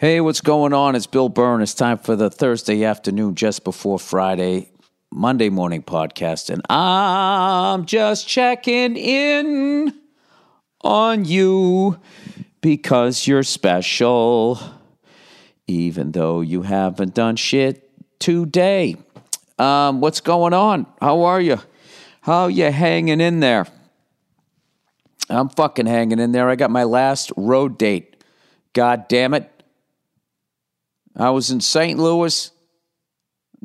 Hey, what's going on? It's Bill Burr. It's time for the Thursday afternoon, just before Friday, Monday morning podcast. And I'm just checking in on you because you're special, even though you haven't done shit today. Um, what's going on? How are you? How you hanging in there? I'm fucking hanging in there. I got my last road date. God damn it. I was in St. Louis,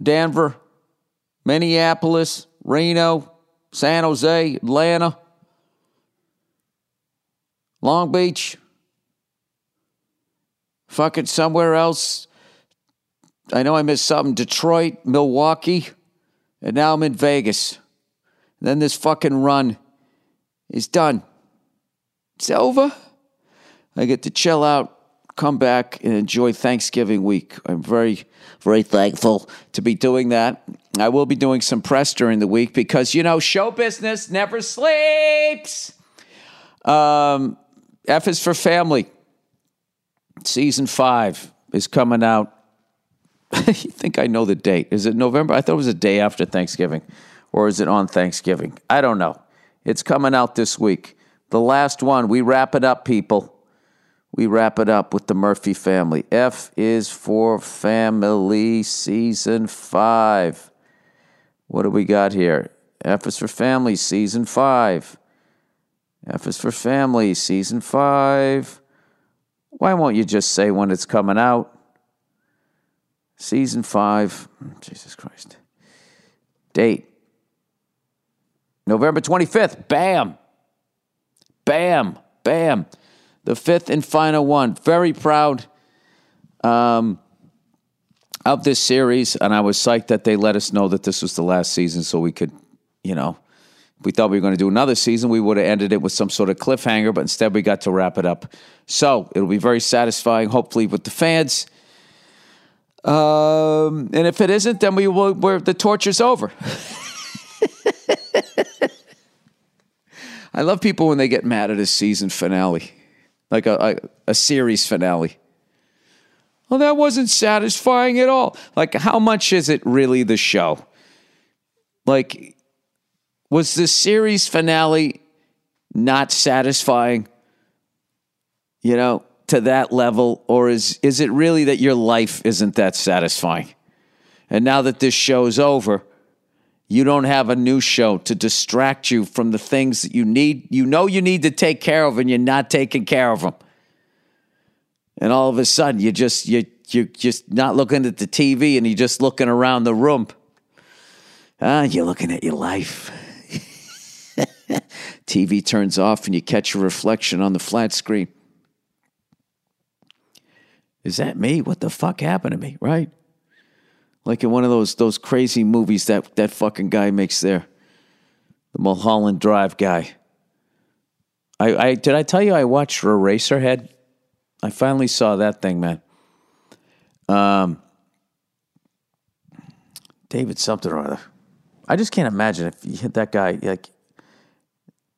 Denver, Minneapolis, Reno, San Jose, Atlanta, Long Beach, fucking somewhere else. I know I missed something. Detroit, Milwaukee, and now I'm in Vegas. And then this fucking run is done. It's over. I get to chill out come back and enjoy Thanksgiving week. I'm very, very thankful to be doing that. I will be doing some press during the week because, you know, show business never sleeps. Um, F is for Family. Season five is coming out. you think I know the date? Is it November? I thought it was a day after Thanksgiving. Or is it on Thanksgiving? I don't know. It's coming out this week. The last one. We wrap it up, people we wrap it up with the Murphy family. F is for family, season five. What do we got here? F is for family, season five. F is for family, season five. Why won't you just say when it's coming out? Season five. Jesus Christ. Date. November 25th. Bam. Bam. Bam the fifth and final one. Very proud um, of this series, and I was psyched that they let us know that this was the last season, so we could, you know, we thought we were going to do another season. We would have ended it with some sort of cliffhanger, but instead we got to wrap it up. So it'll be very satisfying, hopefully, with the fans. Um, and if it isn't, then we will. Where the torture's over. I love people when they get mad at a season finale like a, a, a series finale. Well, that wasn't satisfying at all. Like, how much is it really the show? Like, was the series finale not satisfying, you know, to that level? Or is, is it really that your life isn't that satisfying? And now that this show's over, you don't have a new show to distract you from the things that you need, you know you need to take care of and you're not taking care of them. And all of a sudden you just you you're just not looking at the TV and you're just looking around the room. Ah, you're looking at your life. TV turns off and you catch a reflection on the flat screen. Is that me? What the fuck happened to me, right? Like in one of those those crazy movies that that fucking guy makes there, the Mulholland Drive guy. I, I did I tell you I watched Eraserhead? I finally saw that thing, man. Um, David something or other. I just can't imagine if you hit that guy like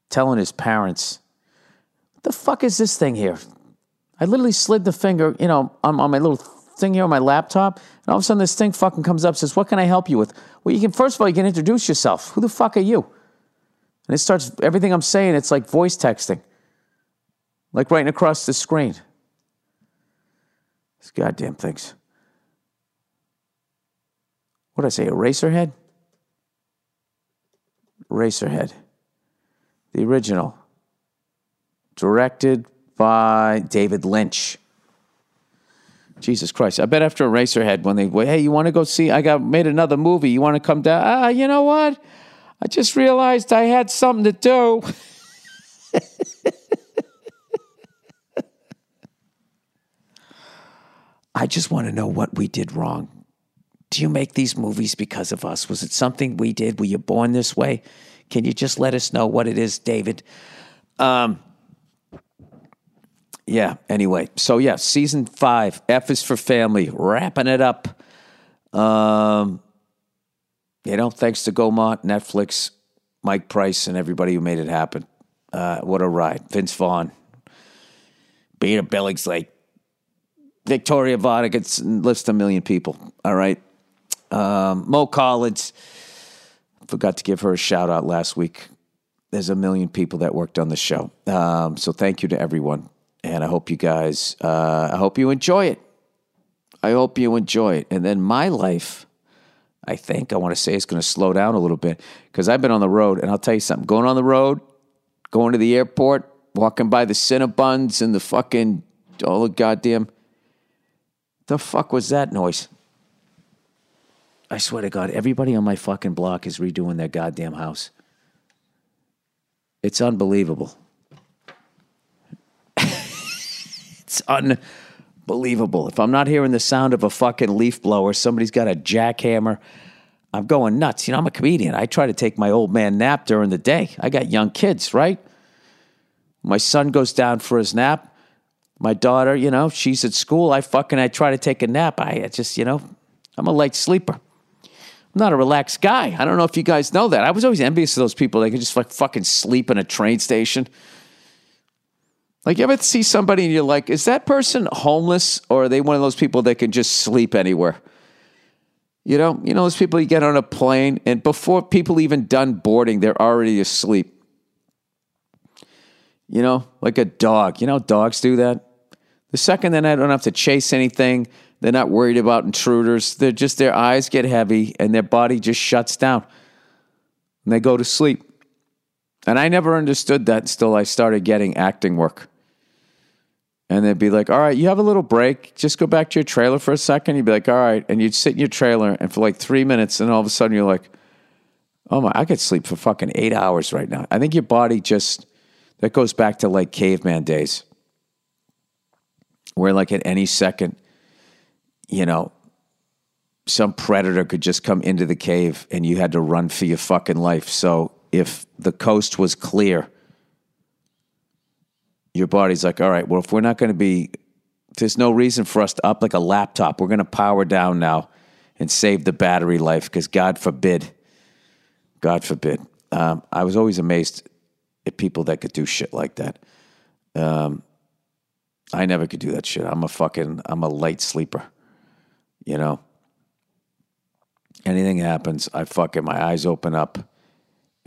telling his parents, "What the fuck is this thing here?" I literally slid the finger, you know, on, on my little thing here on my laptop, and all of a sudden this thing fucking comes up says, What can I help you with? Well, you can, first of all, you can introduce yourself. Who the fuck are you? And it starts, everything I'm saying, it's like voice texting, like writing across the screen. These goddamn things. What did I say? Eraserhead? Eraserhead. The original. Directed by David Lynch. Jesus Christ. I bet after a racer Eraserhead, when they, hey, you want to go see, I got made another movie. You want to come down? Ah, you know what? I just realized I had something to do. I just want to know what we did wrong. Do you make these movies because of us? Was it something we did? Were you born this way? Can you just let us know what it is, David? Um, yeah. Anyway, so yeah, season five, F is for family, wrapping it up. Um, you know, thanks to Gaumont, Netflix, Mike Price, and everybody who made it happen. Uh, what a ride, Vince Vaughn, Peter Billingsley, Victoria gets lists a million people. All right. Um, Mo Collins, forgot to give her a shout out last week. There's a million people that worked on the show. Um, so thank you to everyone. And I hope you guys, uh, I hope you enjoy it. I hope you enjoy it. And then my life, I think, I want to say it's going to slow down a little bit because I've been on the road. And I'll tell you something going on the road, going to the airport, walking by the Cinnabons and the fucking, all the goddamn, the fuck was that noise? I swear to God, everybody on my fucking block is redoing their goddamn house. It's unbelievable. It's unbelievable. If I'm not hearing the sound of a fucking leaf blower, somebody's got a jackhammer. I'm going nuts. You know, I'm a comedian. I try to take my old man nap during the day. I got young kids, right? My son goes down for his nap. My daughter, you know, she's at school. I fucking I try to take a nap. I just, you know, I'm a light sleeper. I'm not a relaxed guy. I don't know if you guys know that. I was always envious of those people. They could just like fucking sleep in a train station. Like, you ever see somebody and you're like, is that person homeless or are they one of those people that can just sleep anywhere? You know, you know those people you get on a plane and before people even done boarding, they're already asleep. You know, like a dog. You know, dogs do that. The second that I don't have to chase anything, they're not worried about intruders. They're just their eyes get heavy and their body just shuts down. And they go to sleep. And I never understood that until I started getting acting work. And they'd be like, all right, you have a little break. Just go back to your trailer for a second. You'd be like, all right. And you'd sit in your trailer and for like three minutes, and all of a sudden you're like, oh my, I could sleep for fucking eight hours right now. I think your body just, that goes back to like caveman days where like at any second, you know, some predator could just come into the cave and you had to run for your fucking life. So if the coast was clear, your body's like, all right, well, if we're not going to be, there's no reason for us to up like a laptop. We're going to power down now and save the battery life because God forbid, God forbid. Um, I was always amazed at people that could do shit like that. Um, I never could do that shit. I'm a fucking, I'm a light sleeper. You know? Anything happens, I fucking, my eyes open up.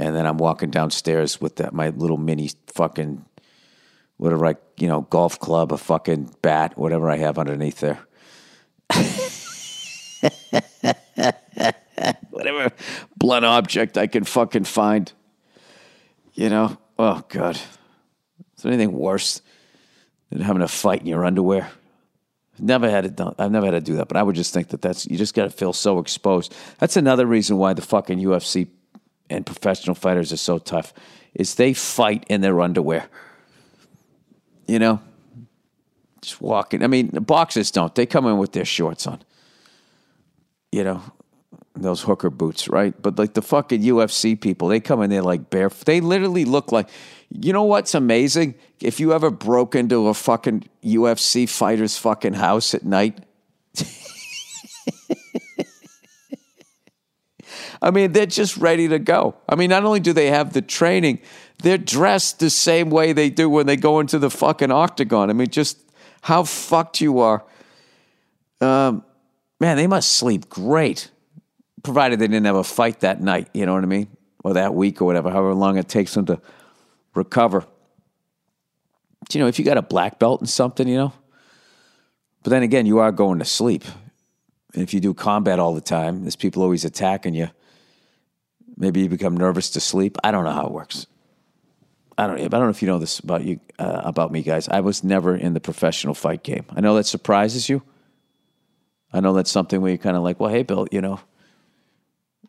And then I'm walking downstairs with that, my little mini fucking, whatever I, you know, golf club, a fucking bat, whatever I have underneath there. whatever blunt object I can fucking find. You know? Oh, God. Is there anything worse than having a fight in your underwear? Never had it done. I've never had to do that, but I would just think that that's you just got to feel so exposed. That's another reason why the fucking UFC and professional fighters are so tough is they fight in their underwear. You know, just walking. I mean, the boxers don't. They come in with their shorts on. You know, those hooker boots, right? But like the fucking UFC people, they come in there like bare. They literally look like. You know what's amazing? If you ever broke into a fucking UFC fighter's fucking house at night. I mean, they're just ready to go. I mean, not only do they have the training, they're dressed the same way they do when they go into the fucking octagon. I mean, just how fucked you are. Um, man, they must sleep great provided they didn't have a fight that night, you know what I mean? Or that week or whatever, however long it takes them to recover. But, you know, if you got a black belt and something, you know, but then again, you are going to sleep. And if you do combat all the time, there's people always attacking you. Maybe you become nervous to sleep. I don't know how it works. I don't. I don't know if you know this about you uh, about me, guys. I was never in the professional fight game. I know that surprises you. I know that's something where you're kind of like, well, hey, Bill, you know,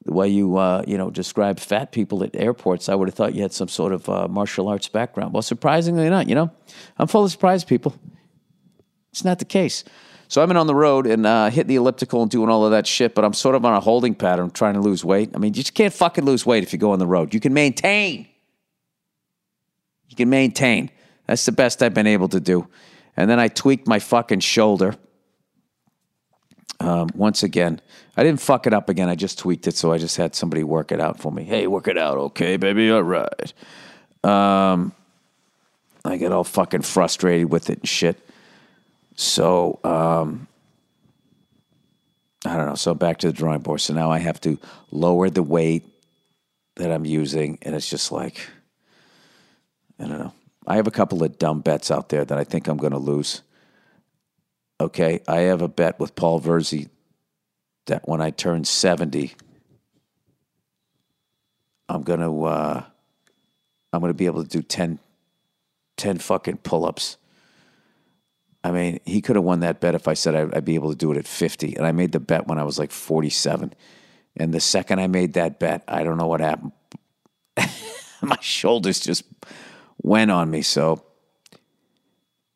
the way you uh, you know describe fat people at airports, I would have thought you had some sort of uh, martial arts background. Well, surprisingly not. You know, I'm full of surprise people. It's not the case. So I've been on the road and uh, hitting the elliptical and doing all of that shit, but I'm sort of on a holding pattern, trying to lose weight. I mean, you just can't fucking lose weight if you go on the road. You can maintain. You can maintain. That's the best I've been able to do. And then I tweaked my fucking shoulder um, once again, I didn't fuck it up again. I just tweaked it, so I just had somebody work it out for me. Hey, work it out, okay, baby, all right. Um, I get all fucking frustrated with it and shit. So, um, I don't know. So back to the drawing board. So now I have to lower the weight that I'm using, and it's just like, I don't know. I have a couple of dumb bets out there that I think I'm going to lose. Okay, I have a bet with Paul Verzi that when I turn 70, I'm going to uh, I'm going to be able to do 10, 10 fucking pull-ups. I mean, he could have won that bet if I said I'd, I'd be able to do it at 50. And I made the bet when I was like 47. And the second I made that bet, I don't know what happened. My shoulders just went on me. So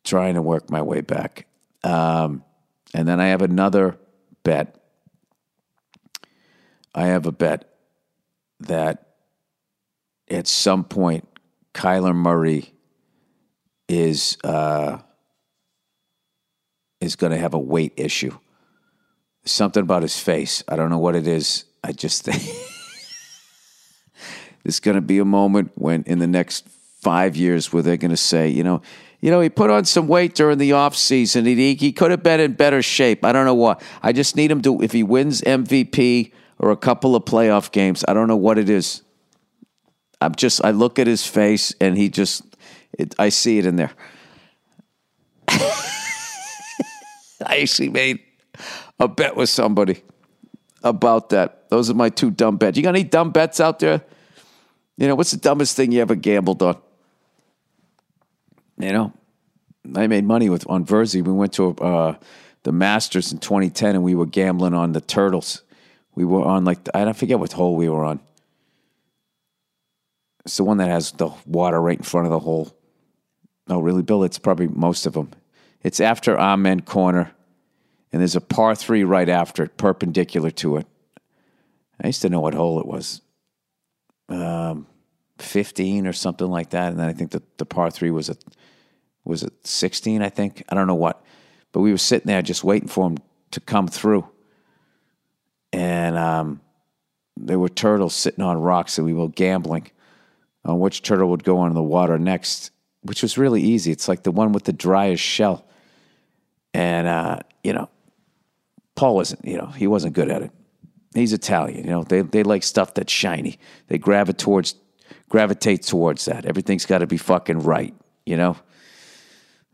trying to work my way back. Um, and then I have another bet. I have a bet that at some point Kyler Murray is uh, is going to have a weight issue. Something about his face. I don't know what it is. I just think there's going to be a moment when in the next five years where they're going to say, you know, you know, he put on some weight during the off season. He, he could have been in better shape. I don't know what. I just need him to, if he wins MVP or a couple of playoff games, I don't know what it is. I'm just, I look at his face and he just, it, I see it in there. I actually made a bet with somebody about that. Those are my two dumb bets. You got any dumb bets out there? You know, what's the dumbest thing you ever gambled on? You know, I made money with on Verzi. We went to uh, the Masters in 2010, and we were gambling on the Turtles. We were on like I don't forget what hole we were on. It's the one that has the water right in front of the hole. No, really, Bill. It's probably most of them. It's after Amen Corner, and there's a par three right after it, perpendicular to it. I used to know what hole it was. Um, 15 or something like that. And then I think the, the par three was a was it 16, I think? I don't know what. But we were sitting there just waiting for him to come through. And um, there were turtles sitting on rocks, and we were gambling on which turtle would go on the water next, which was really easy. It's like the one with the driest shell. And, uh, you know, Paul wasn't, you know, he wasn't good at it. He's Italian, you know, they, they like stuff that's shiny. They gravitate towards, gravitate towards that. Everything's got to be fucking right, you know?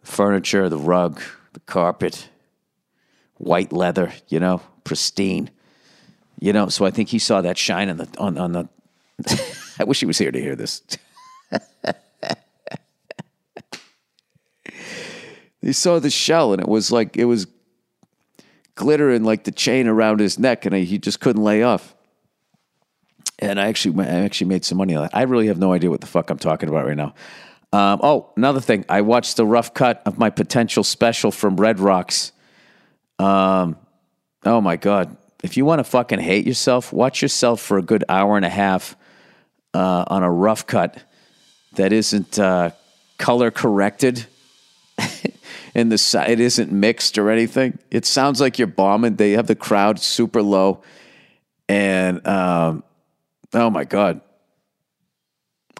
The furniture, the rug, the carpet, white leather, you know, pristine. You know, so I think he saw that shine on the on, on the I wish he was here to hear this. he saw the shell and it was like it was glittering like the chain around his neck and he just couldn't lay off. And I actually I actually made some money on that. I really have no idea what the fuck I'm talking about right now. Um, oh, another thing. I watched the rough cut of my potential special from Red Rocks. Um, oh my God. If you want to fucking hate yourself, watch yourself for a good hour and a half uh, on a rough cut that isn't uh, color corrected. And the it isn't mixed or anything. It sounds like you're bombing. They have the crowd super low, and um, oh my god,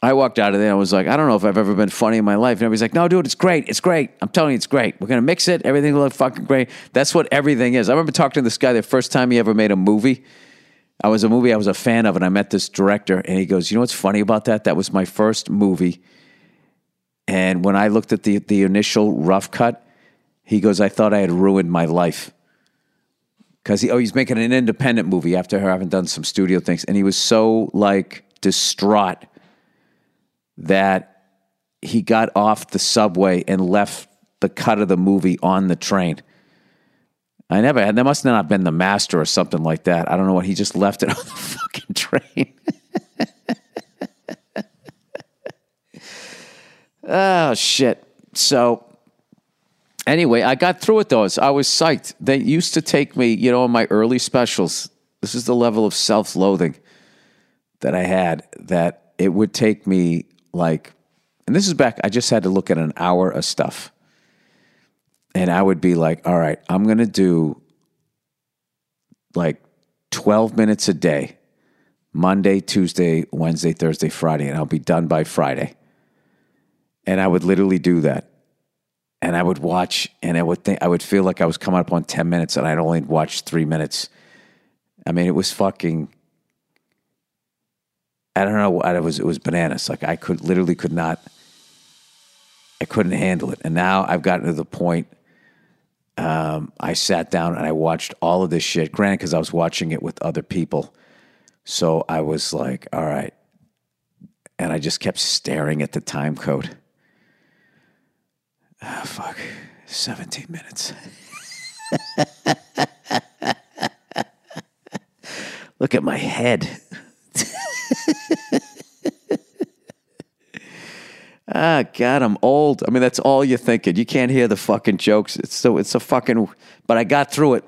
I walked out of there I was like, I don't know if I've ever been funny in my life. And everybody's like, no, dude, it's great. It's great. I'm telling you, it's great. We're to mix it. Everything will look fucking great. That's what everything is. I remember talking to this guy the first time he ever made a movie. I was a movie I was a fan of, and I met this director, and he goes, You know what's funny about that? That was my first movie. And when I looked at the, the initial rough cut, he goes, I thought I had ruined my life. Because he, oh, he's making an independent movie after having done some studio things. And he was so like distraught that he got off the subway and left the cut of the movie on the train. I never had, that must not have been the master or something like that. I don't know what, he just left it on the fucking train. Oh, shit. So, anyway, I got through it though. I was psyched. They used to take me, you know, in my early specials. This is the level of self loathing that I had that it would take me like, and this is back, I just had to look at an hour of stuff. And I would be like, all right, I'm going to do like 12 minutes a day, Monday, Tuesday, Wednesday, Thursday, Friday, and I'll be done by Friday. And I would literally do that. and I would watch, and I would think I would feel like I was coming up on ten minutes, and I'd only watched three minutes. I mean, it was fucking. I don't know what it was. It was bananas. Like I could literally could not. I couldn't handle it, and now I've gotten to the point. Um, I sat down and I watched all of this shit. Granted, because I was watching it with other people, so I was like, "All right," and I just kept staring at the time code. Ah, fuck. 17 minutes. Look at my head. ah, God, I'm old. I mean, that's all you're thinking. You can't hear the fucking jokes. It's so it's a fucking. But I got through it.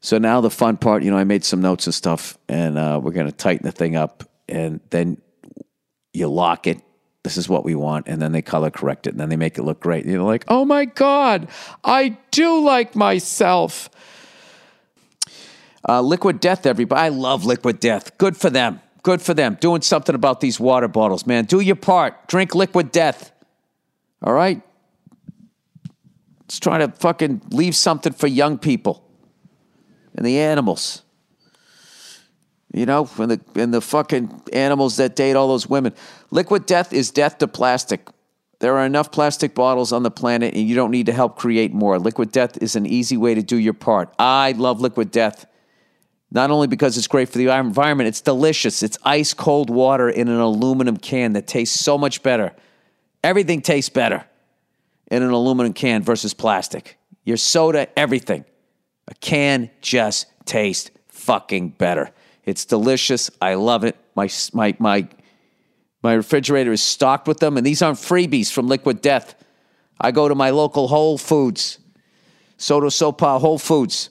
So now the fun part, you know, I made some notes and stuff, and uh, we're gonna tighten the thing up, and then you lock it this is what we want and then they color correct it and then they make it look great. You're like oh my god i do like myself. Uh, liquid death everybody. I love liquid death. Good for them. Good for them. Doing something about these water bottles man. Do your part. Drink liquid death. All right? Let's try to fucking leave something for young people and the animals you know, and the and the fucking animals that date all those women. Liquid death is death to plastic. There are enough plastic bottles on the planet, and you don't need to help create more. Liquid death is an easy way to do your part. I love liquid death. Not only because it's great for the environment, it's delicious. It's ice cold water in an aluminum can that tastes so much better. Everything tastes better in an aluminum can versus plastic. Your soda, everything. A can just tastes fucking better. It's delicious. I love it. My my my my refrigerator is stocked with them, and these aren't freebies from Liquid Death. I go to my local Whole Foods, Soto Sopa Whole Foods,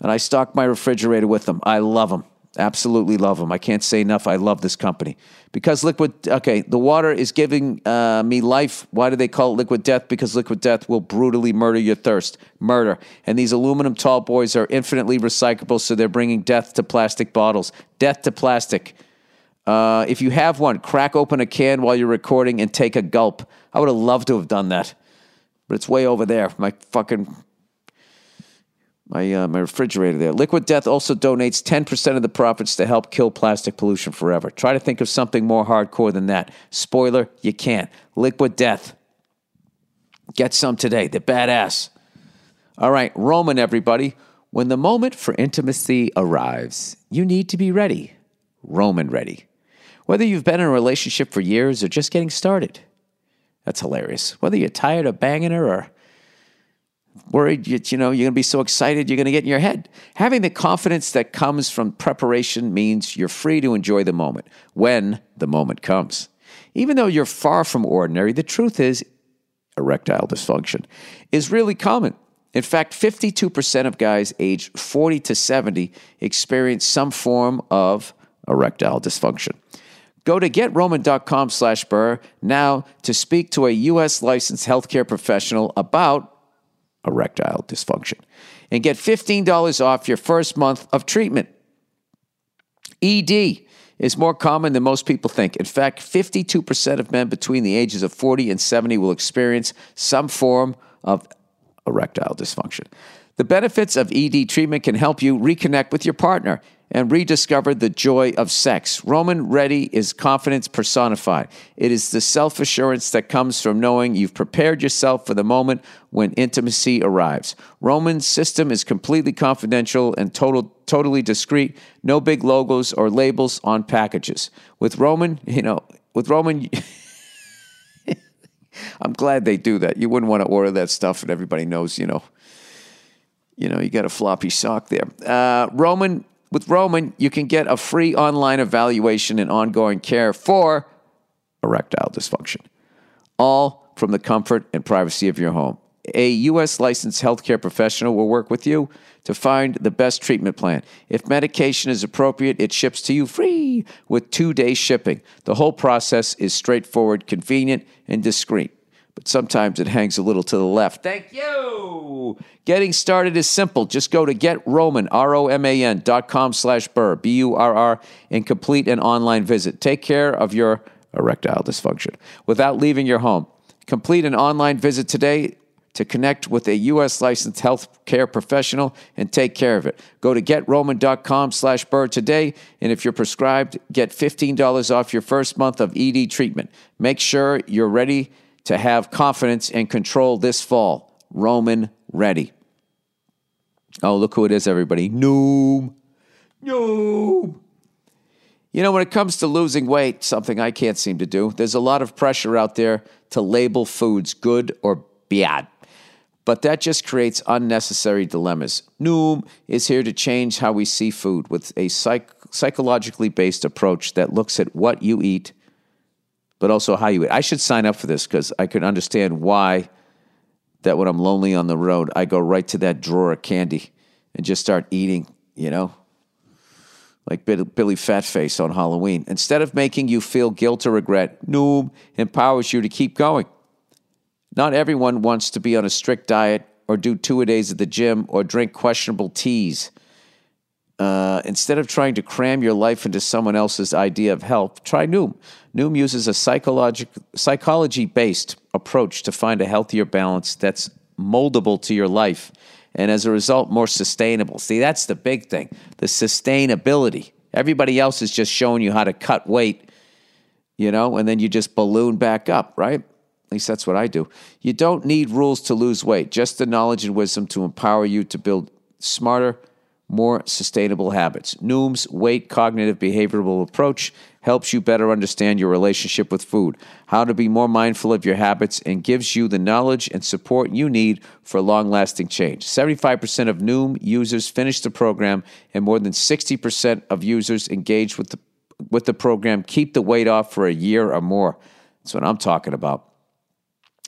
and I stock my refrigerator with them. I love them. Absolutely love them. I can't say enough. I love this company because liquid. Okay, the water is giving uh, me life. Why do they call it liquid death? Because liquid death will brutally murder your thirst. Murder. And these aluminum tall boys are infinitely recyclable, so they're bringing death to plastic bottles. Death to plastic. Uh, if you have one, crack open a can while you're recording and take a gulp. I would have loved to have done that, but it's way over there. My fucking my uh, my refrigerator there. Liquid Death also donates 10% of the profits to help kill plastic pollution forever. Try to think of something more hardcore than that. Spoiler, you can't. Liquid Death. Get some today. They're badass. All right, Roman everybody. When the moment for intimacy arrives, you need to be ready. Roman ready. Whether you've been in a relationship for years or just getting started. That's hilarious. Whether you're tired of banging her or worried you, you know you're going to be so excited you're going to get in your head. Having the confidence that comes from preparation means you're free to enjoy the moment when the moment comes. Even though you're far from ordinary the truth is erectile dysfunction is really common. In fact 52% of guys aged 40 to 70 experience some form of erectile dysfunction. Go to getroman.com slash burr now to speak to a U.S. licensed healthcare professional about erectile dysfunction and get $15 off your first month of treatment. ED is more common than most people think. In fact, 52% of men between the ages of 40 and 70 will experience some form of erectile dysfunction. The benefits of ED treatment can help you reconnect with your partner and rediscovered the joy of sex. Roman Ready is confidence personified. It is the self assurance that comes from knowing you've prepared yourself for the moment when intimacy arrives. Roman's system is completely confidential and total, totally discreet. No big logos or labels on packages. With Roman, you know, with Roman. I'm glad they do that. You wouldn't want to order that stuff and everybody knows, you know, you know, you got a floppy sock there. Uh, Roman with Roman, you can get a free online evaluation and ongoing care for erectile dysfunction, all from the comfort and privacy of your home. A U.S. licensed healthcare professional will work with you to find the best treatment plan. If medication is appropriate, it ships to you free with two day shipping. The whole process is straightforward, convenient, and discreet but sometimes it hangs a little to the left. Thank you. Getting started is simple. Just go to getroman, R-O-M-A-N dot com slash burr, B-U-R-R, and complete an online visit. Take care of your erectile dysfunction without leaving your home. Complete an online visit today to connect with a U.S. licensed healthcare professional and take care of it. Go to getroman.com slash burr today, and if you're prescribed, get $15 off your first month of ED treatment. Make sure you're ready to have confidence and control this fall. Roman ready. Oh, look who it is, everybody. Noom. Noom. You know, when it comes to losing weight, something I can't seem to do, there's a lot of pressure out there to label foods good or bad. But that just creates unnecessary dilemmas. Noom is here to change how we see food with a psych- psychologically based approach that looks at what you eat, but also how you. I should sign up for this because I can understand why that when I'm lonely on the road, I go right to that drawer of candy and just start eating, you know, like Billy Fatface on Halloween. Instead of making you feel guilt or regret, Noom empowers you to keep going. Not everyone wants to be on a strict diet or do two a days at the gym or drink questionable teas. Uh, instead of trying to cram your life into someone else's idea of health, try Noom. Noom uses a psychology based approach to find a healthier balance that's moldable to your life and as a result, more sustainable. See, that's the big thing the sustainability. Everybody else is just showing you how to cut weight, you know, and then you just balloon back up, right? At least that's what I do. You don't need rules to lose weight, just the knowledge and wisdom to empower you to build smarter, more sustainable habits. Noom's weight cognitive behavioral approach helps you better understand your relationship with food, how to be more mindful of your habits, and gives you the knowledge and support you need for long lasting change. 75% of Noom users finish the program, and more than 60% of users engaged with the, with the program keep the weight off for a year or more. That's what I'm talking about.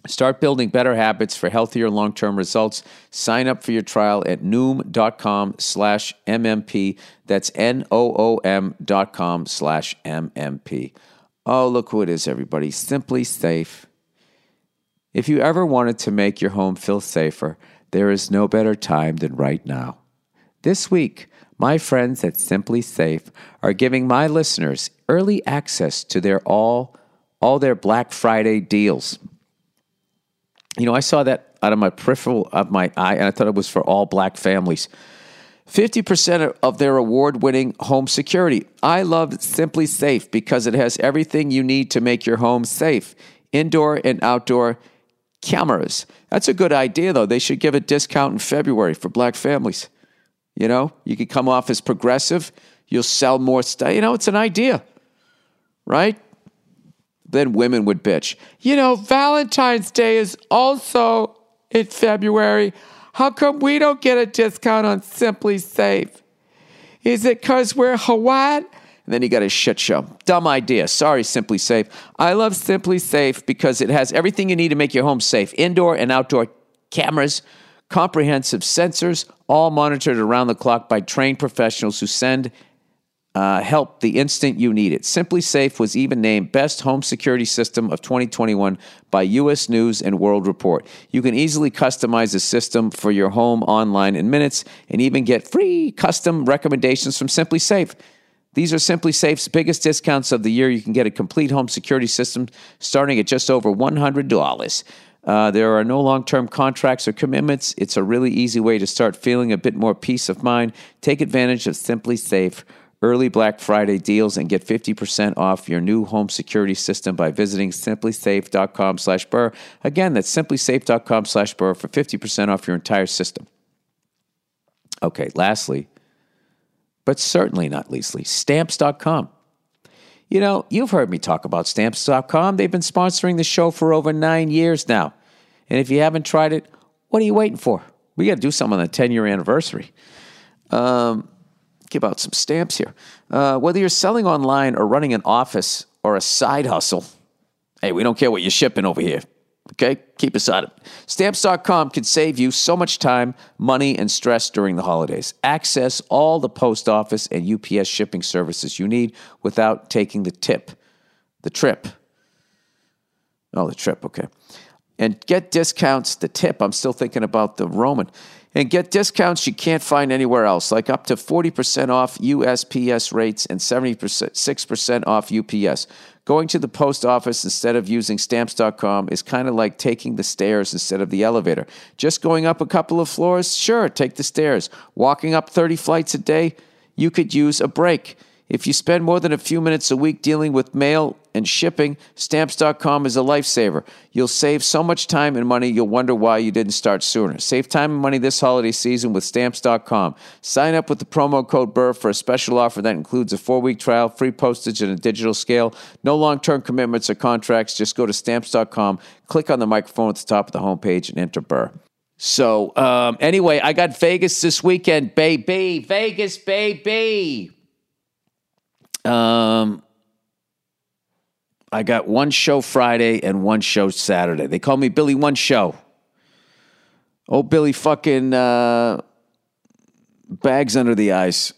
Start building better habits for healthier long-term results. Sign up for your trial at noom.com slash MMP. That's N-O-O-M dot com slash MMP. Oh, look who it is, everybody. SimpliSafe. If you ever wanted to make your home feel safer, there is no better time than right now. This week, my friends at SimpliSafe are giving my listeners early access to their all all their Black Friday deals. You know, I saw that out of my peripheral of my eye, and I thought it was for all black families. 50% of their award winning home security. I love SimpliSafe because it has everything you need to make your home safe indoor and outdoor cameras. That's a good idea, though. They should give a discount in February for black families. You know, you could come off as progressive, you'll sell more stuff. You know, it's an idea, right? Then women would bitch. You know, Valentine's Day is also in February. How come we don't get a discount on SimpliSafe? Is it because we're Hawat? And then he got a shit show. Dumb idea. Sorry, SimpliSafe. I love SimpliSafe because it has everything you need to make your home safe indoor and outdoor cameras, comprehensive sensors, all monitored around the clock by trained professionals who send uh, help the instant you need it. SimpliSafe was even named Best Home Security System of 2021 by U.S. News and World Report. You can easily customize the system for your home online in minutes and even get free custom recommendations from SimpliSafe. These are SimpliSafe's biggest discounts of the year. You can get a complete home security system starting at just over $100. Uh, there are no long term contracts or commitments. It's a really easy way to start feeling a bit more peace of mind. Take advantage of SimpliSafe early Black Friday deals and get 50% off your new home security system by visiting simplisafe.com slash burr. Again, that's simplisafe.com slash burr for 50% off your entire system. Okay, lastly, but certainly not leastly, stamps.com. You know, you've heard me talk about stamps.com. They've been sponsoring the show for over nine years now. And if you haven't tried it, what are you waiting for? We got to do something on the 10 year anniversary. Um, give out some stamps here. Uh, whether you're selling online or running an office or a side hustle, hey, we don't care what you're shipping over here. Okay, keep us out of it. Stamps.com can save you so much time, money, and stress during the holidays. Access all the post office and UPS shipping services you need without taking the tip, the trip. Oh, the trip, okay. And get discounts, the tip. I'm still thinking about the Roman and get discounts you can't find anywhere else, like up to 40% off USPS rates and 76% off UPS. Going to the post office instead of using stamps.com is kind of like taking the stairs instead of the elevator. Just going up a couple of floors, sure, take the stairs. Walking up 30 flights a day, you could use a break. If you spend more than a few minutes a week dealing with mail and shipping, stamps.com is a lifesaver. You'll save so much time and money, you'll wonder why you didn't start sooner. Save time and money this holiday season with stamps.com. Sign up with the promo code BURR for a special offer that includes a four week trial, free postage, and a digital scale. No long term commitments or contracts. Just go to stamps.com, click on the microphone at the top of the homepage, and enter BURR. So, um, anyway, I got Vegas this weekend, baby. Vegas, baby. Um, I got one show Friday and one show Saturday. They call me Billy One Show. Oh, Billy fucking uh, bags under the eyes.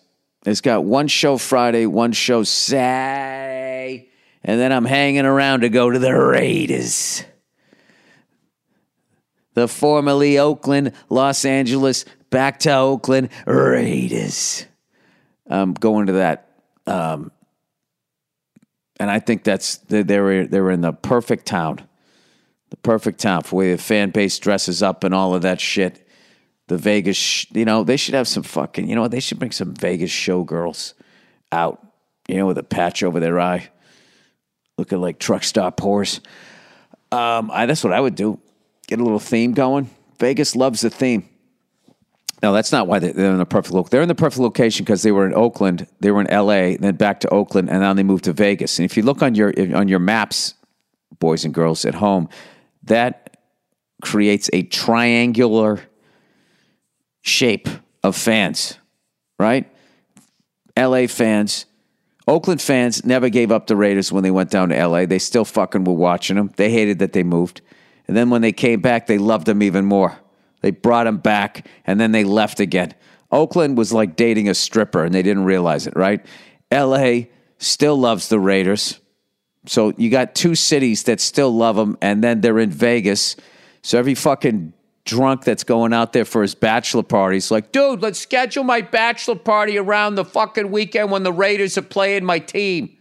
It's got one show Friday, one show Saturday, and then I'm hanging around to go to the Raiders. The formerly Oakland, Los Angeles, back to Oakland Raiders. I'm going to that. Um, and I think that's they they were they were in the perfect town, the perfect town for where the fan base dresses up and all of that shit. The Vegas, you know, they should have some fucking, you know? They should bring some Vegas showgirls out, you know, with a patch over their eye, looking like truck stop whores. Um, I, that's what I would do. Get a little theme going. Vegas loves the theme. No, that's not why they- they're in the perfect location. They're in the perfect location because they were in Oakland, they were in L.A., then back to Oakland, and now they moved to Vegas. And if you look on your on your maps, boys and girls at home, that creates a triangular shape of fans, right? L.A. fans, Oakland fans never gave up the Raiders when they went down to L.A. They still fucking were watching them. They hated that they moved, and then when they came back, they loved them even more. They brought him back and then they left again. Oakland was like dating a stripper and they didn't realize it, right? LA still loves the Raiders. So you got two cities that still love them and then they're in Vegas. So every fucking drunk that's going out there for his bachelor party is like, dude, let's schedule my bachelor party around the fucking weekend when the Raiders are playing my team.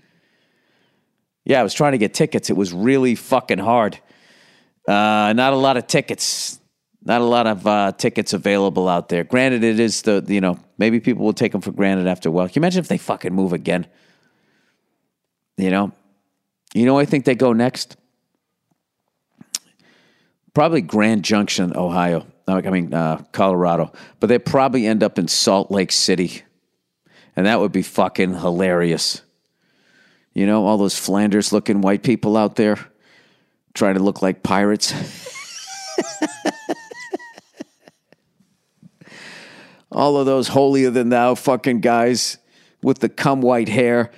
Yeah, I was trying to get tickets. It was really fucking hard. Uh, not a lot of tickets. Not a lot of uh, tickets available out there. Granted, it is the you know maybe people will take them for granted after a while. Can you imagine if they fucking move again? You know, you know. I think they go next. Probably Grand Junction, Ohio. I mean uh, Colorado, but they probably end up in Salt Lake City, and that would be fucking hilarious. You know, all those Flanders-looking white people out there trying to look like pirates. all of those holier than thou fucking guys with the cum white hair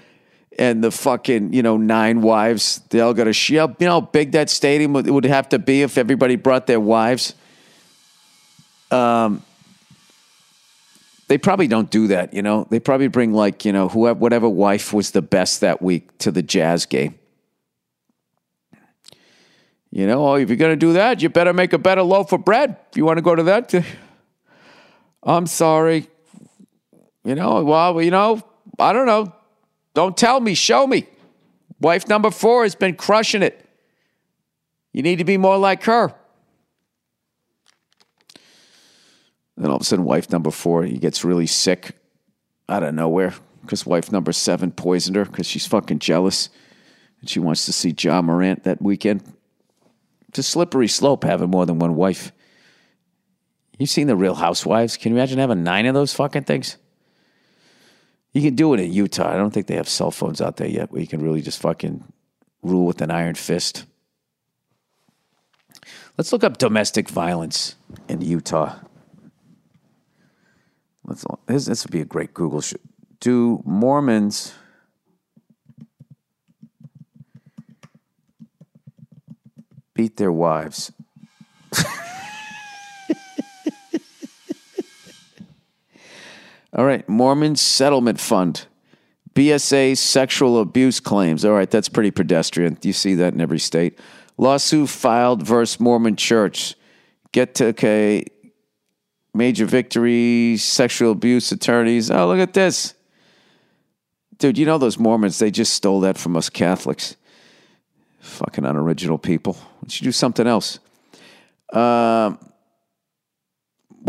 and the fucking you know nine wives. They all got a sh- you know how big that stadium would, would have to be if everybody brought their wives. Um, they probably don't do that. You know, they probably bring like you know whoever whatever wife was the best that week to the jazz game. You know, oh, if you're gonna do that, you better make a better loaf of bread. If you want to go to that. I'm sorry. You know, well, you know, I don't know. Don't tell me, show me. Wife number four has been crushing it. You need to be more like her. Then all of a sudden, wife number four, he gets really sick out of nowhere because wife number seven poisoned her because she's fucking jealous and she wants to see Ja Morant that weekend. It's a slippery slope having more than one wife. You've seen the Real Housewives. Can you imagine having nine of those fucking things? You can do it in Utah. I don't think they have cell phones out there yet where you can really just fucking rule with an iron fist. Let's look up domestic violence in Utah. Let's. This, this would be a great Google. Sh- Do Mormons beat their wives? All right, Mormon Settlement Fund. BSA sexual abuse claims. All right, that's pretty pedestrian. You see that in every state. Lawsuit filed versus Mormon Church. Get to okay. major victories, sexual abuse attorneys. Oh, look at this. Dude, you know those Mormons, they just stole that from us Catholics. Fucking unoriginal people. Why don't you do something else? Uh,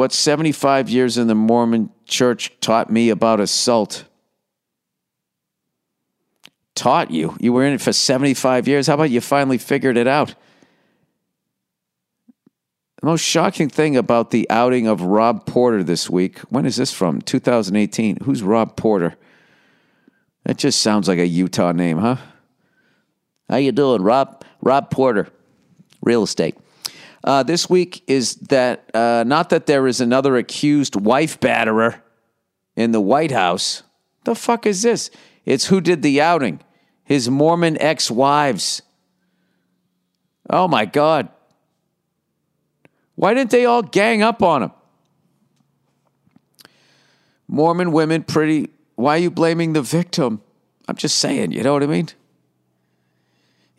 what 75 years in the Mormon church taught me about assault? Taught you? You were in it for 75 years. How about you finally figured it out? The most shocking thing about the outing of Rob Porter this week, when is this from? 2018. Who's Rob Porter? That just sounds like a Utah name, huh? How you doing, Rob? Rob Porter, real estate. Uh, this week is that uh, not that there is another accused wife batterer in the White House. The fuck is this? It's who did the outing? His Mormon ex-wives. Oh my God. Why didn't they all gang up on him? Mormon women pretty why are you blaming the victim? I'm just saying, you know what I mean?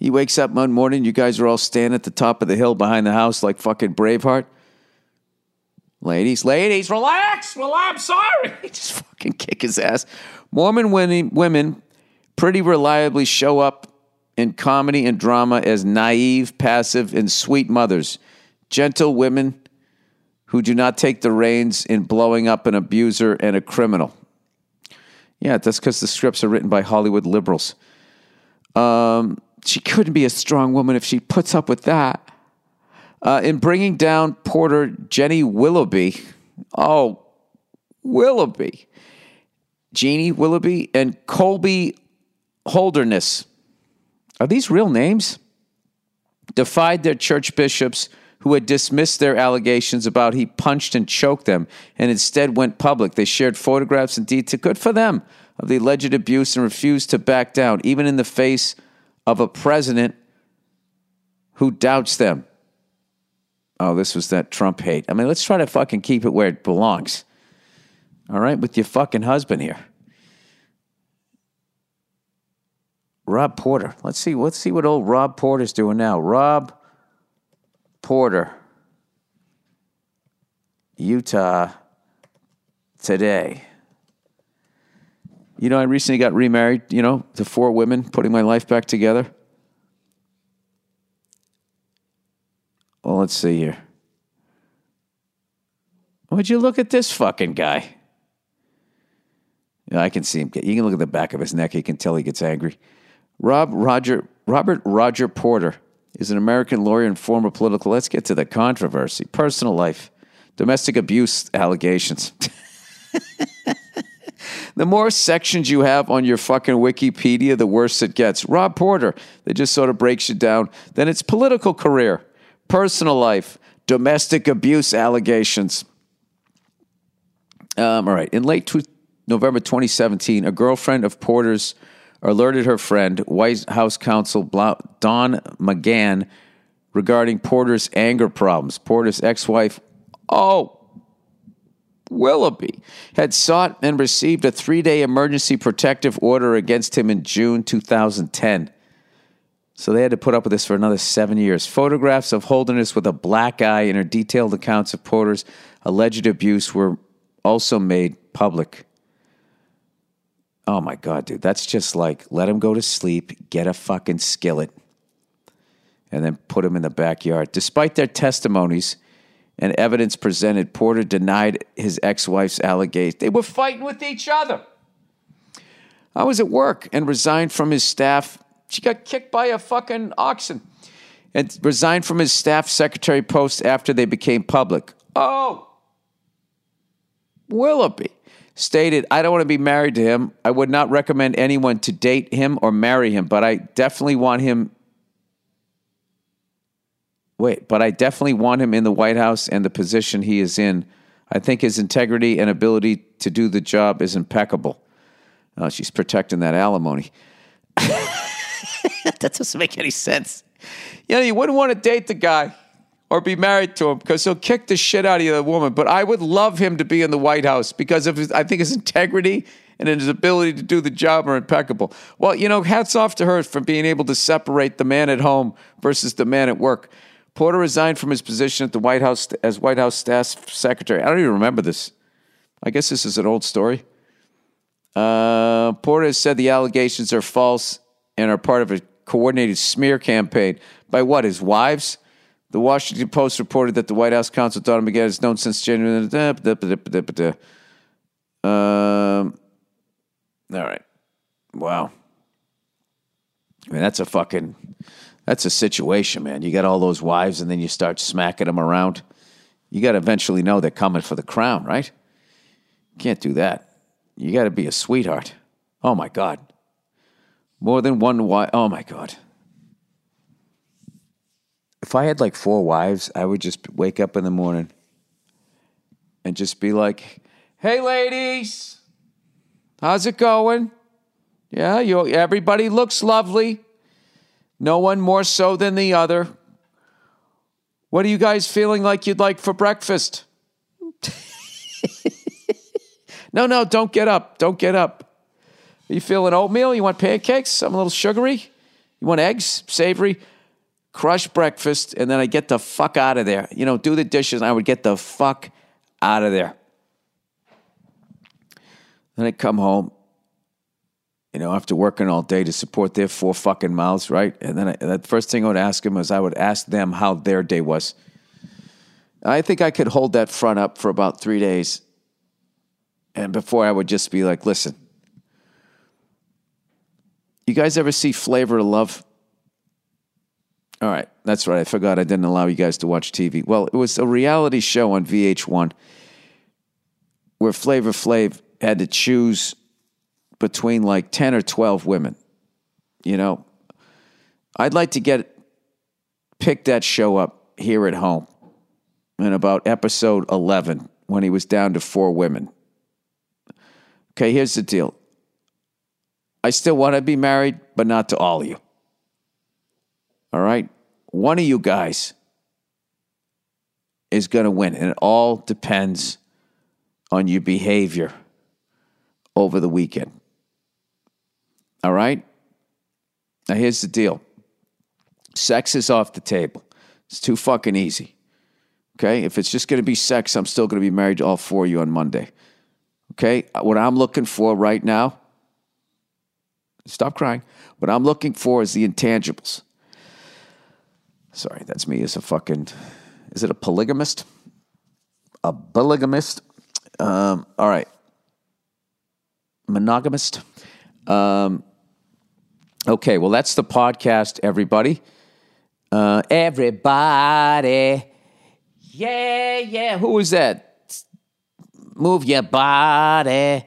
He wakes up one morning, you guys are all standing at the top of the hill behind the house like fucking Braveheart. Ladies, ladies, relax, relax, sorry. He just fucking kick his ass. Mormon women pretty reliably show up in comedy and drama as naive, passive, and sweet mothers, gentle women who do not take the reins in blowing up an abuser and a criminal. Yeah, that's because the scripts are written by Hollywood liberals. Um, she couldn't be a strong woman if she puts up with that. Uh, in bringing down Porter Jennie Willoughby, oh, Willoughby, Jeannie Willoughby, and Colbie Holderness. Are these real names? Defied their church bishops who had dismissed their allegations about he punched and choked them and instead went public. They shared photographs and detail. Good for them of the alleged abuse and refused to back down, even in the face of a president who doubts them. Oh, this was that Trump hate. I mean, let's try to fucking keep it where it belongs. All right, with your fucking husband here. Rob Porter. Let's see. Let's see what old Rob Porter's doing now. Rob Porter, Utah today. You know, I recently got remarried, you know, to four women, putting my life back together. Well, let's see here. Would you look at this fucking guy? Yeah, I can see him. You can look at the back of his neck. You can tell he gets angry. Rob Roger Robert Roger Porter is an American lawyer and former political. Let's get to the controversy. Personal life, domestic abuse allegations. the more sections you have on your fucking Wikipedia, the worse it gets. Rob Porter, they just sort of breaks you down. Then it's political career, personal life, domestic abuse allegations. Um, all right. In late two, November 2017, a girlfriend of Porter's alerted her friend, White House counsel Don McGahn, regarding Porter's anger problems. Porter's ex wife, oh, Willoughby, had sought and received a three day emergency protective order against him in June 2010. So they had to put up with this for another seven years. Photographs of Holderness with a black eye and her detailed accounts of Porter's alleged abuse were also made public. Oh my God, dude. That's just like let him go to sleep, get a fucking skillet, and then put him in the backyard. Despite their testimonies, and evidence presented, Porter denied his ex wife's allegations. They were fighting with each other. I was at work and resigned from his staff. She got kicked by a fucking oxen and resigned from his staff secretary post after they became public. Oh, Willoughby stated, I don't want to be married to him. I would not recommend anyone to date him or marry him, but I definitely want him Wait, but I definitely want him in the White House and the position he is in. I think his integrity and ability to do the job is impeccable. Oh, she's protecting that alimony. that doesn't make any sense. You know, you wouldn't want to date the guy or be married to him because he'll kick the shit out of the woman. But I would love him to be in the White House because of his, I think his integrity and his ability to do the job are impeccable. Well, you know, hats off to her for being able to separate the man at home versus the man at work. Porter resigned from his position at the White House as White House staff secretary. I don't even remember this. I guess this is an old story. Uh, Porter has said the allegations are false and are part of a coordinated smear campaign by what? His wives? The Washington Post reported that the White House counsel Donna McGahn has known since January. Um, all right. Wow. I mean, that's a fucking, that's a situation, man. You got all those wives and then you start smacking them around. You got to eventually know they're coming for the crown, right? Can't do that. You got to be a sweetheart. Oh my God. More than one wife. Oh my God. If I had like four wives, I would just wake up in the morning and just be like, hey, ladies, how's it going? Yeah, you, everybody looks lovely. No one more so than the other. What are you guys feeling like you'd like for breakfast? no, no, don't get up. Don't get up. Are you feeling oatmeal? You want pancakes? Something a little sugary? You want eggs? Savory? Crush breakfast, and then I get the fuck out of there. You know, do the dishes, and I would get the fuck out of there. Then I come home, you know, after working all day to support their four fucking mouths, right? And then I, the first thing I would ask them is I would ask them how their day was. I think I could hold that front up for about three days. And before I would just be like, listen, you guys ever see Flavor of Love? All right, that's right. I forgot I didn't allow you guys to watch TV. Well, it was a reality show on VH1 where Flavor Flav had to choose between like 10 or 12 women. You know, I'd like to get pick that show up here at home in about episode 11 when he was down to four women. Okay, here's the deal. I still want to be married, but not to all of you. All right? One of you guys is going to win, and it all depends on your behavior over the weekend. All right? Now, here's the deal sex is off the table. It's too fucking easy. Okay? If it's just going to be sex, I'm still going to be married to all four of you on Monday. Okay? What I'm looking for right now, stop crying. What I'm looking for is the intangibles. Sorry, that's me as a fucking, is it a polygamist? A polygamist? Um, all right. Monogamist? Um, Okay, well, that's the podcast, everybody. Uh, everybody. Yeah, yeah. Who was that? Move your body.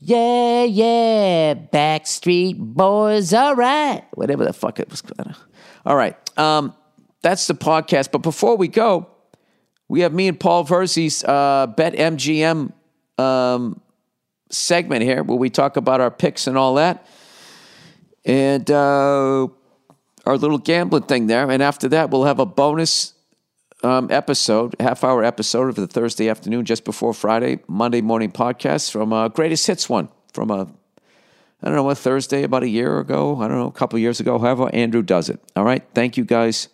Yeah, yeah. Backstreet Boys, all right. Whatever the fuck it was. All right. Um, that's the podcast. But before we go, we have me and Paul Verzi's uh, Bet MGM um, segment here where we talk about our picks and all that and uh, our little gambling thing there. And after that, we'll have a bonus um, episode, half hour episode of the Thursday afternoon, just before Friday, Monday morning podcast from a greatest hits one from a, I don't know, a Thursday about a year ago. I don't know, a couple years ago. However, Andrew does it. All right. Thank you guys.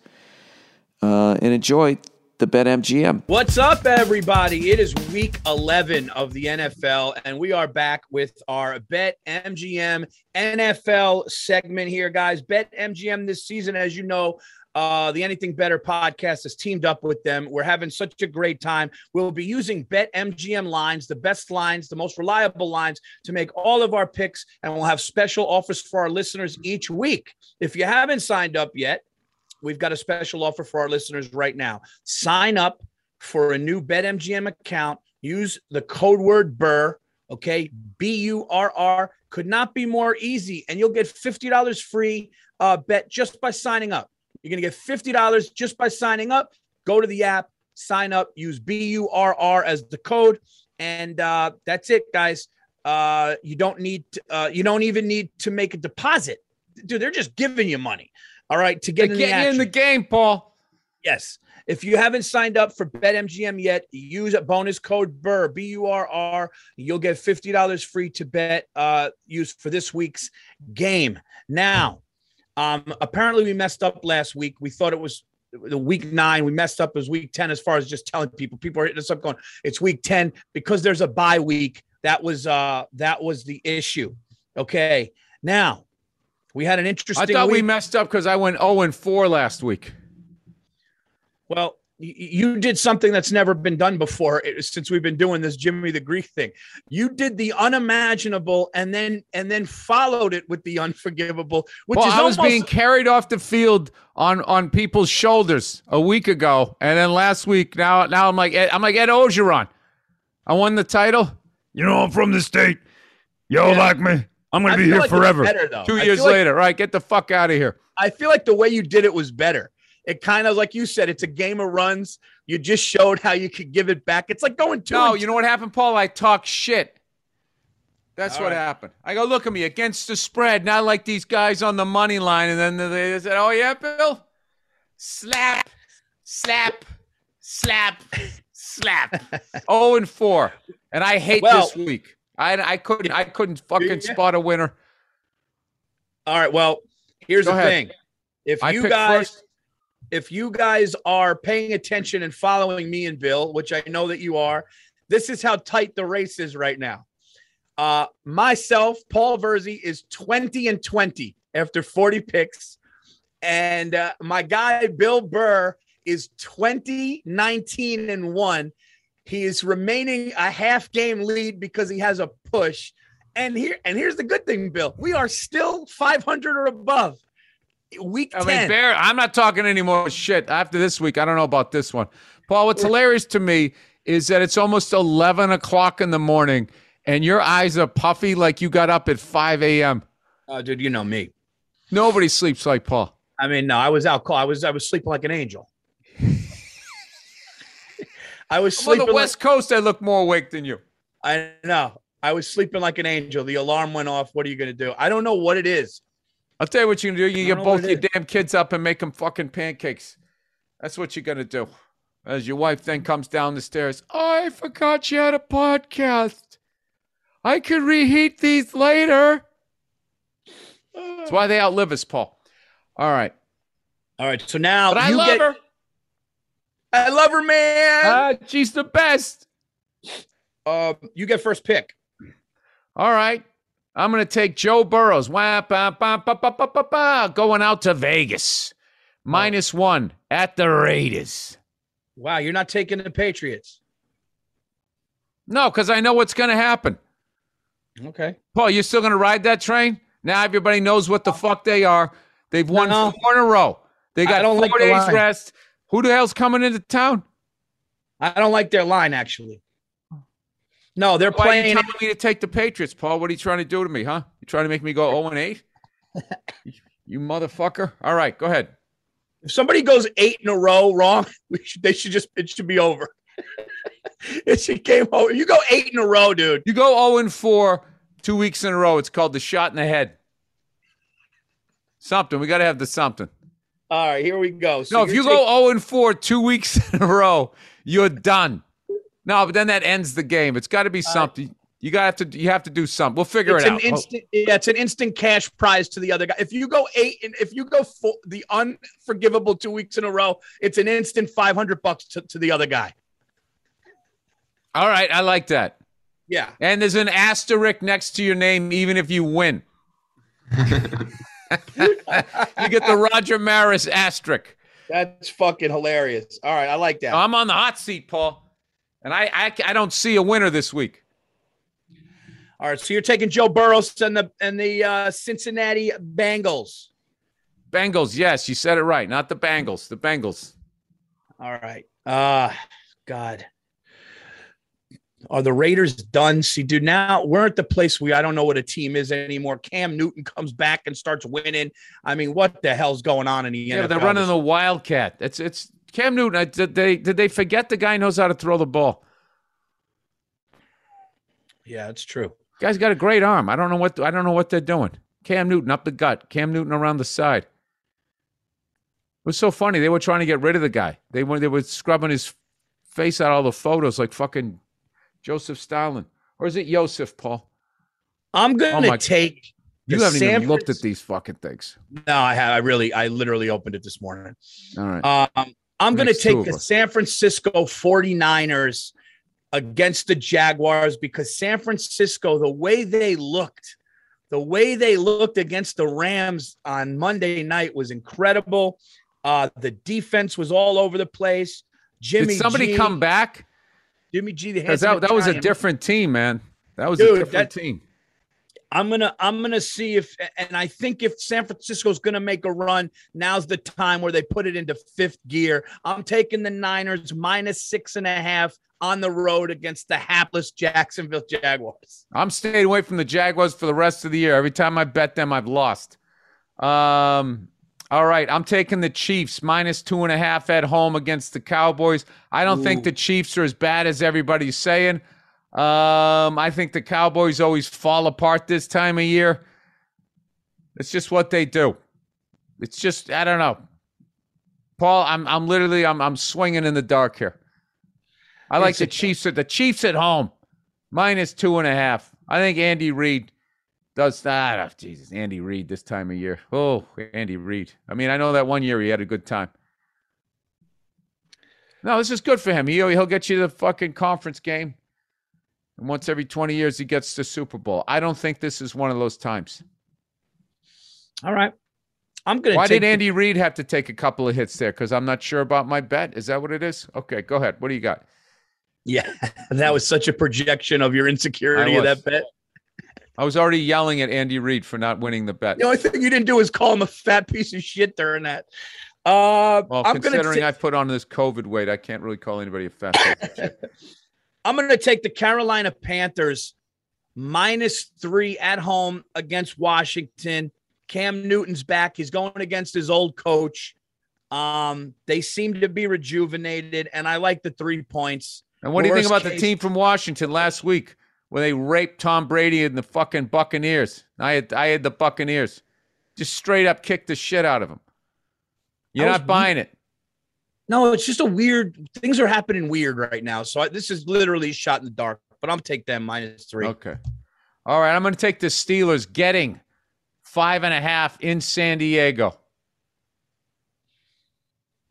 Uh, and enjoy the BetMGM. What's up, everybody? It is week 11 of the NFL, and we are back with our BetMGM NFL segment here, guys. BetMGM this season, as you know, uh, the Anything Better podcast has teamed up with them. We're having such a great time. We'll be using BetMGM lines, the best lines, the most reliable lines to make all of our picks, and we'll have special offers for our listeners each week. If you haven't signed up yet, we've got a special offer for our listeners right now. Sign up for a new BetMGM account. Use the code word BURR, okay? B U R R. Could not be more easy. And you'll get $50 free uh, bet just by signing up. You're going to get $50 just by signing up. Go to the app, sign up, use B U R R as the code. And uh, that's it, guys. Uh, you don't need, to, uh, you don't even need to make a deposit. Dude, they're just giving you money. All right, to get, in, get the in the game, Paul. Yes. If you haven't signed up for BetMGM yet, use a bonus code BURR, B U R R. You'll get $50 free to bet, uh, use for this week's game. Now, um, apparently we messed up last week. We thought it was the week nine. We messed up as week 10 as far as just telling people. People are hitting us up going, it's week 10 because there's a bye week. That was uh that was the issue. Okay. Now we had an interesting. I thought we messed up because I went 0 and 4 last week. Well, you did something that's never been done before eh, since we've been doing this Jimmy the Greek thing. You did the unimaginable and then and then followed it with the unforgivable, which well, is I was almost being carried off the field on on people's shoulders a week ago, and then last week now now I'm like I'm like Ed Orgeron. I won the title. You know I'm from the state. Yo, Yeah. like me. I'm gonna I be here like forever. better, though. Two I years like- later, right? Get the fuck out of here. I feel like the way you did it was better. It kind of like you said, it's a game of runs. You just showed how you could give it back. It's like going two. No, you know what happened, Paul? I talk shit. That's All what right. happened. I go, look at me against the spread, not like these guys on the money line. And then they said, oh, yeah, Bill? Slap, slap, slap, slap. oh, and four. And I hate Well- this week. I, I couldn't I couldn't fucking Yeah. spot a winner. All right. Well, here's Go the ahead. thing. If I you guys, first. if you guys are paying attention and following me and Bill, which I know that you are, this is how tight the race is right now. Uh, myself, Paul Verzi is 20 and 20 after 40 picks. And uh, my guy, Bill Burr, is 20, 19 and 1. He is remaining a half game lead because he has a push. And here and here's the good thing, Bill. We are still 500 or above. Week I 10. mean, Bear, I'm not talking any more shit after this week. I don't know about this one. Paul, what's hilarious to me is that it's almost 11 o'clock in the morning and your eyes are puffy like you got up at 5 a.m. oh, uh, dude, you know me. Nobody sleeps like Paul. I mean, no, I was out cold. I was I was sleeping like an angel. I was I'm on sleeping the like, West Coast, I look more awake than you. I know. I was sleeping like an angel. The alarm went off. What are you going to do? I don't know what it is. I'll tell you what you can do. You get both your damn kids up and make them fucking pancakes. That's what you're going to do. As your wife then comes down the stairs, I forgot you had a podcast. I could reheat these later. That's why they outlive us, Paul. All right. All right. So now But I you love get. her. I love her, man. Ah, she's the best. Uh, you get first pick. All right. I'm going to take Joe Burrows. Wah, ba, ba, ba, ba, ba, ba, ba, going out to Vegas. Minus one at the Raiders. Wow, you're not taking the Patriots. No, because I know what's going to happen. Okay. Paul, you're still going to ride that train? Now everybody knows what the fuck they are. They've won No. four in a row. They got four like days line. rest. Who the hell's coming into town? I don't like their line actually. No, they're Why are you playing. telling me to take the Patriots, Paul? What are you trying to do to me, huh? You trying to make me go 0 and 8? you motherfucker. All right, go ahead. If somebody goes eight in a row wrong, we should, they should just it should be over. it should game over. You go eight in a row, dude. You go 0 and 4 two weeks in a row. It's called the shot in the head. Something. We got to have the something. All right, here we go. So No, if you're go 0 and 4 two weeks in a row, you're done. No, but then that ends the game. It's got to be something. You got to you have to do something. We'll figure it's it an out. instant. Yeah, it's an instant cash prize to the other guy. If you go eight and if you go four, the unforgivable two weeks in a row, it's an instant five hundred bucks to, to the other guy. All right, I like that. Yeah, And there's an asterisk next to your name, even if you win. you get the Roger Maris asterisk. that's fucking hilarious. All right, I like that. I'm on the hot seat, Paul, and I, I I don't see a winner this week. All right, so you're taking Joe Burrows and the and the uh, Cincinnati Bengals. Bengals, yes, you said it right. Not the Bengals, the Bengals. All right. Uh God. Are the Raiders done? See, dude, now we're at the place where I don't know what a team is anymore. Cam Newton comes back and starts winning. I mean, what the hell's going on in the Yeah, NFL? they're running the Wildcat. It's it's Cam Newton. I- Did they did they forget the guy knows how to throw the ball? yeah, it's true. Guy's got a great arm. I don't know what I don't know what they're doing. Cam Newton up the gut. Cam Newton around the side. It was so funny. They were trying to get rid of the guy. They were they were scrubbing his face out all the photos like fucking Joseph Stalin. Or is it Joseph, Paul? I'm Oh gonna my- take You haven't even looked at these fucking things. No, I have. I really, I literally opened it this morning. All right. Um, I'm going to take the. San Francisco 49ers against the Jaguars because San Francisco, the way they looked, the way they looked against the Rams on Monday night was incredible. Uh, the defense was all over the place. Jimmy Did somebody G, come back? Jimmy G, the that, that was a different team, man. That was a different that- team. I'm gonna I'm gonna see if and I think if San Francisco's gonna make a run, now's the time where they put it into fifth gear. I'm taking the Niners minus six and a half on the road against the hapless Jacksonville Jaguars. I'm staying away from the Jaguars for the rest of the year. Every time I bet them, I've lost. Um, all right, I'm taking the Chiefs minus two and a half at home against the Cowboys. I don't think the Chiefs are as bad as everybody's saying. Um, I think the Cowboys always fall apart this time of year. It's just what they do. It's just I don't know. Paul, I'm I'm literally I'm I'm swinging in the dark here. I like It's the Chiefs at the Chiefs at home minus two and a half. I think Andy Reid does that. Oh, Jesus, Andy Reid this time of year. Oh, Andy Reid. I mean, I know that one year he had a good time. No, this is good for him. He'll, he'll get you the fucking conference game. And once every 20 years, he gets the Super Bowl. I don't think this is one of those times. All right. I'm gonna Why take did the- Andy Reid have to take a couple of hits there? Because I'm not sure about my bet. Is that what it is? Okay, go ahead. What do you got? Yeah, that was such a projection of your insecurity of that bet. I was already yelling at Andy Reid for not winning the bet. The only thing you didn't do is call him a fat piece of shit during that. Uh, Well, I'm considering ta- I put on this COVID weight, I can't really call anybody a fat piece of shit. I'm going to take the Carolina Panthers minus three at home against Washington. Cam Newton's back. He's going against his old coach. Um, they seem to be rejuvenated, and I like the three points. And what do you think Worst about the team from Washington last week where they raped Tom Brady and the fucking Buccaneers? I had I had the Buccaneers. Just straight up kicked the shit out of them. You're not buying it. No, it's just a weird. Things are happening weird right now. So I, this is literally shot in the dark. But I'm take them minus three. Okay. All right. I'm going to take the Steelers getting five and a half in San Diego.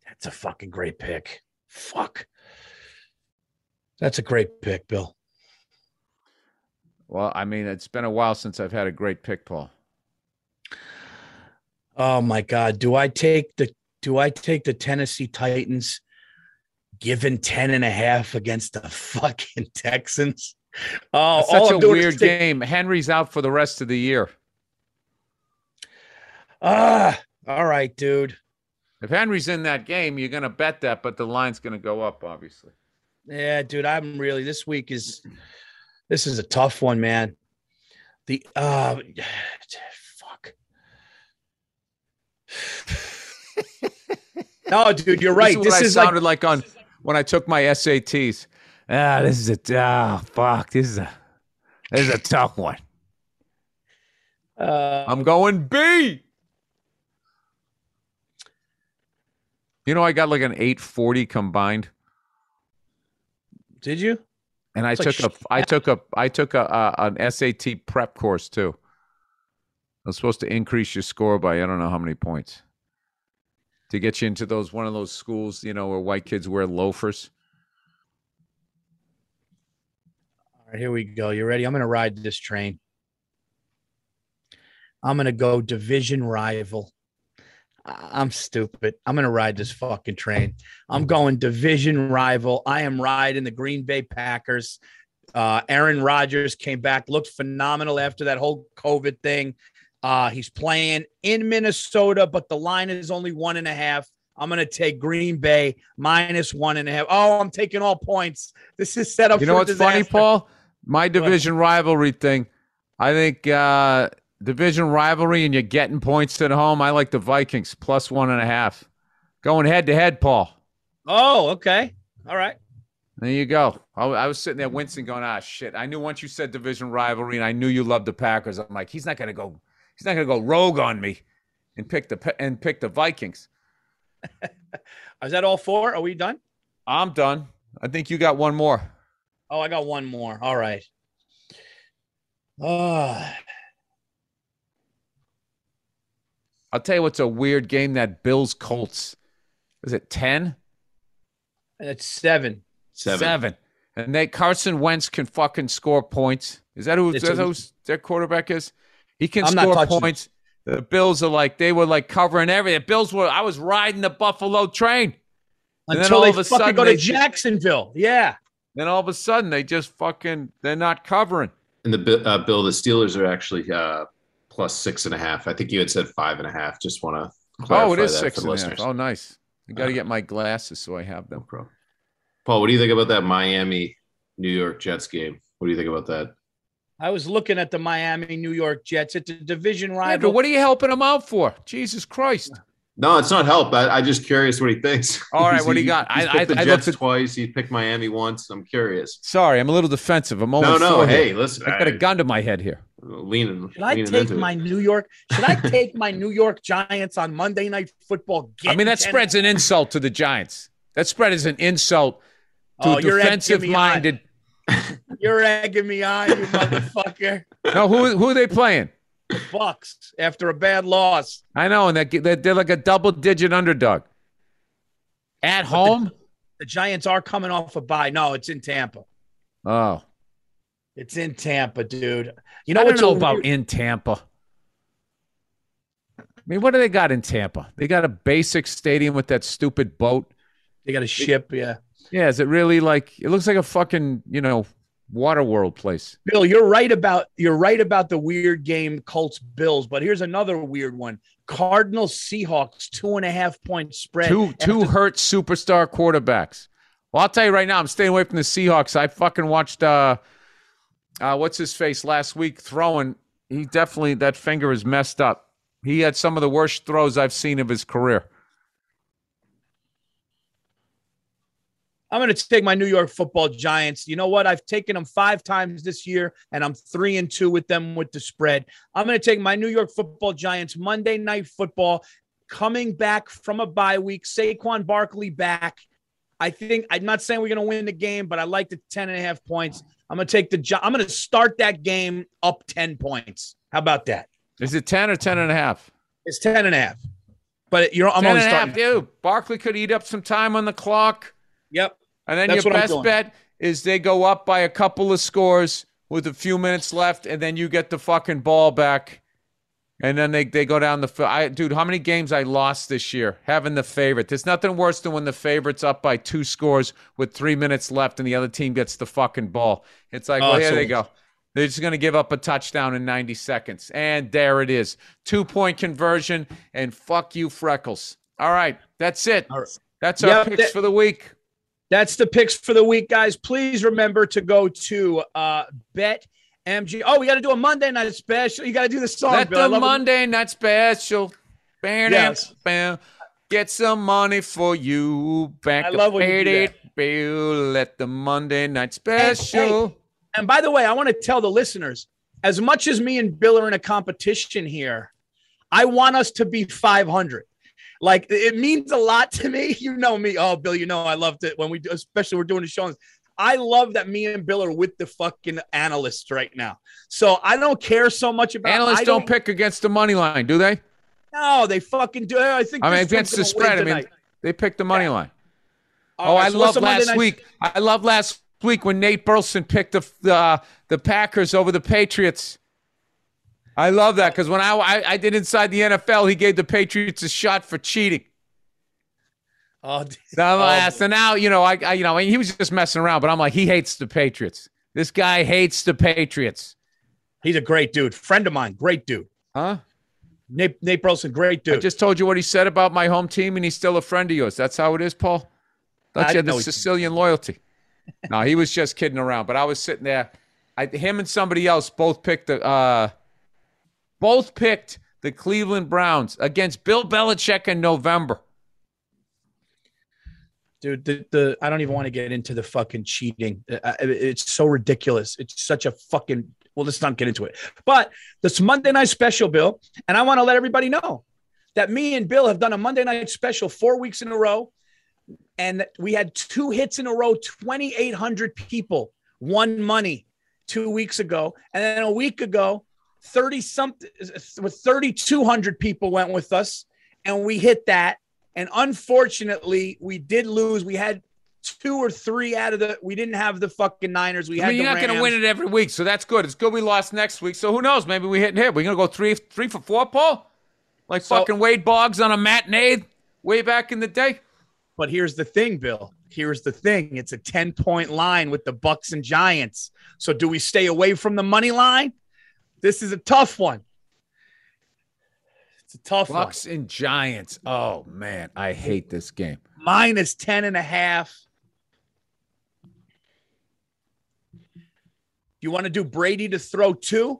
That's a fucking great pick. Fuck. That's a great pick, Bill. Well, I mean, it's been a while since I've had a great pick, Paul. Oh my God. Do I take the do I take the Tennessee Titans given 10 and a half against the fucking Texans? Oh, all such a weird take- game. Henry's out for the rest of the year. Ah, all right, dude. If Henry's in that game, you're going to bet that, but the line's going to go up, obviously. Yeah, dude. I'm really this week is this is a tough one, man. The uh fuck. no, dude, you're right. This is This I is like sounded like, on when I took my SATs. Ah, this is a ah, fuck. This is a this is a tough one. uh, I'm going B. You know, I got like an 840 combined, did you? And I It's like took a I took a I took a, a an SAT prep course too. I was supposed to increase your score by I don't know how many points to get you into those one of those schools, you know, where white kids wear loafers. All right, here we go. You ready? I'm going to ride this train. I'm going to go division rival. I'm stupid. I'm going to ride this fucking train. I'm going division rival. I am riding the Green Bay Packers. Uh, Aaron Rodgers came back, looked phenomenal after that whole COVID thing. Uh, he's playing in Minnesota, but the line is only one and a half. I'm going to take Green Bay minus one and a half. Oh, I'm taking all points. This is set up. You know for what's funny. Paul? My division rivalry thing. I think uh division rivalry and you're getting points at home. I like the Vikings plus one and a half. Going head to head, Paul. Oh, okay. All right. There you go. I, I was sitting there wincing, going, "Ah, shit!" I knew once you said division rivalry, and I knew you loved the Packers. I'm like, he's not gonna go, he's not gonna go rogue on me, and pick the and pick the Vikings. Is that all four? Are we done? I'm done. I think you got one more. Oh, I got one more. All right. Uh, I'll tell you what's a weird game that Bills Colts. Is it 10? And it's seven. Seven. And they Carson Wentz can fucking score points. Is that who It's is that a- who their quarterback is? He can I'm score points. The Bills are like they were like covering everything. The Bills were I was riding the Buffalo train. And then Until all they of a fucking sudden go to they- Jacksonville. Yeah. Then all of a sudden they just fucking they're not covering. And the uh, Bill, the Steelers are actually uh, plus six and a half. I think you had said five and a half. Just want to clarify Oh, it is that six for the and a half. Oh, nice. I got to Uh, get my glasses so I have them. problem. Paul, what do you think about that Miami New York Jets game? What do you think about that? I was looking at the Miami New York Jets. It's a division Yeah, rival. but what are you helping them out for? Jesus Christ! No, it's not help. I, I'm just curious what he thinks. All right, He's- what do you got? He's I- picked I- the I Jets at- twice. He picked Miami once. I'm curious. Sorry, I'm a little defensive. I'm only No, no. Hey, here. listen. I've got a gun to my head here. Leaning. Should I leaning take into it. my New York? Should I take my New York Giants on Monday Night Football? I mean, that Getting spread's an insult to the Giants. That spread is an insult to Oh, you're egging me defensive-minded. You're egging me on, you motherfucker. No, who who are they playing? Bucks after a bad loss. I know, and they're, like a double-digit underdog at home. The Giants are coming off a bye. No, it's in Tampa. Oh, It's in Tampa, dude. You know I what's don't know about weird- in Tampa. I mean, what do they got in Tampa? They got a basic stadium with that stupid boat. They got a ship. Yeah, Yeah, is it really like it looks like a fucking you know water world place? Bill, you're right about you're right about the weird game Colts Bills. But here's another weird one: Cardinals Seahawks two and a half point spread. Two two After- hurt superstar quarterbacks. Well, I'll tell you right now, I'm staying away from the Seahawks. I fucking watched uh, uh what's his face last week throwing. He definitely that finger is messed up. He had some of the worst throws I've seen of his career. I'm going to take my New York Football Giants. You know what? I've taken them five times this year, and I'm three and two with them with the spread. I'm going to take my New York Football Giants Monday Night Football coming back from a bye week. Saquon Barkley back. I think I'm not saying we're going to win the game, but I like the 10 and a half points. I'm going to take the. I'm going to start that game up 10 points. How about that? Is it ten or ten and a half? It's 10 and a half. But you're. I'm only and a half, starting. dude. Barkley could eat up some time on the clock. Yep. And then That's your best bet is they go up by a couple of scores with a few minutes left, and then you get the fucking ball back. And then they, they go down the field. I, dude, how many games I lost this year having the favorite? There's nothing worse than when the favorite's up by two scores with three minutes left and the other team gets the fucking ball. It's like, Oh, well, here so- they go. They're just going to give up a touchdown in 90 seconds. And there it is. Two point conversion, and fuck you, Freckles. All right, that's it. Right. That's our Yep, picks that- for the week. That's the picks for the week, guys. Please remember to go to uh, Bet MG. Oh, we got to do a Monday night special. You got to do the song. Let Bill. The love it. Monday night special. Bam, Yes. bam. Get some money for you. Back I love when you do that. bill. Let the Monday night Hey, special. And by the way, I want to tell the listeners as much as me and Bill are in a competition here, I want us to be 500. Like it means a lot to me. You know me. Oh, Bill, you know I loved it when we do, especially we're doing the shows. I love that me and Bill are with the fucking analysts right now. So I don't care so much about Analysts I don't, pick against the money line, do they? No, they fucking do. I think I mean, against the one's gonna win spread. I mean, they picked the money line. All oh, right, I so love last night- week. I love last week when Nate Burleson picked the the, uh, the Packers over the Patriots. I love that because when I, I I did inside the NFL, he gave the Patriots a shot for cheating. Oh, So, Oh, so now you know I, I you know he was just messing around, but I'm like he hates the Patriots. This guy hates the Patriots, he's a great dude. Friend of mine. Great dude. huh? Nate, Nate Burleson, great dude. I just told you what he said about my home team, and he's still a friend of yours. That's how it is, Paul. Thought I you had didn't the Sicilian loyalty. no, he was just kidding around. But I was sitting there. I, him and somebody else both picked the uh, both picked the Cleveland Browns against Bill Belichick in November. dude the, the i don't even want to get into the fucking cheating. Uh, it's so ridiculous. It's such a fucking well let's not get into it. But this monday night special bill and i want to let everybody know that me and bill have done a monday night special four weeks in a row and we had two hits in a row 2800 people won money two weeks ago. And then a week ago 30 something with 3,200 people went with us, and we hit that. And unfortunately, we did lose. We had two or three out of the. We didn't have the fucking Niners. We I had. mean, you're not going to win it every week, so that's good. It's good we lost next week. So who knows? Maybe we hit and hit. We're going to go three, three for four, Paul? Like So- fucking Wade Boggs on a matinee way back in the day? But here's the thing, Bill. Here's the thing. It's a 10 point line with the Bucks and Giants. So do we stay away from the money line? This is a tough one. It's a tough one. Bucks and Giants. Oh, man. I hate this game. one. Minus 10 and a half. You want to do Brady to throw two?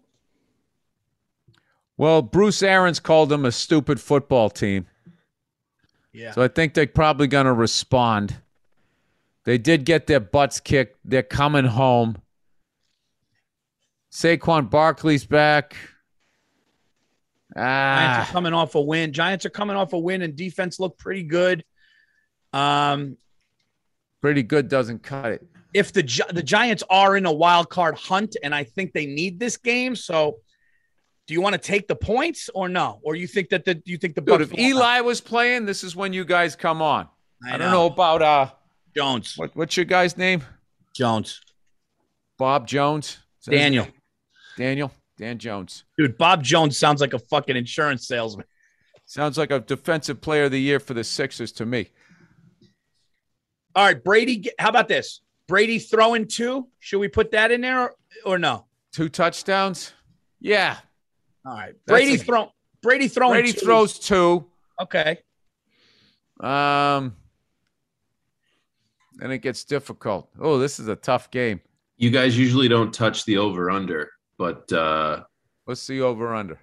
Well, Bruce Arians called them a stupid football team. Yeah. So I think they're probably going to respond. They did get their butts kicked. They're coming home. Saquon Barkley's back. Giants are Ah, coming off a win. Giants are coming off a win, and defense looked pretty good. Um, pretty good doesn't cut it. if the the Giants are in a wild card hunt, and I think they need this game, so do you want to take the points or no? Or you think that the you think the Dude, if Eli was playing, this is when you guys come on. I, I don't know about uh Jones what, what's your guy's name? Jones Bob Jones? Is that his Daniel? Daniel? Dan Jones. dude Bob Jones sounds like a fucking insurance salesman. Sounds like a defensive player of the year for the Sixers to me. All right, Brady. How about this? Brady throwing two. Should we put that in there or, or no? Two touchdowns? Yeah. All right, That's Brady a- Brady throwing. Brady two. throws two. Okay. Um, then it gets difficult. Oh, this is a tough game. You guys usually don't touch the over under, but uh, What's the over under?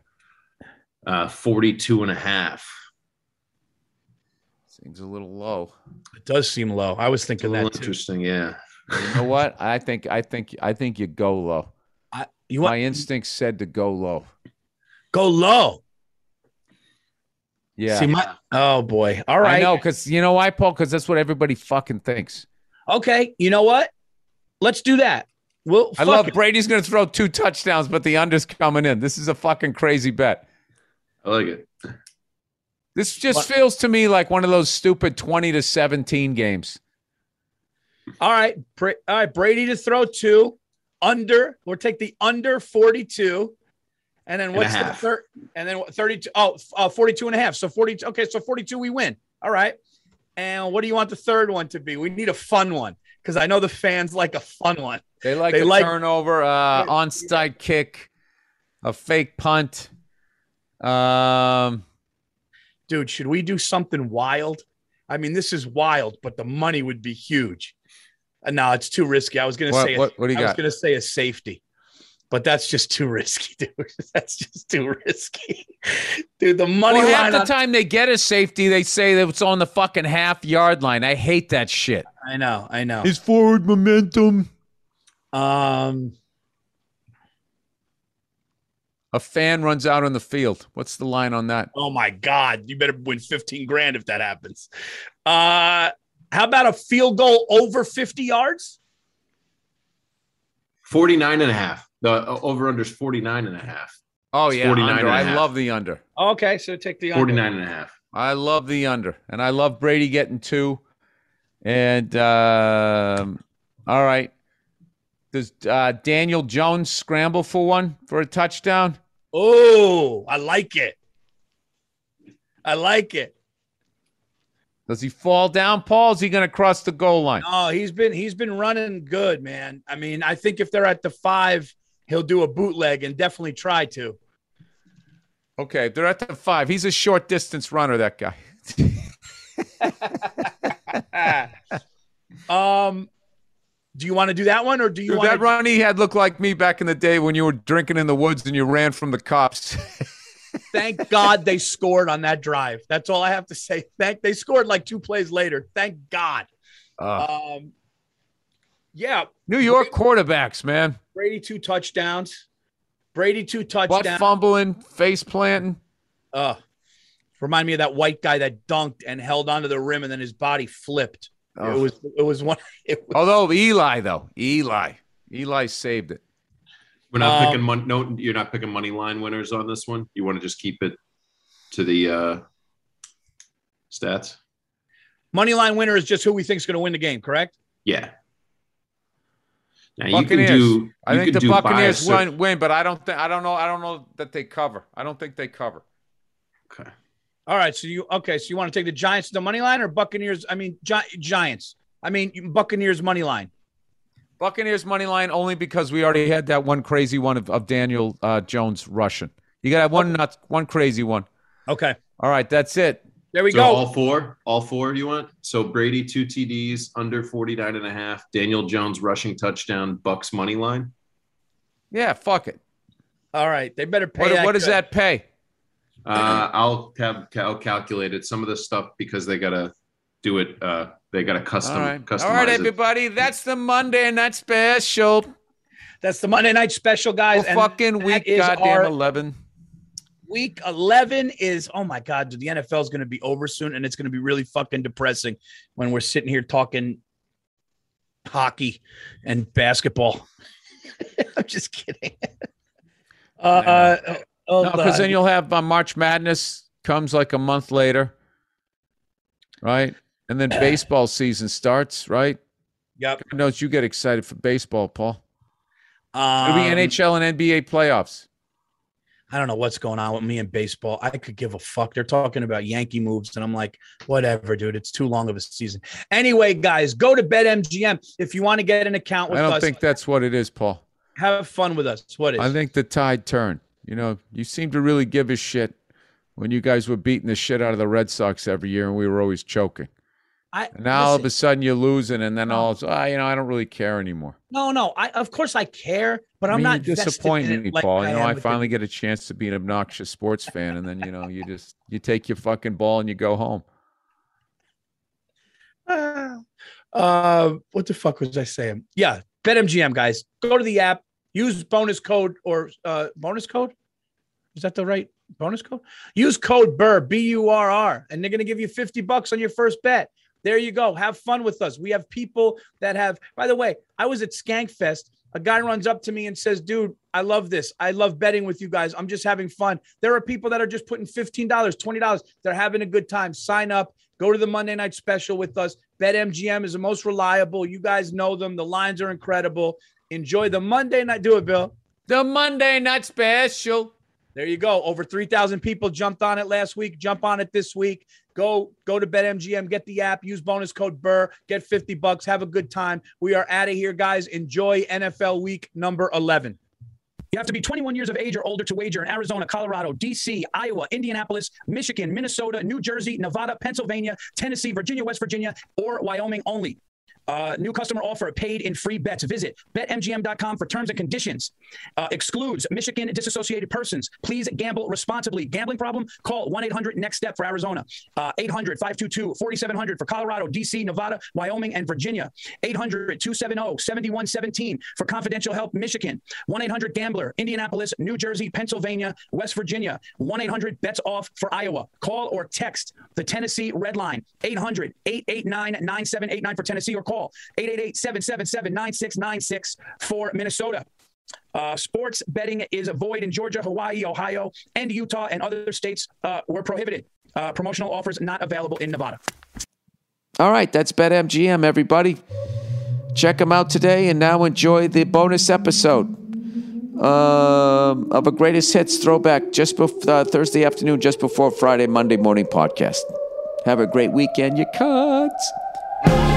uh, 42 and a half. Seems a little low. It does seem low. I was It's a thinking little that too. interesting. Yeah. You know what? I think I think I think you go low. I, you want My instinct said to go low. go low? Yeah. See my. Oh boy. All right. I know because you know why, Paul? Because that's what everybody fucking thinks. Okay. You know what? Let's do that. We'll. I love it. Brady's going to throw two touchdowns, but the under's coming in. This is a fucking crazy bet. I like it. This just What- feels to me like one of those stupid twenty to seventeen games. All right. Bra- All right. Brady to throw two under. We'll take the under 42. And then And what's the third? And then 32. Oh, uh, 42 and a half. So forty. Okay. So 42, we win. All right. And what do you want the third one to be? We need a fun one because I know the fans like a fun one. They like They a like- turnover, uh, onside kick, a fake punt. Um, Dude, should we do something wild? I mean, this is wild, but the money would be huge. Uh, no, it's too risky. I was going to what, say, what, what do you I was going to say a safety, but that's just too risky, dude. That's just too risky, dude. The money Well, half line. the on- time they get a safety, they say that it's on the fucking half yard line. I hate that shit. I know, I know. His forward momentum. Um, A fan runs out on the field. What's the line on that? oh my God, you better win fifteen grand if that happens. Uh, how about a field goal over fifty yards? 49 and a half. The over under is 49 and a half. Oh yeah, 49 under. and a I half. love the under. Okay, so take the under. 49 and a half. I love the under, and I love Brady getting two. And um, all right, does uh, Daniel Jones scramble for one for a touchdown? Oh, I like it. I like it. Does he fall down, Paul? Is he going to cross the goal line? Oh, he's been he's been running good, man. I mean, I think if they're at the five, he'll do a bootleg and definitely try to. Okay, they're at the five. He's a short distance runner. That guy. um, do you want to do that one, or do you Dude, want that to? run he had looked like me back in the day when you were drinking in the woods and you ran from the cops. Thank God they scored on that drive. That's all I have to say. Thank they scored like two plays later. Thank God. Uh, Um, yeah, New York quarterbacks, man. Brady two touchdowns. Brady two Butt touchdowns. fumbling, face planting. Uh, remind me of that white guy that dunked and held onto the rim and then his body flipped. Oh. It was it was one. It was, Although Eli, though Eli, Eli saved it. We're not Um, picking mon- no. You're not picking money line winners on this one. You want to just keep it to the uh, stats. Money line winner is just who we think is going to win the game, correct? Yeah. Now you can Buccaneers. do. I you think the do buy a Buccaneers cer- win, win, but I don't think I don't know. I don't know that they cover. I don't think they cover. Okay. All right. So you okay? So you want to take the Giants to the money line or Buccaneers? I mean Gi- Giants. I mean Buccaneers money line. Buccaneers money line only because we already had that one crazy one of, of Daniel uh, Jones Russian. You got to have one nuts, one crazy one. Okay. All right, that's it. There we So go. all four, all four you want? So Brady two TDs under 49 and a half, Daniel Jones rushing touchdown, Bucs money line. Yeah, fuck it. All right. They better pay. What, that what does that pay? Uh, I'll have I'll calculate it. Some of the stuff because they gotta do it. Uh, they gotta custom All right, customize all right, it. everybody. That's the Monday night special. That's the Monday night special, guys. For and fucking week goddamn our- eleven. Week 11 is, oh my God, dude, the NFL is going to be over soon. And it's going to be really fucking depressing when we're sitting here talking hockey and basketball. I'm just kidding. Uh, uh, oh, No, because then you'll have uh, March Madness comes like a month later, right? And then baseball season starts, right? yep. God knows you get excited for baseball, Paul. Um, It'll be NHL and NBA playoffs. I don't know what's going on with me in baseball. I could give a fuck. They're talking about Yankee moves, and I'm like, whatever, dude. It's too long of a season. Anyway, guys, go to BetMGM if you want to get an account with us. I don't us. think that's what it is, Paul. Have fun with us. What is? I think the tide turned. You know, you seem to really give a shit when you guys were beating the shit out of the Red Sox every year and we were always choking. I, now all of a sudden you're losing, and then all, ah, you know, I don't really care anymore. no, no. I of course I care, but I I'm not you vested disappoint in it me, like Paul. You know, am I finally the- get a chance to be an obnoxious sports fan, and then you know, you just you take your fucking ball and you go home. Uh, what the fuck was I saying? Yeah, BetMGM, guys. Go to the app. Use bonus code or uh, bonus code. Is that the right bonus code? Use code BURR B U R R, and they're gonna give you fifty bucks on your first bet. There you go. Have fun with us. We have people that have. By the way, I was at Skankfest. A guy runs up to me and says, "Dude, I love this. I love betting with you guys. I'm just having fun." There are people that are just putting fifteen dollars, twenty dollars. They're having a good time. Sign up. Go to the Monday night special with us. BetMGM is the most reliable. You guys know them. The lines are incredible. Enjoy the Monday night. Do it, Bill. The Monday night special. There you go. Over 3,000 people jumped on it last week. Jump on it this week. Go go to BetMGM, get the app, use bonus code BURR, get 50 bucks, have a good time. We are out of here, guys. Enjoy NFL week number 11. You have to be 21 years of age or older to wager in Arizona, Colorado, DC, Iowa, Indianapolis, Michigan, Minnesota, New Jersey, Nevada, Pennsylvania, Tennessee, Virginia, West Virginia, or Wyoming only. Uh, new customer offer paid in free bets. Visit betmgm.com for terms and conditions. Uh, excludes Michigan disassociated persons. Please gamble responsibly. Gambling problem? Call 1 800 NEXT STEP for Arizona, 800 522 4700 for Colorado, DC, Nevada, Wyoming, and Virginia, 800 270 7117 for confidential help, Michigan, 1 800 Gambler, Indianapolis, New Jersey, Pennsylvania, West Virginia, 1 800 Bets Off for Iowa. Call or text the Tennessee Red Line, 800 889 9789 for Tennessee, or call 888 777 9696 for Minnesota. Uh, sports betting is a void in Georgia, Hawaii, Ohio, and Utah, and other states uh, were prohibited. Uh, promotional offers not available in Nevada. All right, that's BetMGM, everybody. Check them out today and now enjoy the bonus episode um, of a greatest hits throwback just before uh, Thursday afternoon, just before Friday, Monday morning podcast. Have a great weekend, you cunts.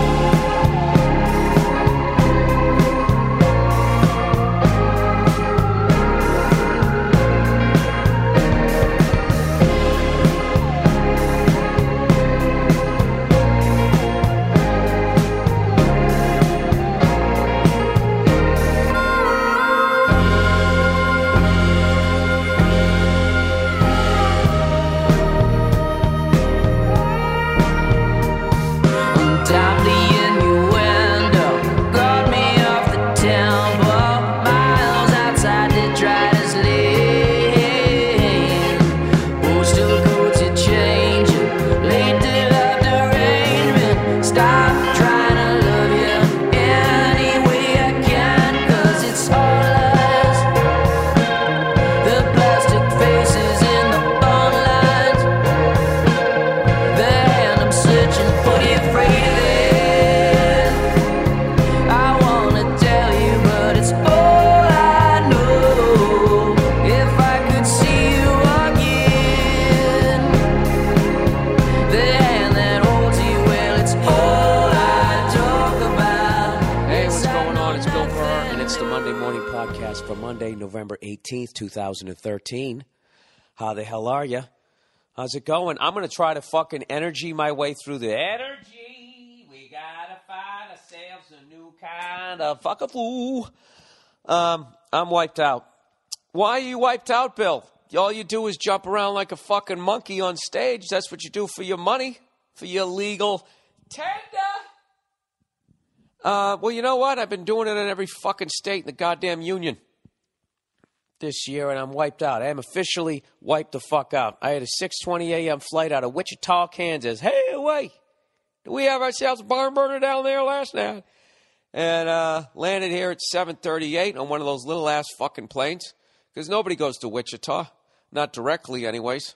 18th, 2013. How the hell are you? How's it going? I'm going to try to fucking energy my way through the energy. We got to find ourselves a new kind of fuck a fool. Um, I'm wiped out. Why are you wiped out, Bill? All you do is jump around like a fucking monkey on stage. That's what you do for your money, for your legal tender. Uh, well, you know what? I've been doing it in every fucking state in the goddamn union this year, and I'm wiped out. I am officially wiped the fuck out. I had a 6:20 a.m. flight out of Wichita, Kansas. Hey, wait, do we have ourselves a barn burner down there last night? And uh, landed here at 7:38 on one of those little ass fucking planes because nobody goes to Wichita, not directly, anyways.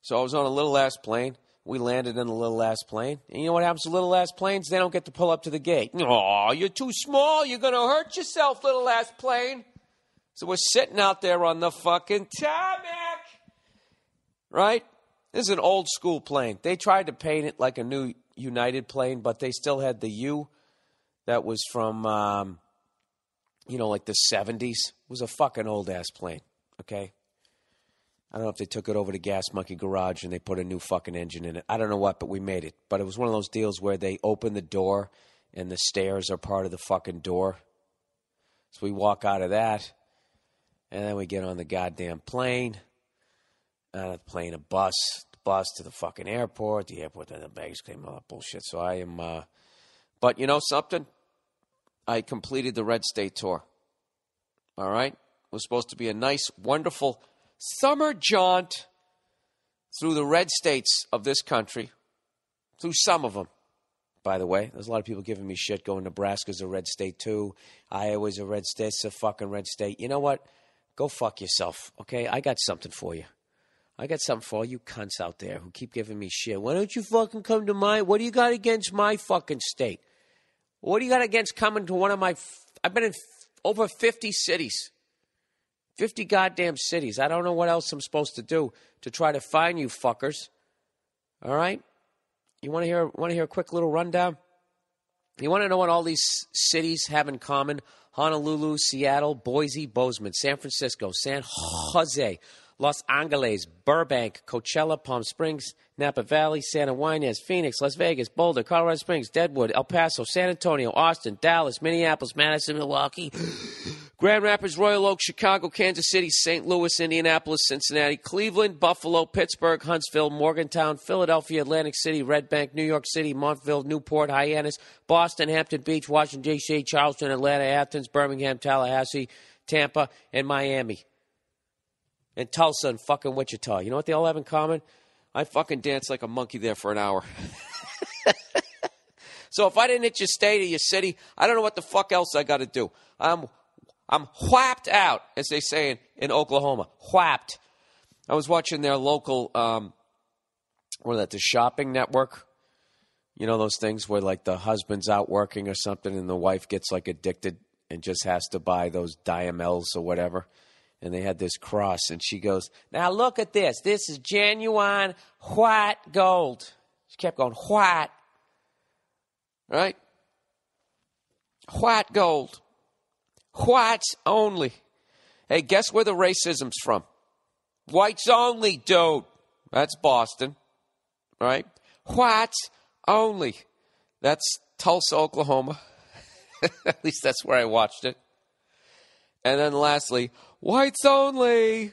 So I was on a little ass plane. We landed in a little ass plane. And you know what happens to little ass planes? They don't get to pull up to the gate. Oh, you're too small. You're going to hurt yourself, little ass plane. So we're sitting out there on the fucking tarmac. Right? This is an old school plane. They tried to paint it like a new United plane, but they still had the U that was from, um, you know, like the 70s. It was a fucking old ass plane. Okay? I don't know if they took it over to Gas Monkey Garage and they put a new fucking engine in it. I don't know what, but we made it. But it was one of those deals where they open the door and the stairs are part of the fucking door. So we walk out of that and then we get on the goddamn plane. Out of the plane, a bus, the bus to the fucking airport, the airport, then the bags came, all that bullshit. So I am, uh, but you know something? I completed the Red State tour. All right? It was supposed to be a nice, wonderful summer jaunt through the red states of this country, through some of them, by the way. There's a lot of people giving me shit going, Nebraska's a red state too. Iowa's a red state. It's a fucking red state. You know what? Go fuck yourself, okay? I got something for you. I got something for all you cunts out there who keep giving me shit. Why don't you fucking come to my. What do you got against my fucking state? What do you got against coming to one of my. I've been in f- over 50 cities. 50 goddamn cities. I don't know what else I'm supposed to do to try to find you fuckers. All right? You want to hear want to hear a quick little rundown? You want to know what all these cities have in common? Honolulu, Seattle, Boise, Bozeman, San Francisco, San Jose, Los Angeles, Burbank, Coachella, Palm Springs, Napa Valley, Santa Ynez, Phoenix, Las Vegas, Boulder, Colorado Springs, Deadwood, El Paso, San Antonio, Austin, Dallas, Minneapolis, Madison, Milwaukee, Grand Rapids, Royal Oak, Chicago, Kansas City, St. Louis, Indianapolis, Cincinnati, Cleveland, Buffalo, Pittsburgh, Huntsville, Morgantown, Philadelphia, Atlantic City, Red Bank, New York City, Montville, Newport, Hyannis, Boston, Hampton Beach, Washington, D.C., Charleston, Atlanta, Athens, Birmingham, Tallahassee, Tampa, and Miami. And Tulsa and fucking Wichita. You know what they all have in common? I fucking danced like a monkey there for an hour. so if I didn't hit your state or your city, I don't know what the fuck else I got to do. I'm I'm whapped out, as they say in, in Oklahoma. Whapped. I was watching their local, um, what is that, the shopping network? You know those things where like the husband's out working or something and the wife gets like addicted and just has to buy those Diamels or whatever. And they had this cross and she goes, Now look at this. This is genuine white gold. She kept going, white. Right? White gold. Whites only. Hey, guess where the racism's from? Whites only, dude. That's Boston. Right? Whites only. That's Tulsa, Oklahoma. At least that's where I watched it. And then lastly, whites only.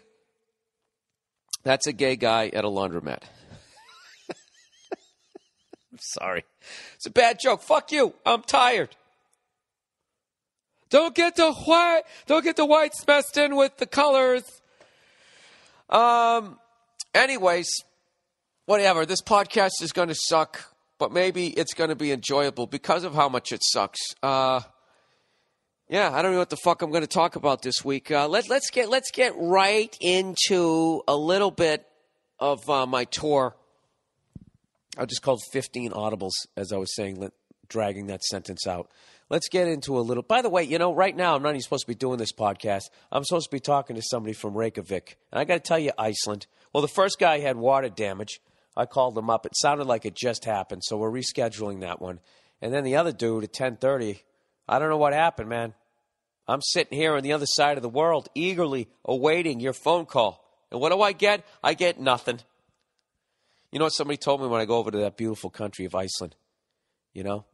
That's a gay guy at a laundromat. I'm sorry. It's a bad joke. Fuck you. I'm tired. Don't get the white. Don't get the whites messed in with the colors. Um. Anyways, whatever. This podcast is going to suck, but maybe it's going to be enjoyable because of how much it sucks. Uh. Yeah, I don't know what the fuck I'm going to talk about this week. Uh, let, let's get let's get right into a little bit of uh, my tour. I just called 15 audibles as I was saying, dragging that sentence out. Let's get into a little. By the way, you know, right now I'm not even supposed to be doing this podcast. I'm supposed to be talking to somebody from Reykjavik, and I got to tell you, Iceland. Well, the first guy had water damage. I called him up. It sounded like it just happened, so we're rescheduling that one. And then the other dude at 10:30. I don't know what happened, man. I'm sitting here on the other side of the world, eagerly awaiting your phone call. And what do I get? I get nothing. You know what somebody told me when I go over to that beautiful country of Iceland? You know?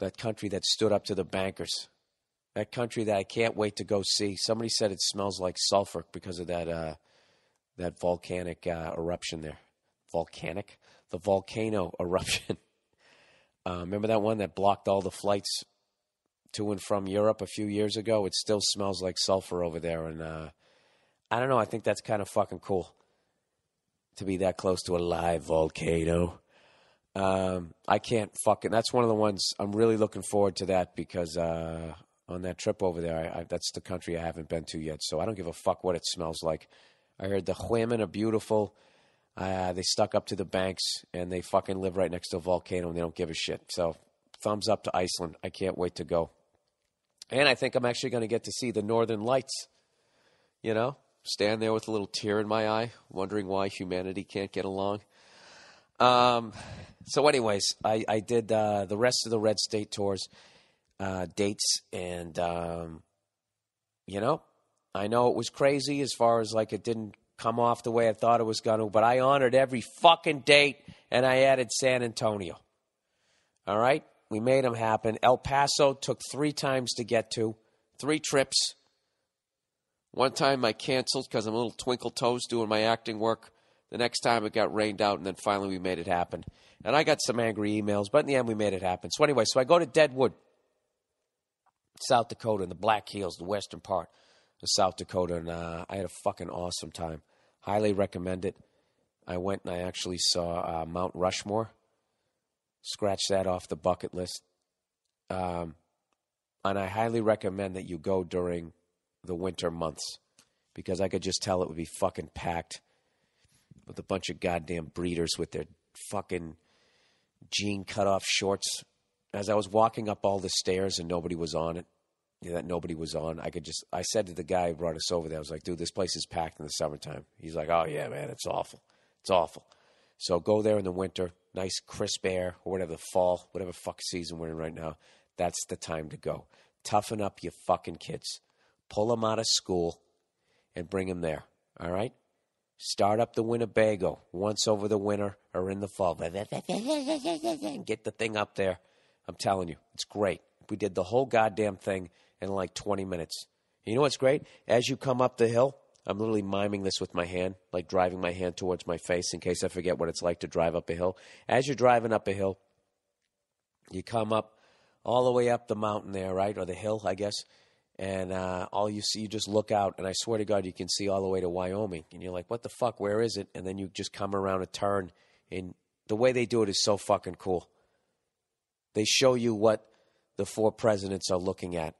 That country that stood up to the bankers. That country that I can't wait to go see. Somebody said it smells like sulfur because of that uh, that volcanic uh, eruption there. Volcanic? The volcano eruption. Uh, remember that one that blocked all the flights to and from Europe a few years ago? It still smells like sulfur over there. And uh, I don't know. I think that's kind of fucking cool to be that close to a live volcano. Um, I can't fucking. That's one of the ones I'm really looking forward to that because uh, on that trip over there, I, I, that's the country I haven't been to yet. So I don't give a fuck what it smells like. I heard the women are beautiful. Uh, they stuck up to the banks and they fucking live right next to a volcano and they don't give a shit. So thumbs up to Iceland. I can't wait to go. And I think I'm actually going to get to see the Northern Lights. You know, stand there with a little tear in my eye, wondering why humanity can't get along. Um, so, anyways, I, I did uh, the rest of the Red State tours uh, dates, and um, you know, I know it was crazy as far as like it didn't come off the way I thought it was going to, but I honored every fucking date, and I added San Antonio. All right, we made them happen. El Paso took three times to get to, three trips. One time I canceled because I'm a little twinkle toes doing my acting work. The next time it got rained out, and then finally we made it happen. And I got some angry emails, but in the end we made it happen. So anyway, so I go to Deadwood, South Dakota, in the Black Hills, the western part of South Dakota, and uh, I had a fucking awesome time. Highly recommend it. I went and I actually saw uh, Mount Rushmore. Scratch that off the bucket list. Um, and I highly recommend that you go during the winter months because I could just tell it would be fucking packed with a bunch of goddamn breeders with their fucking jean cut off shorts. As I was walking up all the stairs and nobody was on it, you know, that nobody was on, I could just, I said to the guy who brought us over there, I was like, dude, this place is packed in the summertime. He's like, oh yeah, man, it's awful. It's awful. So go there in the winter, nice crisp air, or whatever, the fall, whatever fuck season we're in right now. That's the time to go. Toughen up you fucking kids. Pull them out of school and bring them there. All right? Start up the Winnebago once over the winter or in the fall. Get the thing up there. I'm telling you, it's great. We did the whole goddamn thing in like 20 minutes. You know what's great? As you come up the hill, I'm literally miming this with my hand, like driving my hand towards my face in case I forget what it's like to drive up a hill. As you're driving up a hill, you come up all the way up the mountain there, right? Or the hill, I guess and uh, all you see, you just look out, and I swear to God, you can see all the way to Wyoming, and you're like, "What the fuck? Where is it?" And then you just come around a turn, and the way they do it is so fucking cool. They show you what the four presidents are looking at,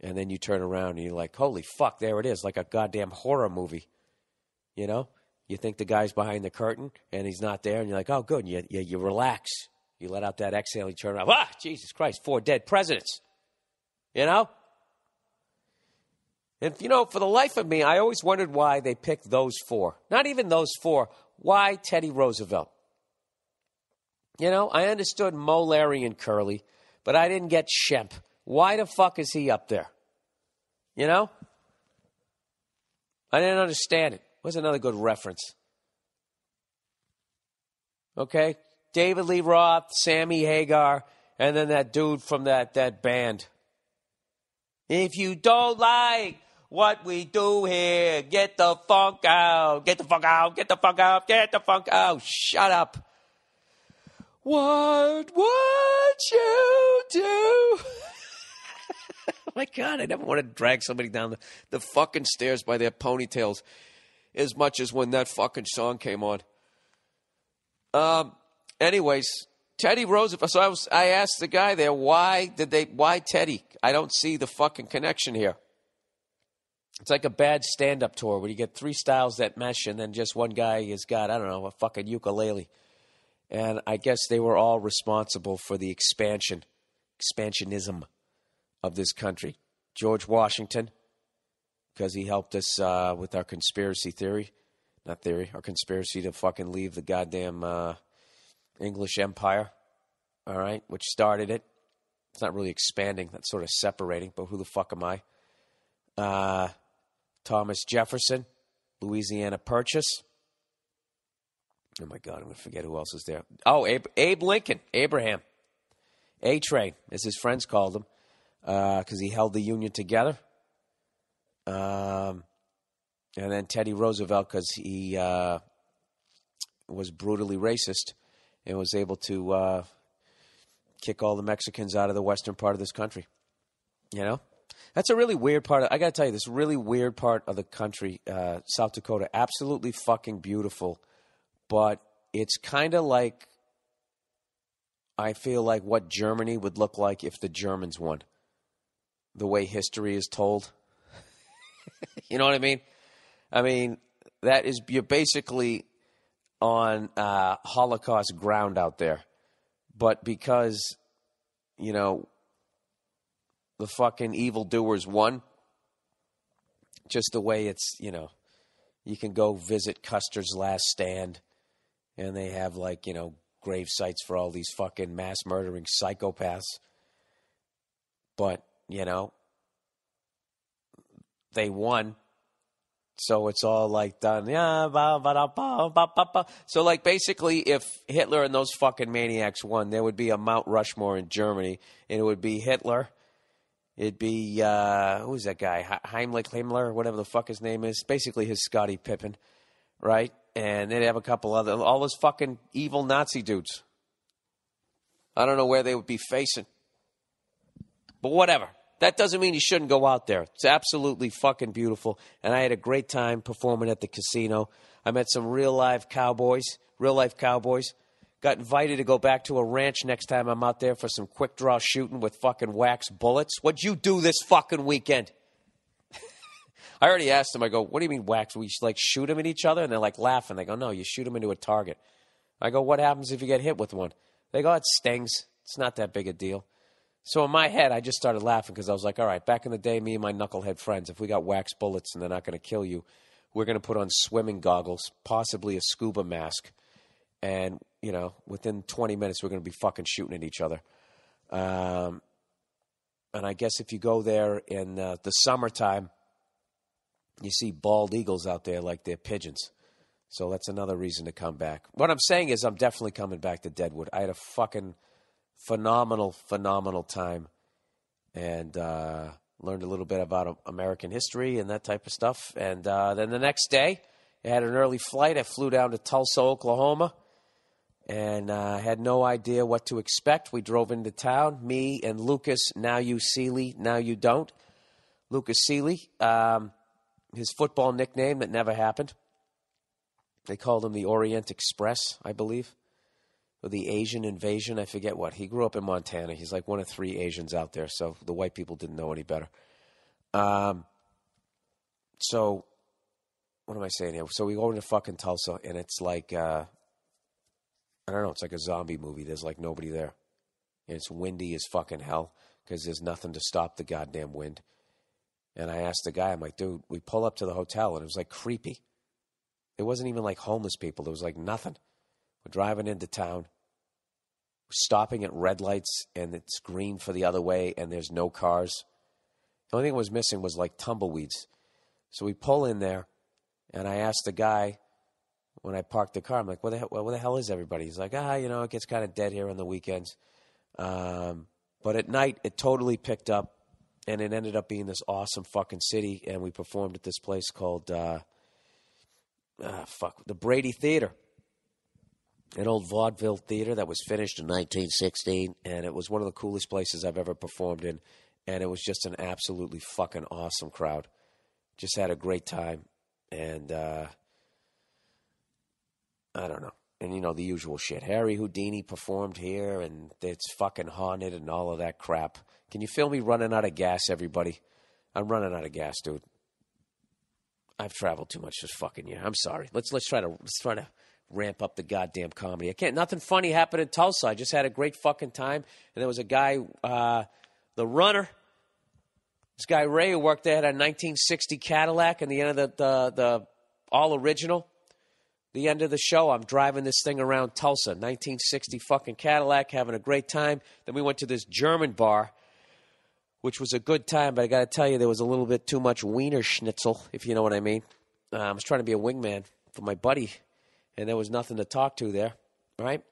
and then you turn around and you're like, "Holy fuck! There it is, like a goddamn horror movie." You know, you think the guy's behind the curtain, and he's not there, and you're like, "Oh, good." You you, you relax, you let out that exhale, you turn around. Ah, Jesus Christ! Four dead presidents. You know and, you know, for the life of me, I always wondered why they picked those four. Not even those four. Why Teddy Roosevelt? You know, I understood Moe, Larry, and Curly, but I didn't get Shemp. Why the fuck is he up there? You know? I didn't understand it. What's another good reference? Okay? David Lee Roth, Sammy Hagar, and then that dude from that, that band. If you don't like what we do here. Get the funk out. Get the funk out. Get the funk out. Get the funk out. Shut up. What would you do? oh my God, I never want to drag somebody down the, the fucking stairs by their ponytails as much as when that fucking song came on. Um, anyways, Teddy Roosevelt. So I was, I asked the guy there, why did they, why Teddy? I don't see the fucking connection here. It's like a bad stand up tour where you get three styles that mesh and then just one guy has got, I don't know, a fucking ukulele. And I guess they were all responsible for the expansion, expansionism of this country. George Washington, because he helped us uh, with our conspiracy theory, not theory, our conspiracy to fucking leave the goddamn uh, English Empire, all right, which started it. It's not really expanding. That's sort of separating. But who the fuck am I? Uh, Thomas Jefferson, Louisiana Purchase. Oh my God, I'm going to forget who else is there. Oh, Abe, Abe Lincoln, Abraham. A Train, as his friends called him, because he held the Union together. Um, and then Teddy Roosevelt, because he uh, was brutally racist and was able to uh, kick all the Mexicans out of the western part of this country. You know? That's a really weird part. Of, I got to tell you, this really weird part of the country, uh, South Dakota, absolutely fucking beautiful, but it's kind of like I feel like what Germany would look like if the Germans won. The way history is told. you know what I mean? I mean, that is, you're basically on uh, Holocaust ground out there. But because, you know, the fucking evildoers won, just the way it's, you know, you can go visit Custer's Last Stand and they have like, you know, grave sites for all these fucking mass murdering psychopaths. But, you know, they won. So it's all like done. So like basically, if Hitler and those fucking maniacs won, there would be a Mount Rushmore in Germany, and it would be Hitler. It'd be uh, who's that guy? Heimlich Himmler, whatever the fuck his name is. Basically, his Scottie Pippen, right? And they'd have a couple other all those fucking evil Nazi dudes. I don't know where they would be facing, but whatever. That doesn't mean you shouldn't go out there. It's absolutely fucking beautiful. And I had a great time performing at the casino. I met some real live cowboys, real life cowboys. Got invited to go back to a ranch next time I'm out there for some quick draw shooting with fucking wax bullets. What'd you do this fucking weekend? I already asked them. I go, "What do you mean wax? We like shoot them at each other?" And they're like laughing. They go, "No, you shoot them into a target." I go, "What happens if you get hit with one?" They go, "It stings. It's not that big a deal." So in my head, I just started laughing because I was like, all right, back in the day, me and my knucklehead friends, if we got wax bullets and they're not going to kill you, we're going to put on swimming goggles, possibly a scuba mask. And, you know, within 20 minutes, we're going to be fucking shooting at each other. Um, and I guess if you go there in uh, the summertime, you see bald eagles out there like they're pigeons. So that's another reason to come back. What I'm saying is, I'm definitely coming back to Deadwood. I had a fucking phenomenal, phenomenal time, and uh, learned a little bit about American history and that type of stuff. And uh, then the next day, I had an early flight. I flew down to Tulsa, Oklahoma, and uh, had no idea what to expect. We drove into town, me and Lucas. Now you Seeley, now you don't. Lucas Seeley, um, his football nickname that never happened. They called him the Orient Express, I believe or the Asian invasion. I forget what. He grew up in Montana. He's like one of three Asians out there, so the white people didn't know any better. Um, so what am I saying here? So we go into fucking Tulsa, and it's like uh, I don't know. It's like a zombie movie. There's like nobody there, and it's windy as fucking hell because there's nothing to stop the goddamn wind. And I asked the guy, I'm like, dude, we pull up to the hotel, and it was like creepy. It wasn't even like homeless people. There was like nothing. We're driving into town, stopping at red lights, and it's green for the other way, and there's no cars. The only thing that was missing was like tumbleweeds. So we pull in there, and I asked the guy when I parked the car, I'm like, where the hell, where the hell is everybody? He's like, ah, you know, it gets kind of dead here on the weekends. Um, but at night, it totally picked up, and it ended up being this awesome fucking city. And we performed at this place called, uh, ah, fuck, the Brady Theater an old vaudeville theater that was finished in 1916, and it was one of the coolest places I've ever performed in. And it was just an absolutely fucking awesome crowd. Just had a great time, and uh, I don't know. And you know the usual shit. Harry Houdini performed here, and it's fucking haunted and all of that crap. Can you feel me running out of gas, everybody? I'm running out of gas, dude. I've traveled too much this fucking year. I'm sorry. Let's let's try to let's try to ramp up the goddamn comedy. I can't. Nothing funny happened in Tulsa. I just had a great fucking time. And there was a guy, uh, the runner. This guy Ray who worked there had a 1960 Cadillac, and the end of the the, the all original. The end of the show, I'm driving this thing around Tulsa, 1960 fucking Cadillac, having a great time. Then we went to this German bar, which was a good time, but I got to tell you, there was a little bit too much Wiener Schnitzel, if you know what I mean. Uh, I was trying to be a wingman for my buddy, and there was nothing to talk to there, right?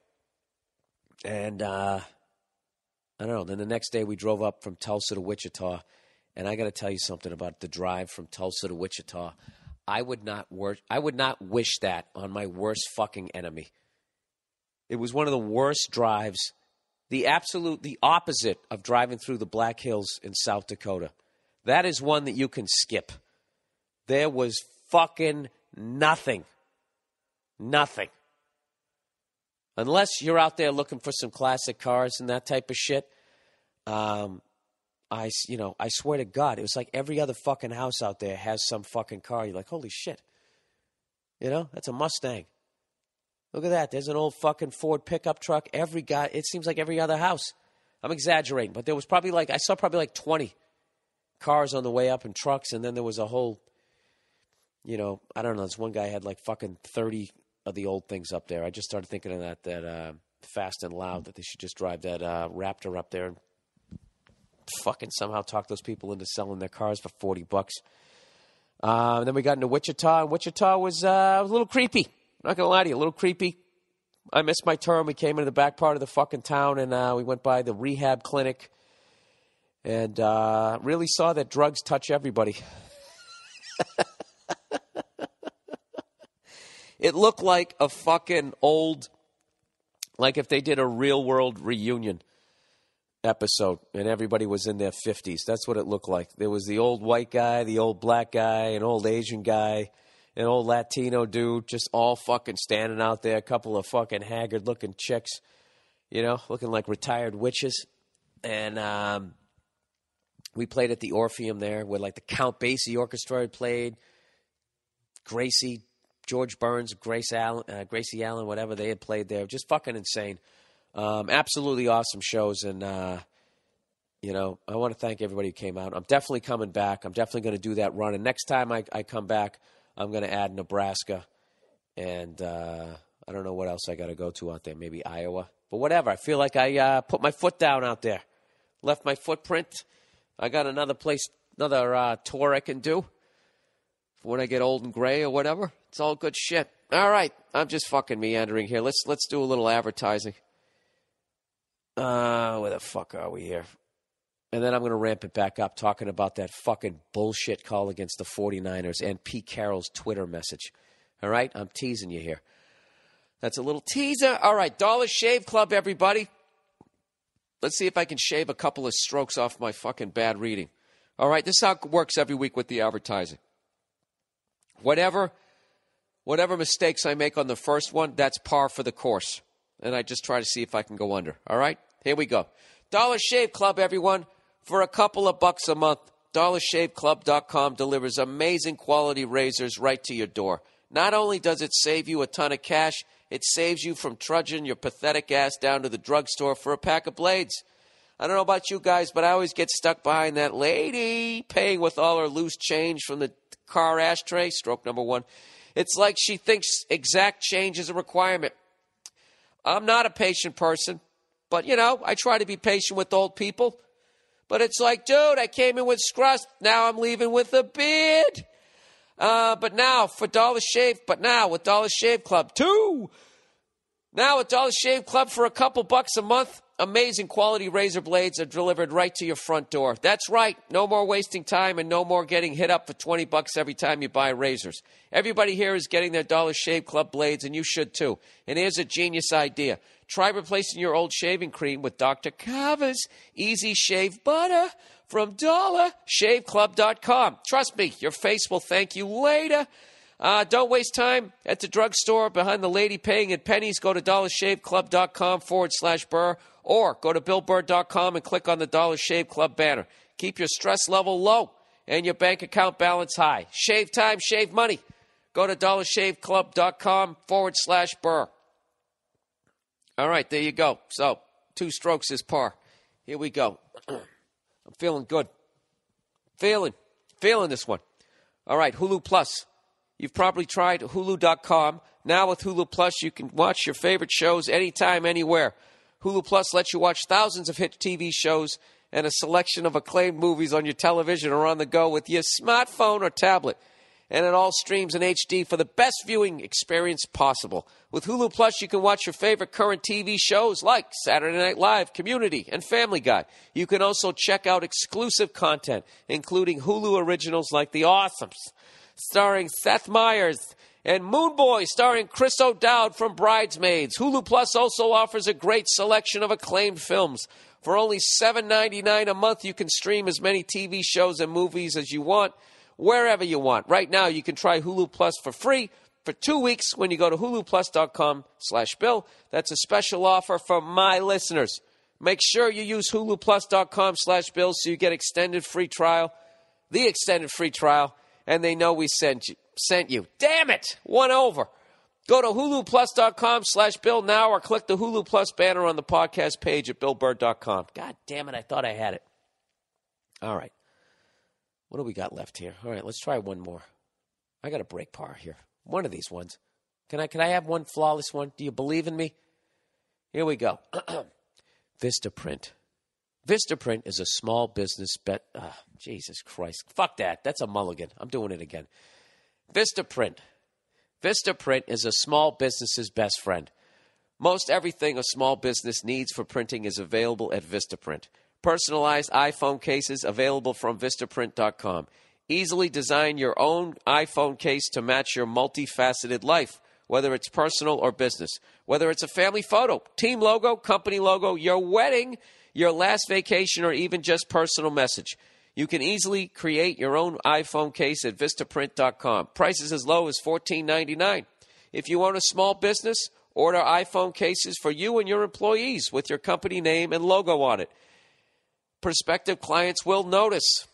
And uh, I don't know. Then the next day, we drove up from Tulsa to Wichita, and I got to tell you something about the drive from Tulsa to Wichita. I would not wor- I would not wish that on my worst fucking enemy. It was one of the worst drives, the absolute the opposite of driving through the Black Hills in South Dakota. That is one that you can skip. There was fucking nothing. Nothing. Unless you're out there looking for some classic cars and that type of shit. Um, I, you know, I swear to God, it was like every other fucking house out there has some fucking car. You're like, holy shit. You know, that's a Mustang. Look at that. There's an old fucking Ford pickup truck. Every guy, it seems like every other house. I'm exaggerating, but there was probably like, I saw probably like 20 cars on the way up and trucks, and then there was a whole, you know, I don't know. This one guy had like fucking 30 of the old things up there. I just started thinking of that, that uh, Fast and Loud, that they should just drive that uh, Raptor up there and fucking somehow talk those people into selling their cars for 40 bucks. Um, then we got into Wichita, and Wichita was, uh, a little creepy. I'm Not gonna lie to you, a little creepy. I missed my turn. We came into the back part of the fucking town, and uh, we went by the rehab clinic, and uh, really saw that drugs touch everybody. it looked like a fucking old, like if they did a real world reunion episode and everybody was in their 50s. That's what it looked like. There was the old white guy, the old black guy, an old Asian guy, an old Latino dude, just all fucking standing out there, a couple of fucking haggard looking chicks, you know, looking like retired witches. And um, we played at the Orpheum there where like the Count Basie Orchestra had played, Gracie, George Burns, Grace Allen, uh, Gracie Allen, whatever they had played there. Just fucking insane. Um, absolutely awesome shows, and uh, you know, I want to thank everybody who came out. I'm definitely coming back. I'm definitely going to do that run, and next time I, I come back, I'm going to add Nebraska, and uh, I don't know what else I got to go to out there. Maybe Iowa, but whatever. I feel like I uh, put my foot down out there, left my footprint. I got another place, another uh, tour I can do when I get old and gray or whatever. It's all good shit. All right, I'm just fucking meandering here. Let's let's do a little advertising. Uh, where the fuck are we here? And then I'm going to ramp it back up talking about that fucking bullshit call against the 49ers and Pete Carroll's Twitter message. All right? I'm teasing you here. That's a little teaser. All right, Dollar Shave Club, everybody. Let's see if I can shave a couple of strokes off my fucking bad reading. All right, this is how it works every week with the advertising. Whatever whatever mistakes I make on the first one, that's par for the course. And I just try to see if I can go under. All right? Here we go. Dollar Shave Club, everyone, for a couple of bucks a month. DollarShaveClub.com delivers amazing quality razors right to your door. Not only does it save you a ton of cash, it saves you from trudging your pathetic ass down to the drugstore for a pack of blades. I don't know about you guys, but I always get stuck behind that lady paying with all her loose change from the car ashtray. Stroke number one. It's like she thinks exact change is a requirement. I'm not a patient person, but you know, I try to be patient with old people. But it's like, dude, I came in with scrust. Now I'm leaving with a beard. Uh, but now for Dollar Shave, but now with Dollar Shave Club, two. Now with Dollar Shave Club for a couple bucks a month, amazing quality razor blades are delivered right to your front door. That's right. No more wasting time and no more getting hit up for 20 bucks every time you buy razors. Everybody here is getting their Dollar Shave Club blades and you should too. And here's a genius idea. Try replacing your old shaving cream with Dr. Carver's Easy Shave Butter from DollarShaveClub.com. Trust me, your face will thank you later. Uh, don't waste time at the drugstore behind the lady paying in pennies. Go to dollarshaveclub.com forward slash burr or go to billburr.com and click on the Dollar Shave Club banner. Keep your stress level low and your bank account balance high. Shave time, shave money. Go to dollarshaveclub.com forward slash burr. All right, there you go. So, two strokes is par. Here we go. I'm feeling good. Feeling. Feeling this one. All right, Hulu Plus. You've probably tried Hulu.com. Now with Hulu Plus, you can watch your favorite shows anytime, anywhere. Hulu Plus lets you watch thousands of hit TV shows and a selection of acclaimed movies on your television or on the go with your smartphone or tablet. And it all streams in HD for the best viewing experience possible. With Hulu Plus, you can watch your favorite current TV shows like Saturday Night Live, Community, and Family Guy. You can also check out exclusive content, including Hulu originals like The Awesomes, starring Seth Meyers, and Moone Boy, starring Chris O'Dowd from Bridesmaids. Hulu Plus also offers a great selection of acclaimed films. For only $7.99 a month, you can stream as many TV shows and movies as you want, wherever you want. Right now, you can try Hulu Plus for free for two weeks when you go to huluplus.com slash bill. That's a special offer for my listeners. Make sure you use huluplus.com slash bill so you get extended free trial, the extended free trial, and they know we sent you. Sent you. Damn it! One over. Go to huluplus.com slash bill now or click the Hulu Plus banner on the podcast page at billburr.com. God damn it, I thought I had it. All right. What do we got left here? All right, let's try one more. I got a break par here. One of these ones. Can I can I have one flawless one? Do you believe in me? Here we go. Vistaprint. Vistaprint is a small business bet. Oh, Jesus Christ. Fuck that. That's a mulligan. I'm doing it again. Vistaprint. Vistaprint is a small business's best friend. Most everything a small business needs for printing is available at Vistaprint. Personalized iPhone cases available from Vistaprint.com. Easily design your own iPhone case to match your multifaceted life, whether it's personal or business. Whether it's a family photo, team logo, company logo, your wedding, your last vacation, or even just personal message. You can easily create your own iPhone case at Vistaprint.com. Prices as low as $14.99. If you own a small business, order iPhone cases for you and your employees with your company name and logo on it. Prospective clients will notice.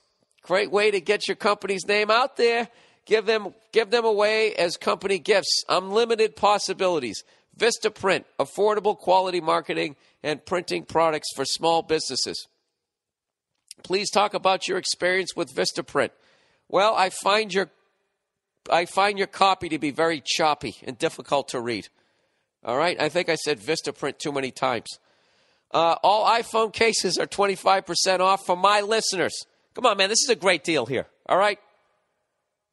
Great way to get your company's name out there. Give them give them away as company gifts. Unlimited possibilities. Vistaprint, affordable quality marketing and printing products for small businesses. Please talk about your experience with Vistaprint. Well, I find your I find your copy to be very choppy and difficult to read. All right, I think I said Vistaprint too many times. Uh, all iPhone cases are 25% off for my listeners. Come on, man, this is a great deal here. All right?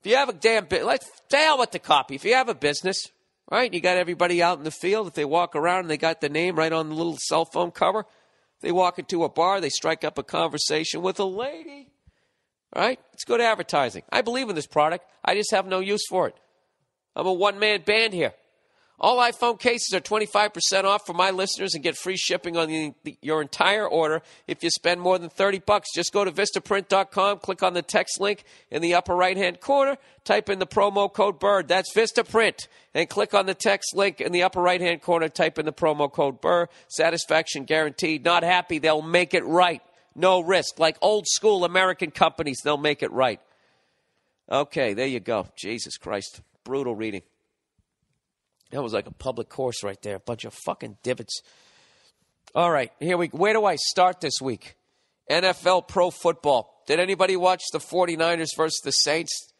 If you have a damn bit, let's hell with the copy. If you have a business, right, you got everybody out in the field. If they walk around and they got the name right on the little cell phone cover, they walk into a bar, they strike up a conversation with a lady. Right? It's good advertising. I believe in this product. I just have no use for it. I'm a one man band here. All iPhone cases are 25% off for my listeners and get free shipping on the, the, your entire order if you spend more than 30 bucks. Just go to vistaprint.com, click on the text link in the upper right-hand corner, type in the promo code BURR. That's Vistaprint. And click on the text link in the upper right-hand corner, type in the promo code BURR. Satisfaction guaranteed. Not happy, they'll make it right. No risk. Like old school American companies, they'll make it right. Okay, there you go. Jesus Christ. Brutal reading. That was like a public course right there. A bunch of fucking divots. All right, here we Where do I start this week? NFL Pro Football. Did anybody watch the 49ers versus the Saints?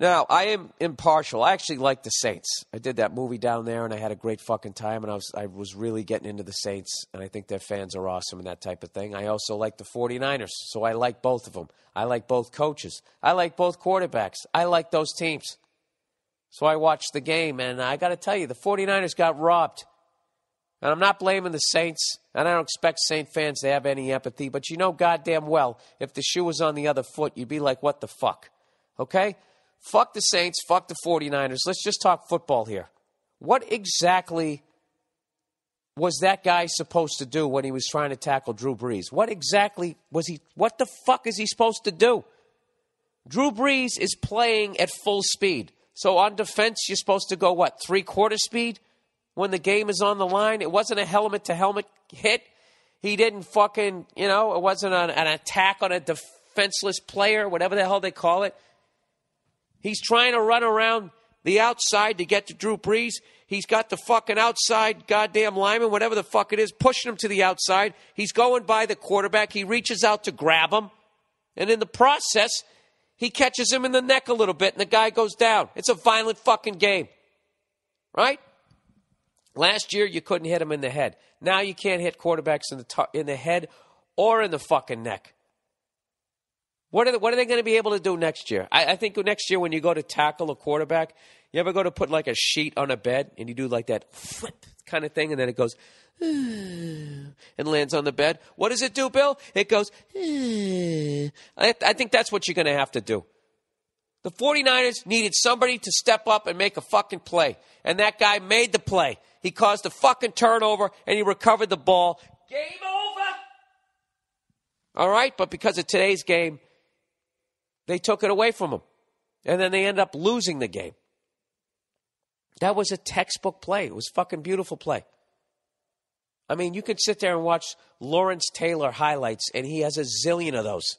Now, I am impartial. I actually like the Saints. I did that movie down there and I had a great fucking time and I was I was really getting into the Saints and I think their fans are awesome and that type of thing. I also like the 49ers, so I like both of them. I like both coaches. I like both quarterbacks. I like those teams. So I watched the game, and I got to tell you, the 49ers got robbed. And I'm not blaming the Saints, and I don't expect Saint fans to have any empathy, but you know goddamn well, if the shoe was on the other foot, you'd be like, what the fuck? Okay? Fuck the Saints, fuck the 49ers. Let's just talk football here. What exactly was that guy supposed to do when he was trying to tackle Drew Brees? What exactly was he, what the fuck is he supposed to do? Drew Brees is playing at full speed. So on defense, you're supposed to go, what, three quarter speed when the game is on the line? It wasn't a helmet to helmet hit. He didn't fucking, you know, it wasn't an, an attack on a defenseless player, whatever the hell they call it. He's trying to run around the outside to get to Drew Brees. He's got the fucking outside goddamn lineman, whatever the fuck it is, pushing him to the outside. He's going by the quarterback. He reaches out to grab him. And in the process, He catches him in the neck a little bit and the guy goes down. It's a violent fucking game. Right? Last year you couldn't hit him in the head. Now you can't hit quarterbacks in the tar- in the head or in the fucking neck. What are they, what are they going to be able to do next year? I, I think next year when you go to tackle a quarterback, you ever go to put like a sheet on a bed and you do like that flip kind of thing, and then it goes and lands on the bed. What does it do, Bill? It goes. I, I think that's what you're going to have to do. The 49ers needed somebody to step up and make a fucking play. And that guy made the play. He caused a fucking turnover and he recovered the ball. Game over. All right, but because of today's game, they took it away from him. And then they end up losing the game. That was a textbook play. It was fucking beautiful play. I mean, you could sit there and watch Lawrence Taylor highlights, and he has a zillion of those.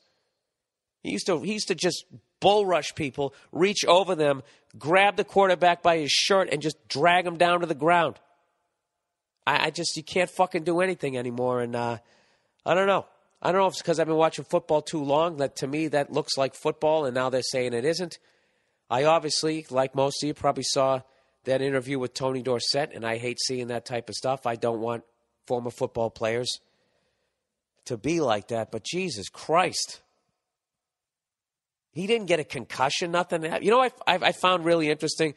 He used to he used to just bull rush people, reach over them, grab the quarterback by his shirt, and just drag him down to the ground. I, I just you can't fucking do anything anymore, and uh, I don't know. I don't know if it's because I've been watching football too long. That to me that looks like football, and now they're saying it isn't. I obviously, like most of you, probably saw that interview with Tony Dorsett, and I hate seeing that type of stuff. I don't want former football players to be like that, but Jesus Christ. He didn't get a concussion, nothing. You know, I, I found really interesting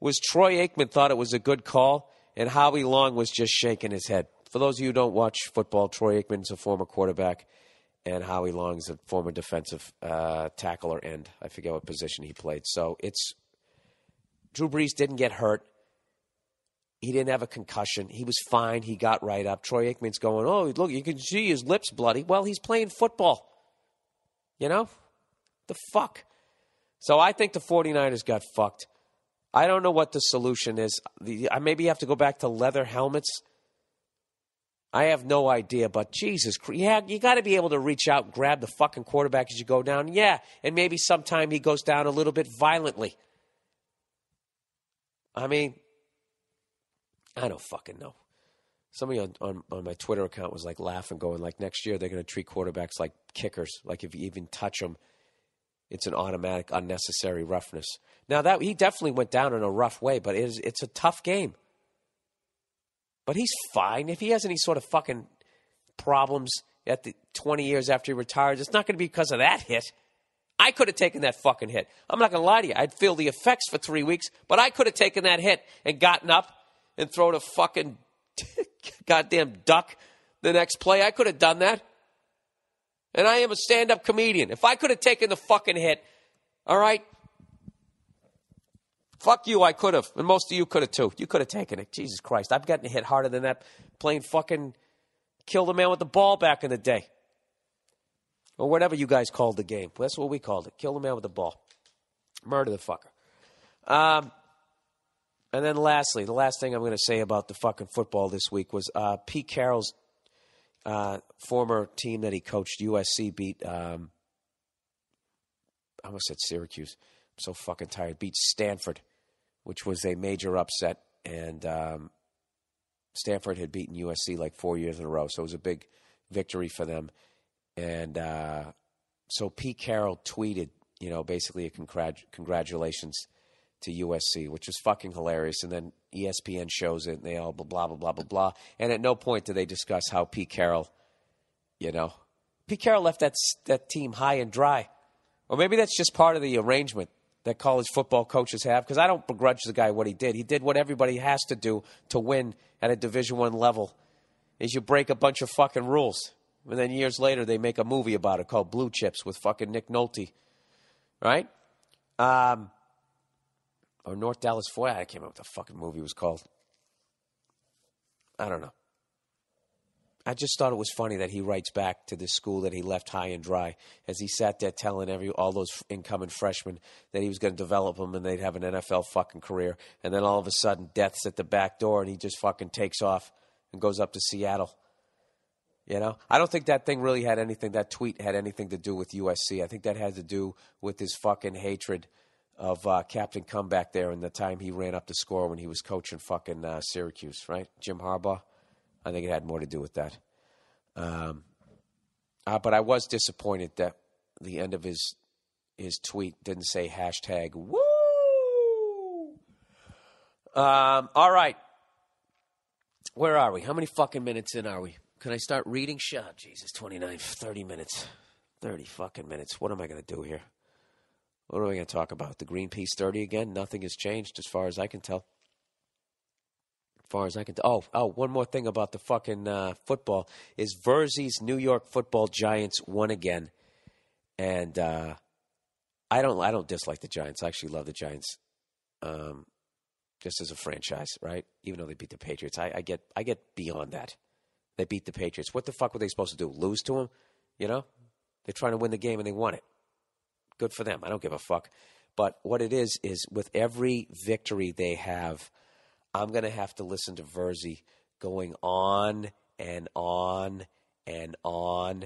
was Troy Aikman thought it was a good call, and Howie Long was just shaking his head. For those of you who don't watch football, Troy Aikman's a former quarterback, and Howie Long's a former defensive uh, tackle or end. I forget what position he played. So it's Drew Brees didn't get hurt. He didn't have a concussion. He was fine. He got right up. Troy Aikman's going, oh, look, you can see his lips bloody. Well, he's playing football. You know? The fuck? So I think the 49ers got fucked. I don't know what the solution is. I maybe have to go back to leather helmets. I have no idea, but Jesus, yeah, you got to be able to reach out, grab the fucking quarterback as you go down. Yeah, and maybe sometime he goes down a little bit violently. I mean, I don't fucking know. Somebody on, on, on my Twitter account was like laughing, going like, next year they're going to treat quarterbacks like kickers. Like if you even touch them, it's an automatic unnecessary roughness. Now that he definitely went down in a rough way, but it is, it's a tough game. But he's fine if he has any sort of fucking problems at the 20 years after he retires. It's not going to be because of that hit. I could have taken that fucking hit. I'm not going to lie to you. I'd feel the effects for three weeks, but I could have taken that hit and gotten up and thrown a fucking goddamn duck the next play. I could have done that. And I am a stand up comedian. If I could have taken the fucking hit, all right, fuck you, I could have. And most of you could have too. You could have taken it. Jesus Christ. I've gotten hit harder than that playing fucking kill the man with the ball back in the day or whatever you guys called the game. That's what we called it. Kill the man with the ball. Murder the fucker. Um, and then lastly, the last thing I'm going to say about the fucking football this week was uh, Pete Carroll's uh, former team that he coached, USC, beat, um, I almost said Syracuse. I'm so fucking tired. Beat Stanford, which was a major upset. And um, Stanford had beaten USC like four years in a row. So it was a big victory for them. And uh, so Pete Carroll tweeted, you know, basically a congrat- congratulations to USC, which was fucking hilarious. And then ESPN shows it, and they all blah blah blah blah blah blah. And at no point do they discuss how Pete Carroll, you know, Pete Carroll left that that team high and dry, or maybe that's just part of the arrangement that college football coaches have. Because I don't begrudge the guy what he did. He did what everybody has to do to win at a Division One level. Is you break a bunch of fucking rules. And then years later, they make a movie about it called Blue Chips with fucking Nick Nolte, right? Um, or North Dallas Forty. I can't remember what the fucking movie was called. I don't know. I just thought it was funny that he writes back to this school that he left high and dry as he sat there telling every all those incoming freshmen that he was going to develop them and they'd have an NFL fucking career. And then all of a sudden, death's at the back door and he just fucking takes off and goes up to Seattle. You know, I don't think that thing really had anything. That tweet had anything to do with USC. I think that had to do with his fucking hatred of uh, Captain Comeback there and the time he ran up the score when he was coaching fucking uh, Syracuse, right? Jim Harbaugh. I think it had more to do with that. Um, uh, but I was disappointed that the end of his his tweet didn't say hashtag woo. Um, all right. Where are we? How many fucking minutes in are we? Can I start reading? Shut Jesus, 29, 30 minutes. 30 fucking minutes. What am I going to do here? What are we going to talk about? The Greenpeace 30 again? Nothing has changed as far as I can tell. As far as I can tell. Oh, oh, one more thing about the fucking uh, football is Verzi's New York football Giants won again. And uh, I don't I don't dislike the Giants. I actually love the Giants. Um, just as a franchise, right? Even though they beat the Patriots, I, I get I get beyond that. They beat the Patriots. What the fuck were they supposed to do? Lose to them? You know, they're trying to win the game and they won it. Good for them. I don't give a fuck. But what it is is with every victory they have, I'm gonna have to listen to Verzi going on and on and on.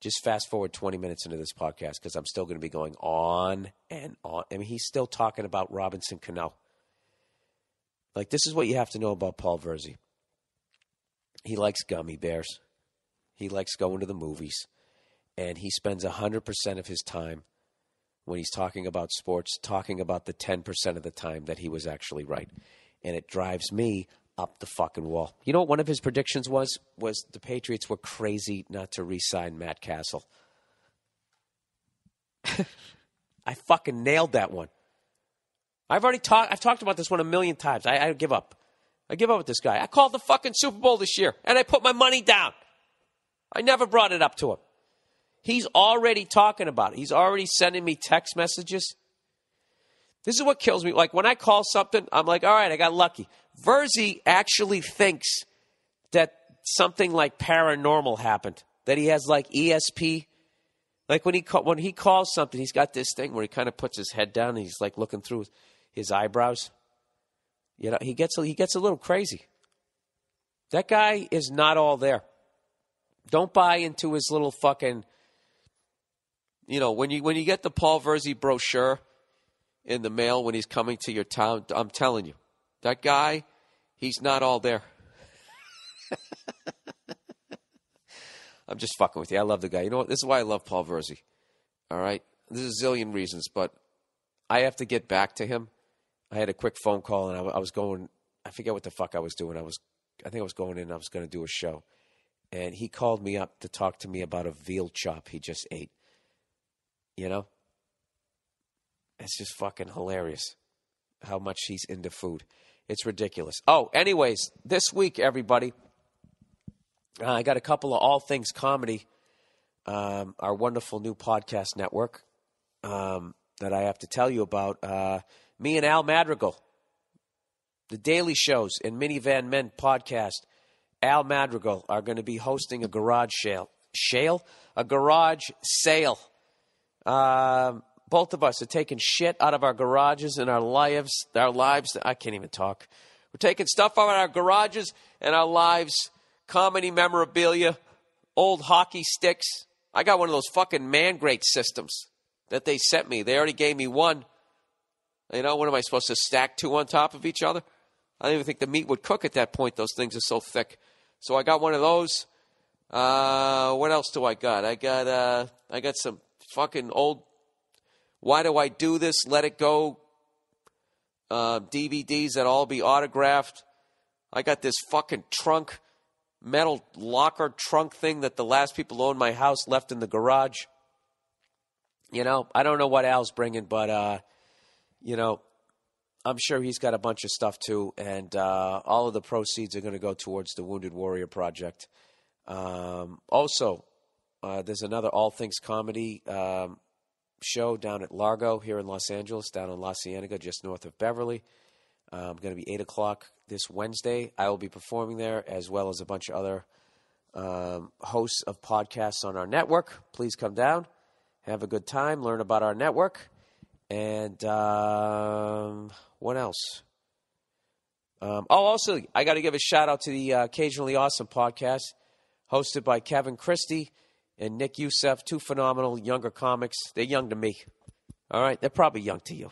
Just fast forward 20 minutes into this podcast because I'm still going to be going on and on. I mean, he's still talking about Robinson Cano. Like, this is what you have to know about Paul Verzi. He likes gummy bears. He likes going to the movies. And he spends 100% of his time when he's talking about sports, talking about the 10% of the time that he was actually right. And it drives me up the fucking wall. You know what one of his predictions was? Was the Patriots were crazy not to re-sign Matt Cassel. I fucking nailed that one. I've already talked. I've talked about this one a million times. I, I give up. I give up with this guy. I called the fucking Super Bowl this year, and I put my money down. I never brought it up to him. He's already talking about it. He's already sending me text messages. This is what kills me. Like when I call something, I'm like, all right, I got lucky. Verzi actually thinks that something like paranormal happened. That he has like ESP. Like when he call, when he calls something, he's got this thing where he kind of puts his head down and he's like looking through his eyebrows. You know, he gets he gets a little crazy. That guy is not all there. Don't buy into his little fucking. You know, when you when you get the Paul Verzi brochure in the mail when he's coming to your town, I'm telling you, that guy, he's not all there. I'm just fucking with you. I love the guy. You know what? This is why I love Paul Verzi. All right? There's a zillion reasons, but I have to get back to him. I had a quick phone call and I, I was going, I forget what the fuck I was doing. I was, I think I was going in, I was going to do a show. And he called me up to talk to me about a veal chop he just ate. You know? It's just fucking hilarious how much he's into food. It's ridiculous. Oh, anyways, this week, everybody, uh, I got a couple of all things comedy, um, our wonderful new podcast network um, that I have to tell you about. Uh, me and Al Madrigal, the Daily Shows and Minivan Men podcast. Al Madrigal are going to be hosting a garage sale. Shale? A garage sale. Um, both of us are taking shit out of our garages and our lives, our lives. I can't even talk. We're taking stuff out of our garages and our lives, comedy memorabilia, old hockey sticks. I got one of those fucking man great systems that they sent me. They already gave me one. You know, what am I supposed to stack two on top of each other? I don't even think the meat would cook at that point. Those things are so thick. So I got one of those. Uh, what else do I got? I got uh, I got some fucking old why do I do this? Let it go. Uh, DVDs that all be autographed. I got this fucking trunk, metal locker trunk thing that the last people owned my house left in the garage. You know, I don't know what Al's bringing, but uh, you know, I'm sure he's got a bunch of stuff too, and uh, all of the proceeds are going to go towards the Wounded Warrior Project. Um, also, uh, there's another All Things Comedy um, show down at Largo here in Los Angeles, down in La Cienega, just north of Beverly. Um, going to be 8 o'clock this Wednesday. I will be performing there, as well as a bunch of other um, hosts of podcasts on our network. Please come down, have a good time, learn about our network. And um, what else? Um, oh, also, I got to give a shout out to the uh, Occasionally Awesome podcast, hosted by Kevin Christy and Nick Youssef, two phenomenal younger comics. They're young to me. All right, they're probably young to you.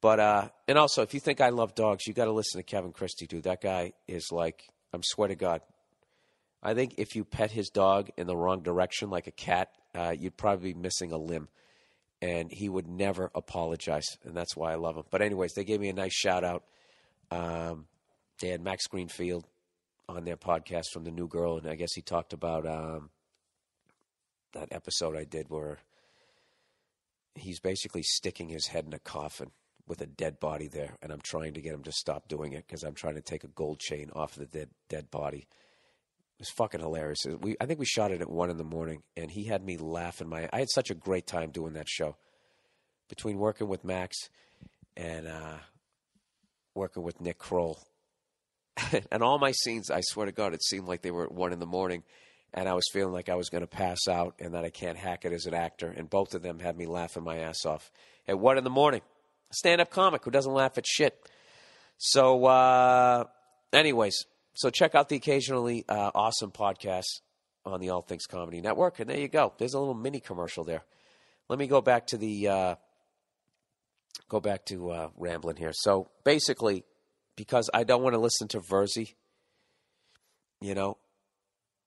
But uh, and also, if you think I love dogs, you got to listen to Kevin Christy, dude. That guy is like, I'm swear to God. I think if you pet his dog in the wrong direction, like a cat, uh, you'd probably be missing a limb. And he would never apologize, and that's why I love him. But anyways, they gave me a nice shout out. Um, they had Max Greenfield on their podcast from the New Girl, and I guess he talked about um, that episode I did where he's basically sticking his head in a coffin with a dead body there, and I'm trying to get him to stop doing it because I'm trying to take a gold chain off of the dead dead body. It was fucking hilarious. We I think we shot it at one in the morning, and he had me laughing. My I had such a great time doing that show. Between working with Max and uh, working with Nick Kroll, and all my scenes, I swear to God, it seemed like they were at one in the morning, and I was feeling like I was going to pass out and that I can't hack it as an actor. And both of them had me laughing my ass off at one in the morning. Stand-up comic who doesn't laugh at shit. So, uh, anyways, so check out the occasionally uh, awesome podcast on the All Things Comedy Network, and there you go. There's a little mini commercial there. Let me go back to the uh, go back to uh, rambling here. So basically, because I don't want to listen to Verzi, you know,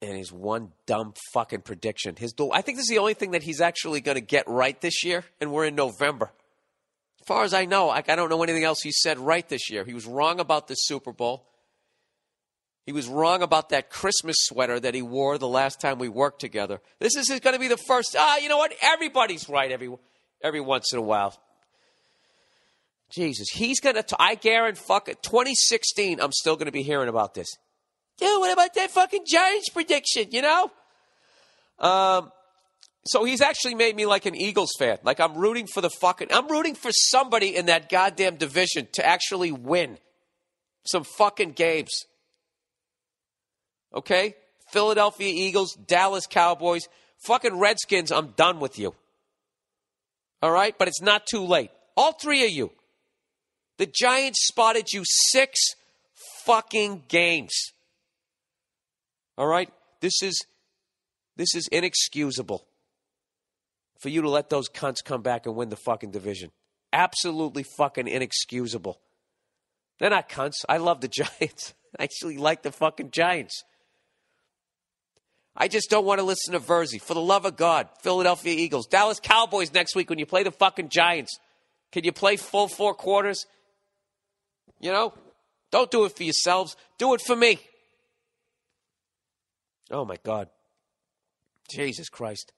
and his one dumb fucking prediction. His I think this is the only thing that he's actually going to get right this year, and we're in November. As far as I know, I, I don't know anything else he said right this year. He was wrong about the Super Bowl. He was wrong about that Christmas sweater that he wore the last time we worked together. This is going to be the first. Ah, you know what? Everybody's right every every once in a while. Jesus, he's going to. I guarantee, fuck it. 2016, I'm still going to be hearing about this. Dude, what about that fucking Giants prediction? You know. Um. So he's actually made me like an Eagles fan. Like I'm rooting for the fucking. I'm rooting for somebody in that goddamn division to actually win some fucking games. Okay? Philadelphia Eagles, Dallas Cowboys, fucking Redskins, I'm done with you. All right? But it's not too late. All three of you. The Giants spotted you six fucking games. All right? This is this is inexcusable for you to let those cunts come back and win the fucking division. Absolutely fucking inexcusable. They're not cunts. I love the Giants. I actually like the fucking Giants. I just don't want to listen to Verzi. For the love of God, Philadelphia Eagles, Dallas Cowboys next week when you play the fucking Giants. Can you play full four quarters? You know, don't do it for yourselves. Do it for me. Oh my God. Jesus Christ.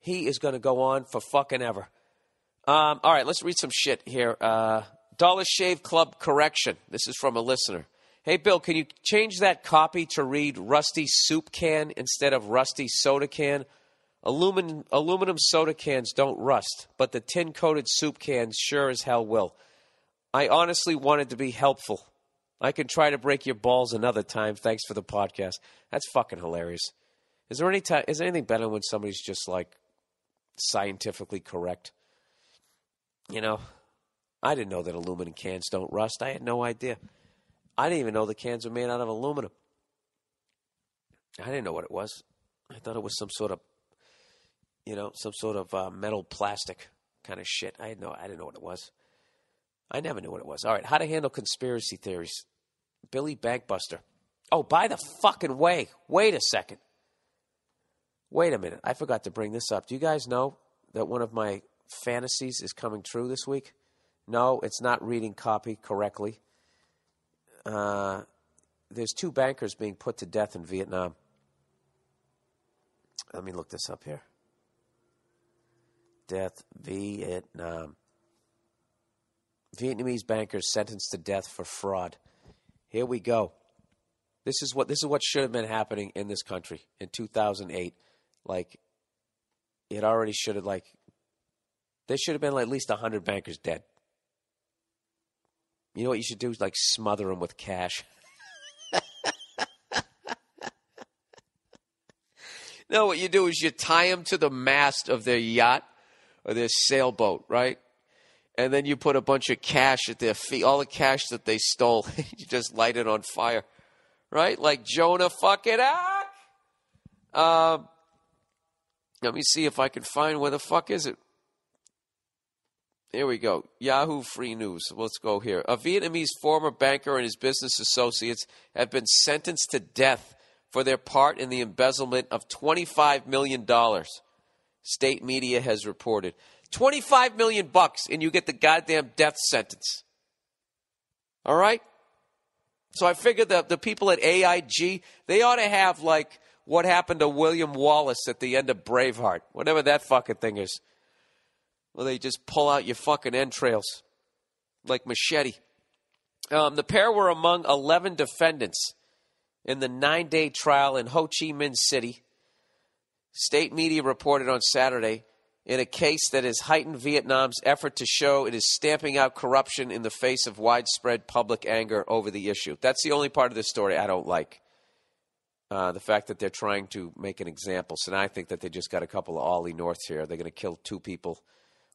He is going to go on for fucking ever. Um, all right, let's read some shit here. Uh, Dollar Shave Club correction. This is from a listener. Hey, Bill, can you change that copy to read rusty soup can instead of rusty soda can? Aluminum, aluminum soda cans don't rust, but the tin coated soup cans sure as hell will. I honestly wanted to be helpful. I can try to break your balls another time. Thanks for the podcast. That's fucking hilarious. Is there any? Is there anything better when somebody's just like scientifically correct? You know, I didn't know that aluminum cans don't rust. I had no idea. I didn't even know the cans were made out of aluminum. I didn't know what it was. I thought it was some sort of, you know, some sort of uh, metal plastic kind of shit. I had no, I didn't know what it was. I never knew what it was. All right, how to handle conspiracy theories. Billy Bankbuster. Oh, by the fucking way, wait a second. Wait a minute. I forgot to bring this up. Do you guys know that one of my fantasies is coming true this week? No, it's not reading copy correctly. Uh, there's two bankers being put to death in Vietnam. Let me look this up here. Death, Vietnam. Vietnamese bankers sentenced to death for fraud. Here we go. This is what this is what should have been happening in this country in 2008. Like it already should have like there should have been like at least 100 bankers dead. You know what you should do is like smother them with cash. no, what you do is you tie them to the mast of their yacht or their sailboat, right? And then you put a bunch of cash at their feet, all the cash that they stole, you just light it on fire, right? Like Jonah fucking Ark. Um, let me see if I can find where the fuck is it. Here we go. Yahoo Free News. Let's go here. A Vietnamese former banker and his business associates have been sentenced to death for their part in the embezzlement of $25 million, state media has reported. 25 million bucks and you get the goddamn death sentence. All right? So I figured that the people at AIG, they ought to have like what happened to William Wallace at the end of Braveheart, whatever that fucking thing is. Well, they just pull out your fucking entrails like machete. Um, the pair were among 11 defendants in the nine day trial in Ho Chi Minh City. State media reported on Saturday in a case that has heightened Vietnam's effort to show it is stamping out corruption in the face of widespread public anger over the issue. That's the only part of this story I don't like. Uh, the fact that they're trying to make an example. So now I think that they just got a couple of Ollie Norths here. They're going to kill two people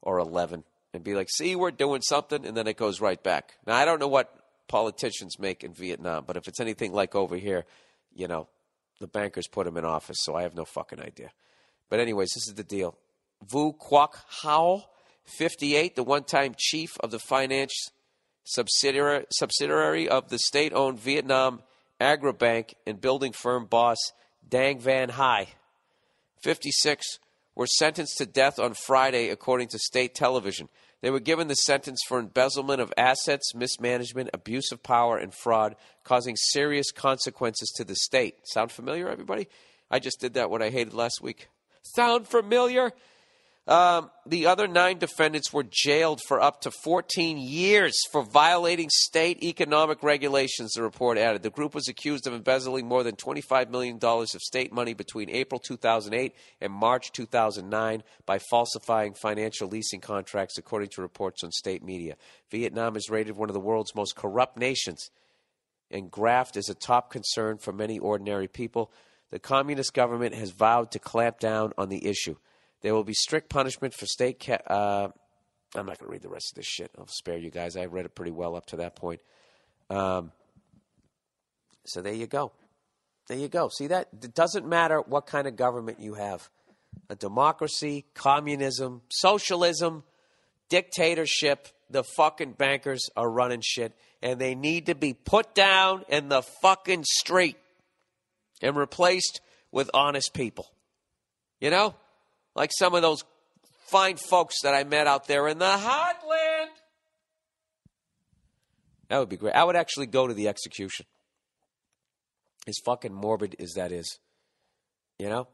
or 11 and be like, see, we're doing something. And then it goes right back. Now, I don't know what politicians make in Vietnam, but if it's anything like over here, you know, the bankers put them in office. So I have no fucking idea. But, anyways, this is the deal. Vu Quoc Hao, 58, the one time chief of the finance subsidiary, subsidiary of the state owned Vietnam Agribank and building firm boss Dang Van Hai, 56, were sentenced to death on Friday, according to state television. They were given the sentence for embezzlement of assets, mismanagement, abuse of power, and fraud, causing serious consequences to the state. Sound familiar, everybody? I just did that what I hated last week. Sound familiar? Um, the other nine defendants were jailed for up to 14 years for violating state economic regulations, the report added. The group was accused of embezzling more than $25 million of state money between April 2008 and March 2009 by falsifying financial leasing contracts, according to reports on state media. Vietnam is rated one of the world's most corrupt nations, and graft is a top concern for many ordinary people. The communist government has vowed to clamp down on the issue. There will be strict punishment for state. Ca- uh, I'm not going to read the rest of this shit. I'll spare you guys. I read it pretty well up to that point. Um, so there you go. There you go. See that? It doesn't matter what kind of government you have a democracy, communism, socialism, dictatorship. The fucking bankers are running shit, and they need to be put down in the fucking street and replaced with honest people. You know? Like some of those fine folks that I met out there in the heartland. That would be great. I would actually go to the execution. As fucking morbid as that is, you know?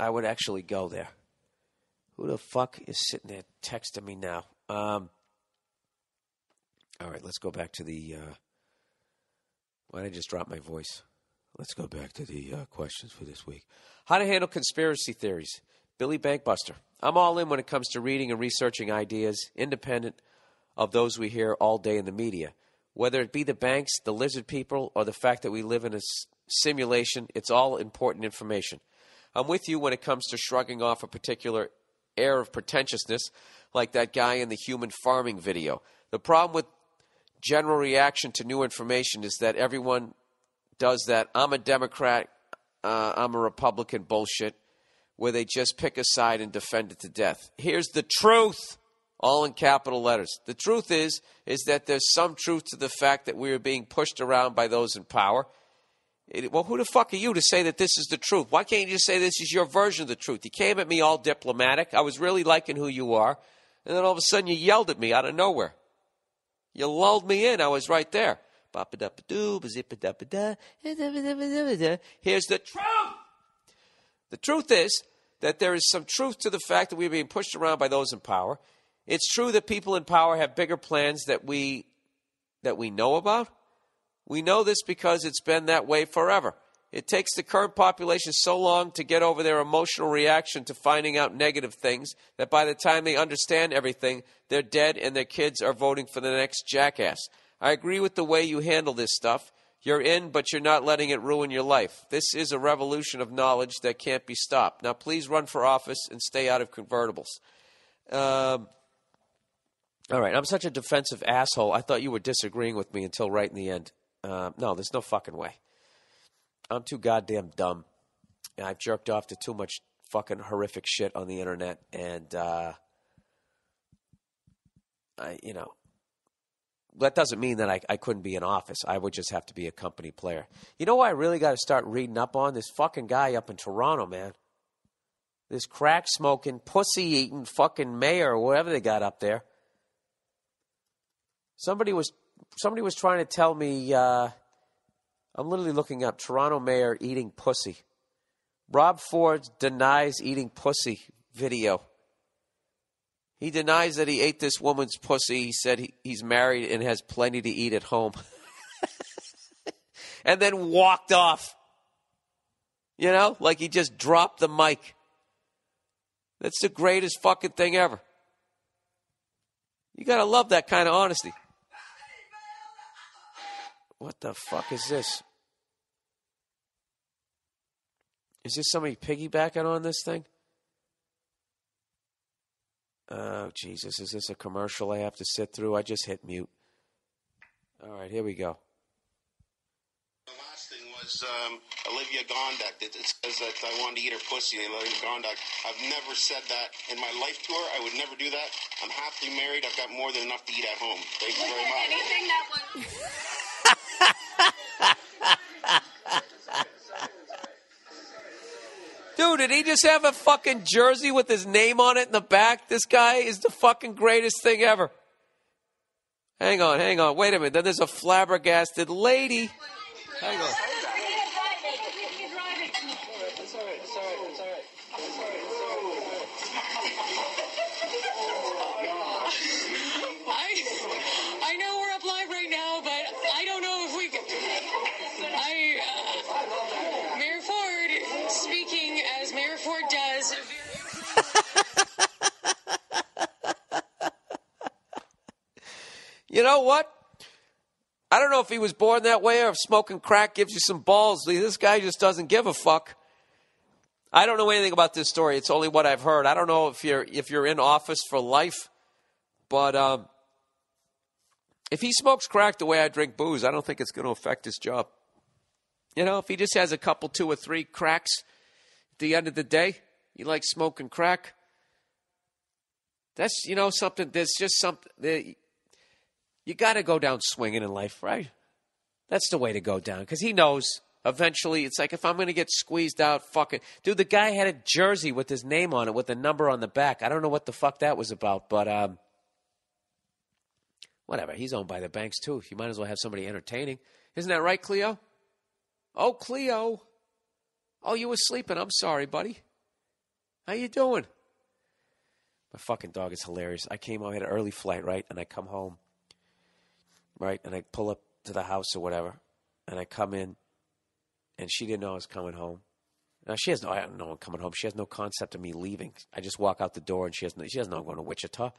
I would actually go there. Who the fuck is sitting there texting me now? Um, all right, let's go back to the. Uh, why did I just drop my voice? Let's go back to the uh, questions for this week. How to handle conspiracy theories. Billy Bankbuster. I'm all in when it comes to reading and researching ideas, independent of those we hear all day in the media. Whether it be the banks, the lizard people, or the fact that we live in a s- simulation, it's all important information. I'm with you when it comes to shrugging off a particular air of pretentiousness, like that guy in the human farming video. The problem with general reaction to new information is that everyone does that I'm a Democrat, uh, I'm a Republican bullshit, where they just pick a side and defend it to death. Here's the truth, all in capital letters. The truth is, is that there's some truth to the fact that we are being pushed around by those in power. It, well, who the fuck are you to say that this is the truth? Why can't you just say this is your version of the truth? You came at me all diplomatic. I was really liking who you are. And then all of a sudden you yelled at me out of nowhere. You lulled me in. I was right there. Here's the truth. The truth is that there is some truth to the fact that we're being pushed around by those in power. It's true that people in power have bigger plans that we that we know about. We know this because it's been that way forever. It takes the current population so long to get over their emotional reaction to finding out negative things that by the time they understand everything, they're dead and their kids are voting for the next jackass. I agree with the way you handle this stuff. You're in, but you're not letting it ruin your life. This is a revolution of knowledge that can't be stopped. Now, please run for office and stay out of convertibles. Um, all right, I'm such a defensive asshole. I thought you were disagreeing with me until right in the end. Uh, no, there's no fucking way. I'm too goddamn dumb. I've jerked off to too much fucking horrific shit on the internet, and uh, I, you know, that doesn't mean that I, I couldn't be in office. I would just have to be a company player. You know what I really got to start reading up on? This fucking guy up in Toronto, man. This crack smoking, pussy eating fucking mayor or whatever they got up there. Somebody was somebody was trying to tell me uh, I'm literally looking up Toronto mayor eating pussy. Rob Ford denies eating pussy video. He denies that he ate this woman's pussy. He said he, he's married and has plenty to eat at home. and then walked off. You know, like he just dropped the mic. That's the greatest fucking thing ever. You gotta love that kind of honesty. What the fuck is this? Is this somebody piggybacking on this thing? Oh, Jesus. Is this a commercial I have to sit through? I just hit mute. All right, here we go. The last thing was um, Olivia Gondek. It, it says that I wanted to eat her pussy. Olivia Gondek. I've never said that in my life tour. I would never do that. I'm happily married. I've got more than enough to eat at home. Thank you very much. Anything that was. Dude, did he just have a fucking jersey with his name on it in the back? This guy is the fucking greatest thing ever. Hang on, hang on. Wait a minute. Then there's a flabbergasted lady. Hang on. You know what? I don't know if he was born that way or if smoking crack gives you some balls. This guy just doesn't give a fuck. I don't know anything about this story. It's only what I've heard. I don't know if you're if you're in office for life, but um, if he smokes crack the way I drink booze, I don't think it's going to affect his job. You know, if he just has a couple, two or three cracks at the end of the day, he likes smoking crack. That's you know something. There's just something. You got to go down swinging in life, right? That's the way to go down because he knows eventually it's like if I'm going to get squeezed out, fuck it. Dude, the guy had a jersey with his name on it with a number on the back. I don't know what the fuck that was about, but um, whatever. He's owned by the banks too. You might as well have somebody entertaining. Isn't that right, Cleo? Oh, Cleo. Oh, you were sleeping. I'm sorry, buddy. How you doing? My fucking dog is hilarious. I came home, I had an early flight, right? And I come home, right? And I pull up to the house or whatever. And I come in, and she didn't know I was coming home. Now, she has no, I don't know I'm coming home. She has no concept of me leaving. I just walk out the door, and she has no, she doesn't know I'm going to Wichita. What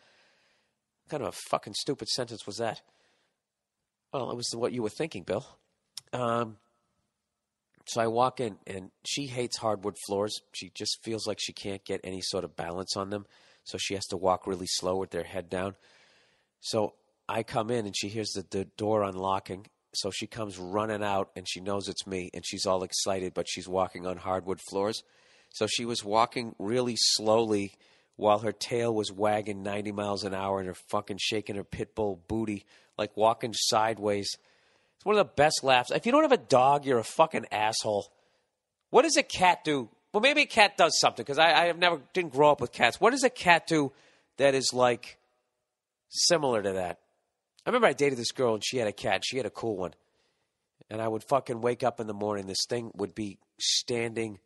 kind of a fucking stupid sentence was that? Well, it was what you were thinking, Bill. Um, so I walk in, and she hates hardwood floors. She just feels like she can't get any sort of balance on them. So she has to walk really slow with their head down. So I come in, and she hears the, the door unlocking. So she comes running out, and she knows it's me, and she's all excited, but she's walking on hardwood floors. So she was walking really slowly while her tail was wagging 90 miles an hour and her fucking shaking her pit bull booty, like walking sideways. It's one of the best laughs. If you don't have a dog, you're a fucking asshole. What does a cat do? Well, maybe a cat does something because I, I have never didn't grow up with cats. What does a cat do that is like similar to that? I remember I dated this girl and she had a cat. She had a cool one, and I would fucking wake up in the morning. This thing would be standing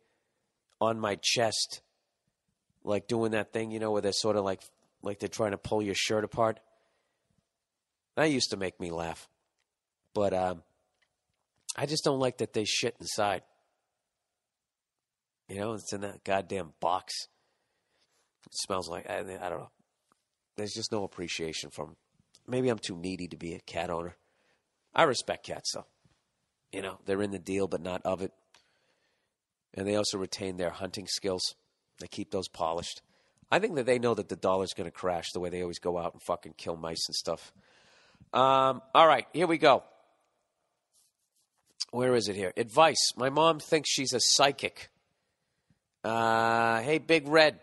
on my chest, like doing that thing, you know, where they're sort of like like they're trying to pull your shirt apart. That used to make me laugh. But um, I just don't like that they shit inside. You know, it's in that goddamn box. It smells like I, I don't know. There's just no appreciation from. Maybe I'm too needy to be a cat owner. I respect cats though. You know, they're in the deal, but not of it. And they also retain their hunting skills. They keep those polished. I think that they know that the dollar's going to crash the way they always go out and fucking kill mice and stuff. Um, all right, here we go. Where is it here? Advice. My mom thinks she's a psychic. Uh, hey, Big Red,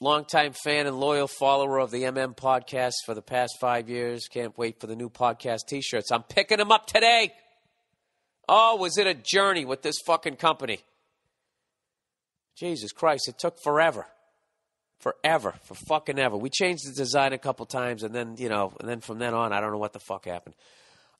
longtime fan and loyal follower of the MM podcast for the past five years. Can't wait for the new podcast t shirts. I'm picking them up today. Oh, was it a journey with this fucking company? Jesus Christ, it took forever. Forever. For fucking ever. We changed the design a couple times and then, you know, and then from then on, I don't know what the fuck happened.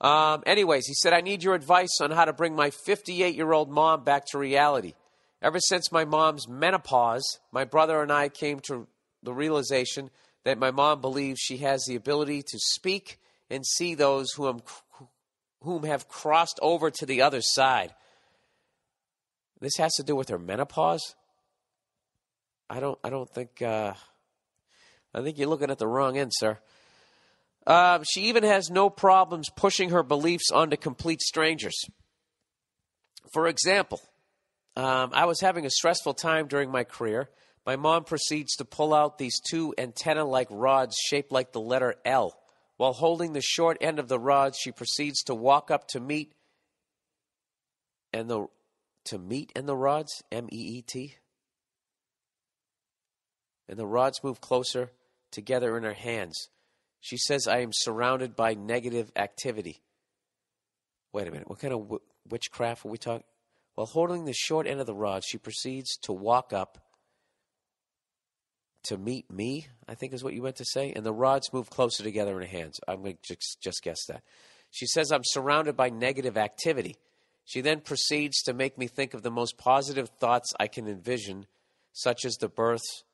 Um, anyways, he said, I need your advice on how to bring my 58 year old mom back to reality. Ever since my mom's menopause, my brother and I came to the realization that my mom believes she has the ability to speak and see those whom, whom have crossed over to the other side. This has to do with her menopause. I don't. I don't think. Uh, I think you're looking at the wrong end, sir. Um, she even has no problems pushing her beliefs onto complete strangers. For example, um, I was having a stressful time during my career. My mom proceeds to pull out these two antenna like rods shaped like the letter L. While holding the short end of the rods, she proceeds to walk up to meet and the to meet and the rods, M E E T. And the rods move closer together in her hands. She says, I am surrounded by negative activity. Wait a minute, what kind of w- witchcraft are we talking? While holding the short end of the rod, she proceeds to walk up to meet me, I think is what you meant to say, and the rods move closer together in her hands. I'm going to just, just guess that. She says, I'm surrounded by negative activity. She then proceeds to make me think of the most positive thoughts I can envision, such as the births.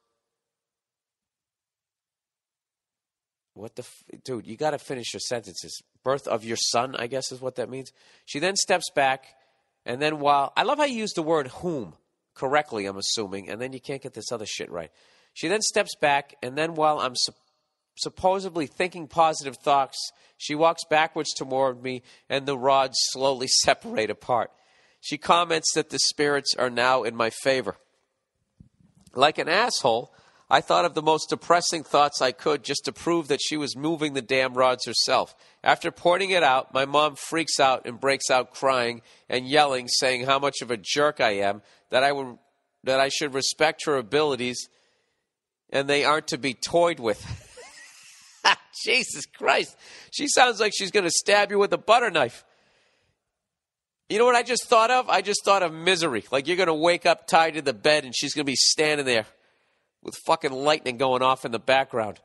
What the f- dude? You got to finish your sentences. Birth of your son, I guess, is what that means. She then steps back, and then while I love how you use the word "whom" correctly, I'm assuming, and then you can't get this other shit right. She then steps back, and then while I'm su- supposedly thinking positive thoughts, she walks backwards toward me, and the rods slowly separate apart. She comments that the spirits are now in my favor. Like an asshole, I thought of the most depressing thoughts I could just to prove that she was moving the damn rods herself. After pointing it out, my mom freaks out and breaks out crying and yelling, saying how much of a jerk I am, that I would that I should respect her abilities and they aren't to be toyed with. Jesus Christ. She sounds like she's going to stab you with a butter knife. You know what I just thought of? I just thought of misery. Like you're going to wake up tied to the bed and she's going to be standing there with fucking lightning going off in the background.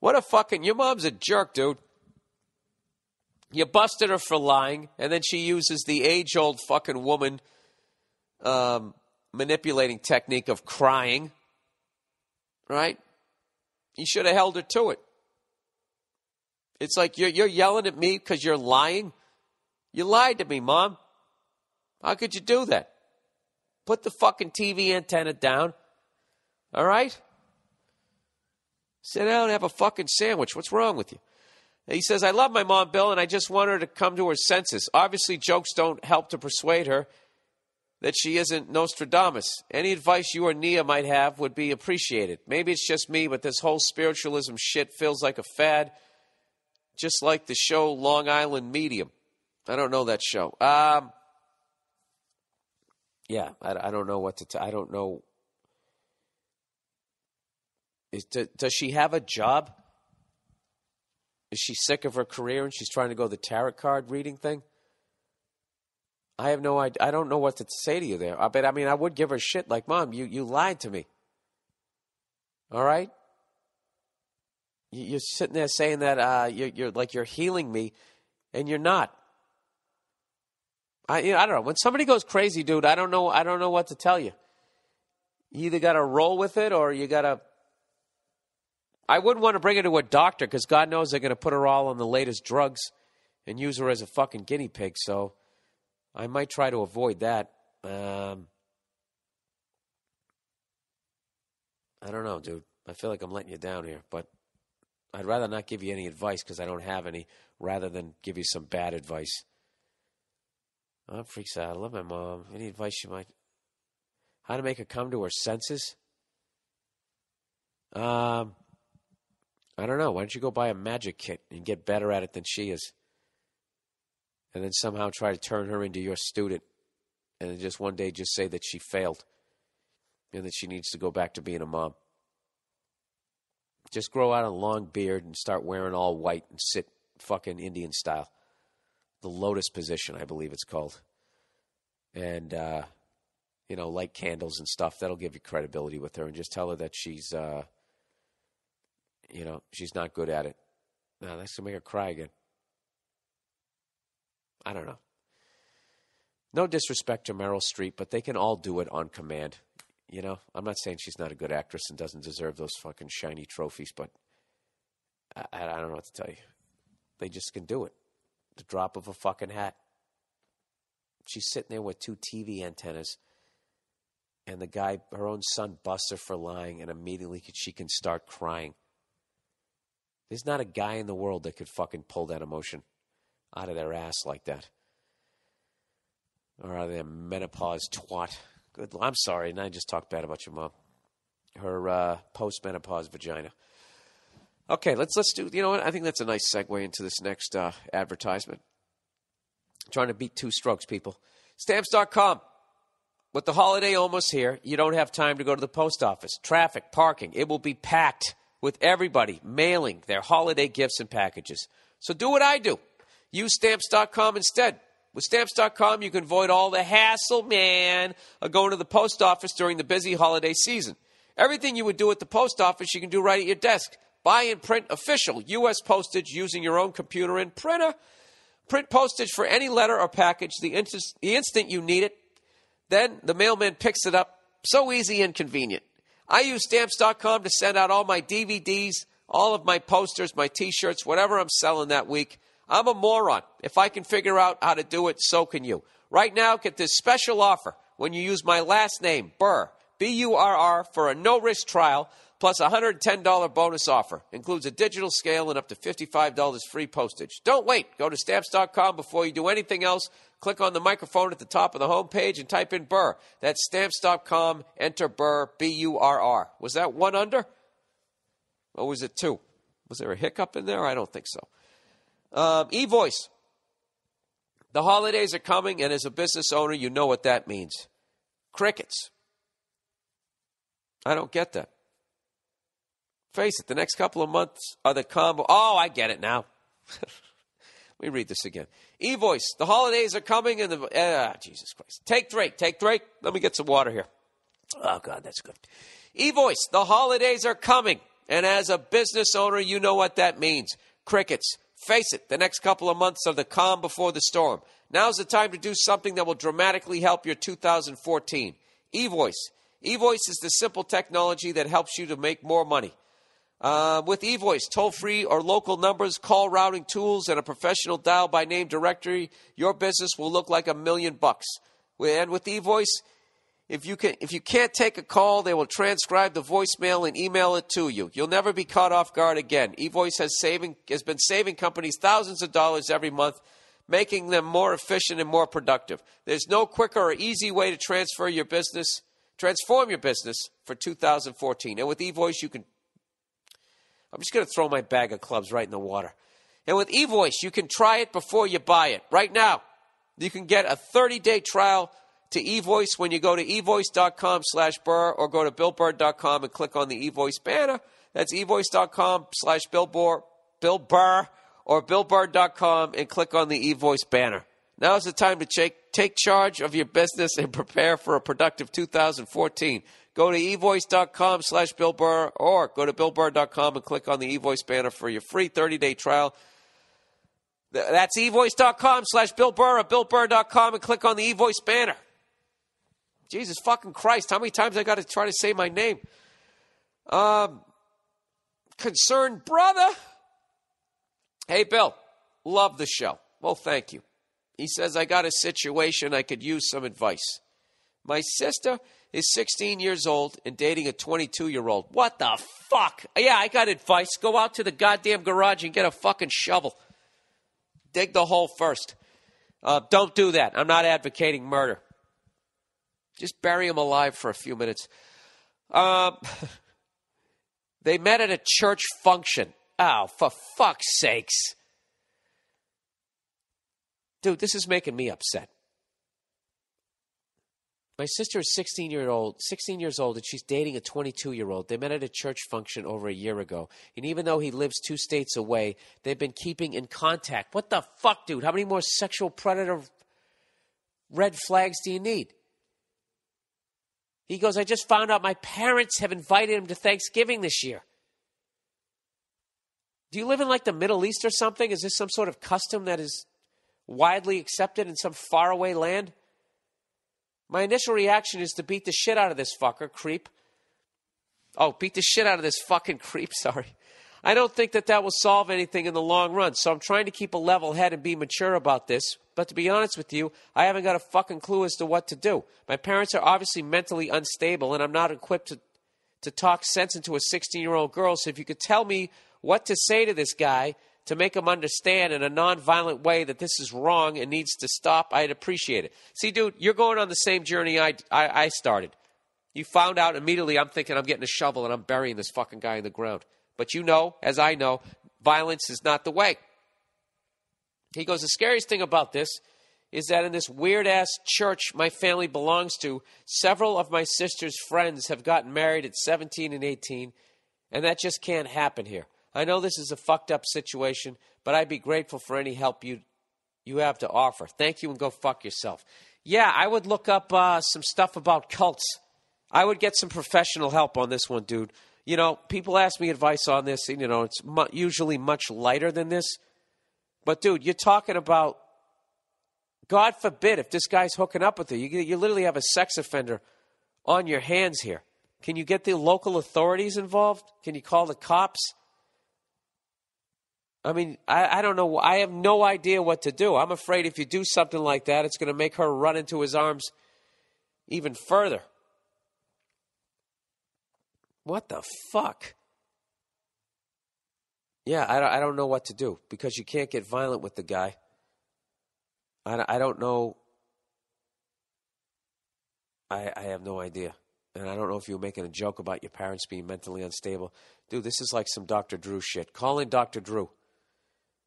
What a fucking. Your mom's a jerk, dude. You busted her for lying, and then she uses the age old fucking woman um, manipulating technique of crying. Right? You should have held her to it. It's like you're, you're yelling at me because you're lying. You lied to me, Mom. How could you do that? Put the fucking TV antenna down. All right? Sit down and have a fucking sandwich. What's wrong with you? He says, I love my mom, Bill, and I just want her to come to her senses. Obviously, jokes don't help to persuade her that she isn't Nostradamus. Any advice you or Nia might have would be appreciated. Maybe it's just me, but this whole spiritualism shit feels like a fad, just like the show Long Island Medium. I don't know that show. Um, yeah, I, I don't know what to. T- I don't know. Is, do, does she have a job? Is she sick of her career and she's trying to go the tarot card reading thing? I have no idea. I don't know what to say to you there. I bet. I mean, I would give her shit like, "Mom, you you lied to me." All right. You're sitting there saying that uh, you're, you're like you're healing me, and you're not. I you know, I don't know. When somebody goes crazy, dude, I don't know. I don't know what to tell you. You either got to roll with it, or you got to. I wouldn't want to bring her to a doctor because God knows they're going to put her all on the latest drugs and use her as a fucking guinea pig. So I might try to avoid that. Um, I don't know, dude. I feel like I'm letting you down here, but I'd rather not give you any advice because I don't have any, rather than give you some bad advice. I'm freaks out. I love my mom. Any advice you might? How to make her come to her senses? Um, I don't know. Why don't you go buy a magic kit and get better at it than she is? And then somehow try to turn her into your student. And then just one day just say that she failed and that she needs to go back to being a mom. Just grow out a long beard and start wearing all white and sit fucking Indian style. The lotus position, I believe it's called. And uh, you know, light candles and stuff. That'll give you credibility with her, and just tell her that she's, uh, you know, she's not good at it. Now that's gonna make her cry again. I don't know. No disrespect to Meryl Streep, but they can all do it on command. You know, I'm not saying she's not a good actress and doesn't deserve those fucking shiny trophies, but I, I don't know what to tell you. They just can do it. The drop of a fucking hat. She's sitting there with two TV antennas, and the guy, her own son, busts her for lying, and immediately she can start crying. There's not a guy in the world that could fucking pull that emotion out of their ass like that. Or out of their menopause twat. Good. I'm sorry, and I just talked bad about your mom. Her uh, post-menopause vagina. Okay, let's let's do. You know what? I think that's a nice segue into this next uh, advertisement. trying to beat two strokes, people. Stamps.com. With the holiday almost here, you don't have time to go to the post office. Traffic, parking, it will be packed with everybody mailing their holiday gifts and packages. So do what I do. Use stamps.com instead. With stamps.com, you can avoid all the hassle, man, of going to the post office during the busy holiday season. Everything you would do at the post office, you can do right at your desk. Buy and print official U.S. postage using your own computer and printer. Print postage for any letter or package the, the instant you need it. Then the mailman picks it up. So easy and convenient. I use stamps.com to send out all my DVDs, all of my posters, my t shirts, whatever I'm selling that week. I'm a moron. If I can figure out how to do it, so can you. Right now, get this special offer when you use my last name, Burr, B U R R, for a no risk trial plus a $110 bonus offer. Includes a digital scale and up to $55 free postage. Don't wait. Go to stamps.com before you do anything else. Click on the microphone at the top of the homepage and type in Burr. That's stamps.com. Enter Burr, B U R R. Was that one under? Or was it two? Was there a hiccup in there? I don't think so. Um, e-voice. The holidays are coming, and as a business owner, you know what that means. Crickets. I don't get that. Face it, the next couple of months are the combo. Oh, I get it now. Let me read this again. E-voice. The holidays are coming, and the ah, Jesus Christ. Take Drake. Take Drake. Let me get some water here. Oh God, that's good. E-voice. The holidays are coming, and as a business owner, you know what that means. Crickets. Face it, the next couple of months are the calm before the storm. Now's the time to do something that will dramatically help your 2014. eVoice. eVoice is the simple technology that helps you to make more money. Uh, with eVoice, toll free or local numbers, call routing tools, and a professional dial by name directory, your business will look like a million bucks. And with eVoice, if you can, if you can't take a call, they will transcribe the voicemail and email it to you. You'll never be caught off guard again. eVoice has saving has been saving companies thousands of dollars every month, making them more efficient and more productive. There's no quicker or easy way to transfer your business, transform your business for 2014. And with eVoice, you can. I'm just going to throw my bag of clubs right in the water. And with eVoice, you can try it before you buy it. Right now, you can get a 30 day trial to eVoice when you go to evoice.com slash Burr or go to billburr.com and click on the eVoice banner. That's evoice.com slash Bill Burr or billburr.com and click on the eVoice banner. Now is the time to take, take charge of your business and prepare for a productive 2014. Go to evoice.com slash Bill Burr or go to billburr.com and click on the eVoice banner for your free 30-day trial. That's evoice.com slash Bill Burr or billburr.com and click on the eVoice banner. Jesus fucking Christ, how many times I got to try to say my name? Um, concerned brother. Hey, Bill, love the show. Well, thank you. He says, I got a situation I could use some advice. My sister is 16 years old and dating a 22 year old. What the fuck? Yeah, I got advice. Go out to the goddamn garage and get a fucking shovel. Dig the hole first. Uh, don't do that. I'm not advocating murder. Just bury him alive for a few minutes. Um, they met at a church function. Oh, for fuck's sakes. Dude, this is making me upset. My sister is 16 year old, 16 years old, and she's dating a 22 year old. They met at a church function over a year ago, and even though he lives two states away, they've been keeping in contact. What the fuck, dude? How many more sexual predator red flags do you need? He goes, I just found out my parents have invited him to Thanksgiving this year. Do you live in like the Middle East or something? Is this some sort of custom that is widely accepted in some faraway land? My initial reaction is to beat the shit out of this fucker, creep. Oh, beat the shit out of this fucking creep, sorry. I don't think that that will solve anything in the long run, so I'm trying to keep a level head and be mature about this. But to be honest with you, I haven't got a fucking clue as to what to do. My parents are obviously mentally unstable, and I'm not equipped to, to talk sense into a 16 year old girl, so if you could tell me what to say to this guy to make them understand in a non-violent way that this is wrong and needs to stop, I'd appreciate it. See, dude, you're going on the same journey I, I, I started. You found out immediately I'm thinking I'm getting a shovel and I'm burying this fucking guy in the ground. But you know, as I know, violence is not the way. He goes, The scariest thing about this is that in this weird ass church my family belongs to, several of my sister's friends have gotten married at 17 and 18, and that just can't happen here. I know this is a fucked up situation, but I'd be grateful for any help you you have to offer. Thank you and go fuck yourself. Yeah, I would look up uh, some stuff about cults. I would get some professional help on this one, dude. You know, people ask me advice on this, and you know, it's mu- usually much lighter than this. But dude, you're talking about God forbid if this guy's hooking up with you, you, you literally have a sex offender on your hands here. Can you get the local authorities involved? Can you call the cops? I mean, I, I don't know. I have no idea what to do. I'm afraid if you do something like that, it's going to make her run into his arms even further. What the fuck? Yeah, I don't, I don't know what to do because you can't get violent with the guy. I, I don't know. I, I have no idea. And I don't know if you were making a joke about your parents being mentally unstable. Dude, this is like some Dr. Drew shit. Call in Dr. Drew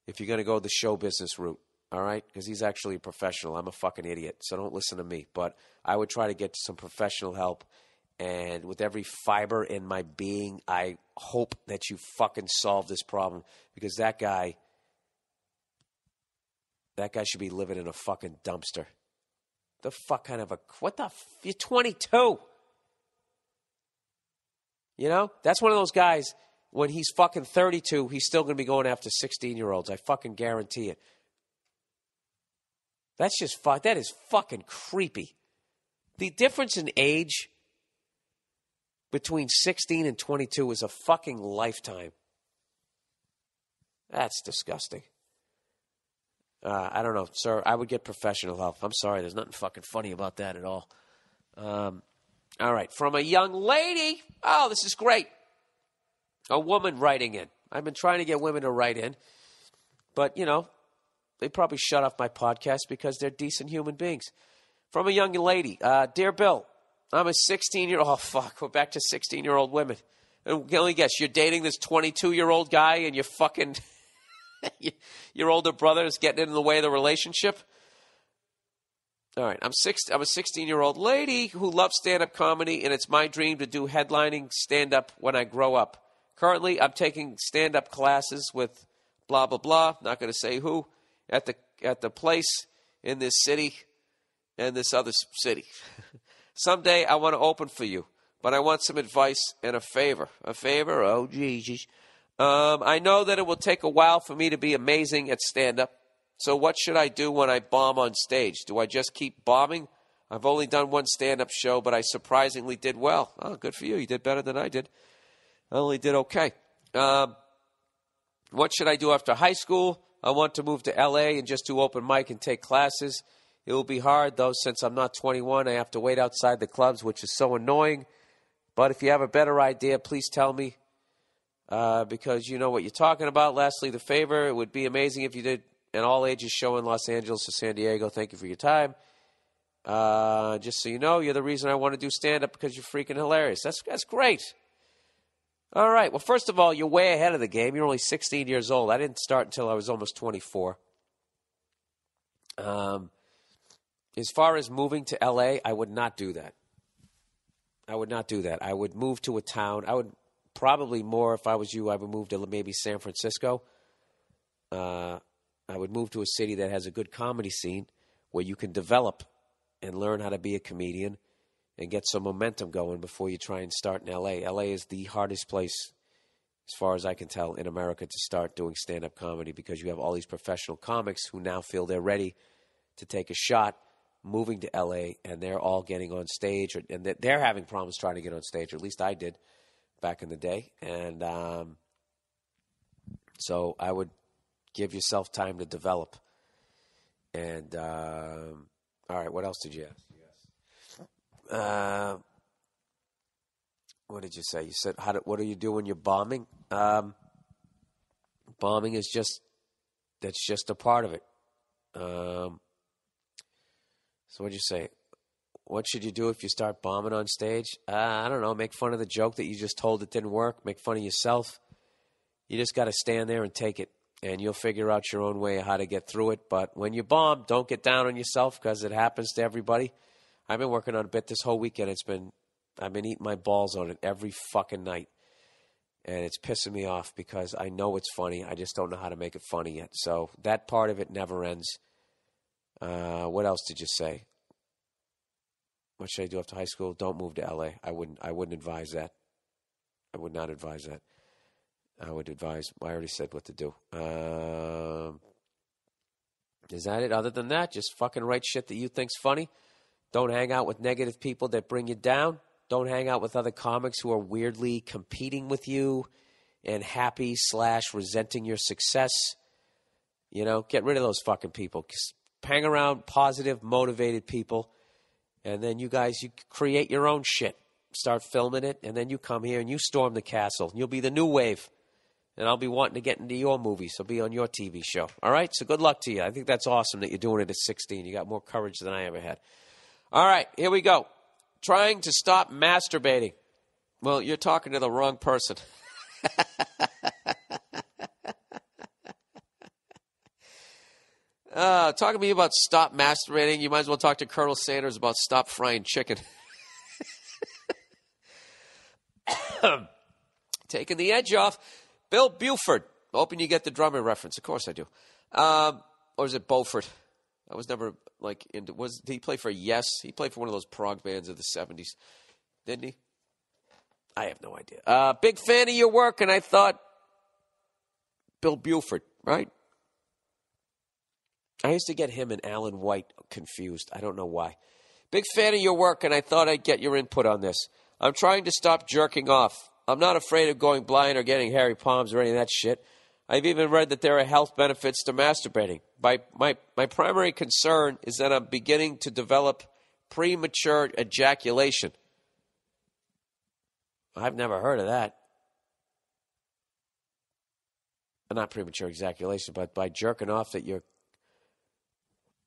if you're going to go the show business route, all right? Because he's actually a professional. I'm a fucking idiot, so don't listen to me. But I would try to get some professional help. And with every fiber in my being, I hope that you fucking solve this problem because that guy, that guy should be living in a fucking dumpster. The fuck kind of a what the? You're 22. You know, that's one of those guys. When he's fucking 32, he's still going to be going after 16 year olds. I fucking guarantee it. That's just fuck. That is fucking creepy. The difference in age between 16 and 22 is a fucking lifetime. That's disgusting. Uh, I don't know, sir. I would get professional help. I'm sorry. There's nothing fucking funny about that at all. Um, all right. From a young lady. Oh, this is great. A woman writing in. I've been trying to get women to write in, but, you know, they probably shut off my podcast because they're decent human beings. From a young lady. Uh, Dear Bill, I'm a 16 year old. Oh, fuck. We're back to 16 year old women. And can only guess, you're dating this 22 year old guy and you're fucking. your older brother is getting in the way of the relationship. All right, I'm six. I'm a 16 year old lady who loves stand up comedy, and it's my dream to do headlining stand up when I grow up. Currently, I'm taking stand up classes with blah blah blah. Not going to say who at the at the place in this city and this other city. Someday I want to open for you, but I want some advice and a favor. A favor? Oh, Jesus. Um, I know that it will take a while for me to be amazing at stand up. So, what should I do when I bomb on stage? Do I just keep bombing? I've only done one stand up show, but I surprisingly did well. Oh, good for you. You did better than I did. I only did okay. Um, what should I do after high school? I want to move to LA and just do open mic and take classes. It will be hard though, since I'm not 21. I have to wait outside the clubs, which is so annoying. But if you have a better idea, please tell me uh, because you know what you're talking about. Lastly, the favor it would be amazing if you did an all ages show in Los Angeles or San Diego. Thank you for your time. Uh, just so you know, you're the reason I want to do stand up because you're freaking hilarious. That's that's great. All right. Well, first of all, you're way ahead of the game. You're only 16 years old. I didn't start until I was almost 24. Um, as far as moving to LA, I would not do that. I would not do that. I would move to a town. I would probably more if I was you. I would move to maybe San Francisco. Uh, I would move to a city that has a good comedy scene where you can develop and learn how to be a comedian and get some momentum going before you try and start in LA. LA is the hardest place, as far as I can tell, in America to start doing stand up comedy because you have all these professional comics who now feel they're ready to take a shot moving to LA and they're all getting on stage or, and they're having problems trying to get on stage, or at least I did back in the day. And um, so I would give yourself time to develop. And um, all right, what else did you ask? Uh, what did you say? You said, "How? Do, what do you doing? You're bombing." Um, bombing is just that's just a part of it. Um, so what'd you say? What should you do if you start bombing on stage? Uh, I don't know. Make fun of the joke that you just told that didn't work. Make fun of yourself. You just got to stand there and take it, and you'll figure out your own way how to get through it. But when you bomb, don't get down on yourself because it happens to everybody. I've been working on a bit this whole weekend. It's been I've been eating my balls on it every fucking night. And it's pissing me off because I know it's funny. I just don't know how to make it funny yet. So that part of it never ends. Uh, what else did you say? What should I do after high school? Don't move to LA. I wouldn't. I wouldn't advise that. I would not advise that. I would advise. I already said what to do. Um, is that it? Other than that, just fucking write shit that you think's funny. Don't hang out with negative people that bring you down. Don't hang out with other comics who are weirdly competing with you and happy slash resenting your success. You know, get rid of those fucking people. Just hang around positive, motivated people, and then you guys you create your own shit. Start filming it, and then you come here and you storm the castle. You'll be the new wave, and I'll be wanting to get into your movies. So be on your TV show. All right. So good luck to you. I think that's awesome that you're doing it at 16. You got more courage than I ever had. All right, here we go. Trying to stop masturbating. Well, you're talking to the wrong person. uh, talking to me about stop masturbating, you might as well talk to Colonel Sanders about stop frying chicken. Taking the edge off. Bill Bruford. Hoping you get the drummer reference. Of course I do. Um, or is it Beaufort? I was never like into. Was did he play for Yes? He played for one of those prog bands of the seventies, didn't he? I have no idea. Uh, big fan of your work, and I thought Bill Bruford, right? I used to get him and Alan White confused. I don't know why. Big fan of your work, and I thought I'd get your input on this. I'm trying to stop jerking off. I'm not afraid of going blind or getting hairy palms or any of that shit. I've even read that there are health benefits to masturbating. My, my, my primary concern is that I'm beginning to develop premature ejaculation. I've never heard of that. Not premature ejaculation, but by jerking off that you're.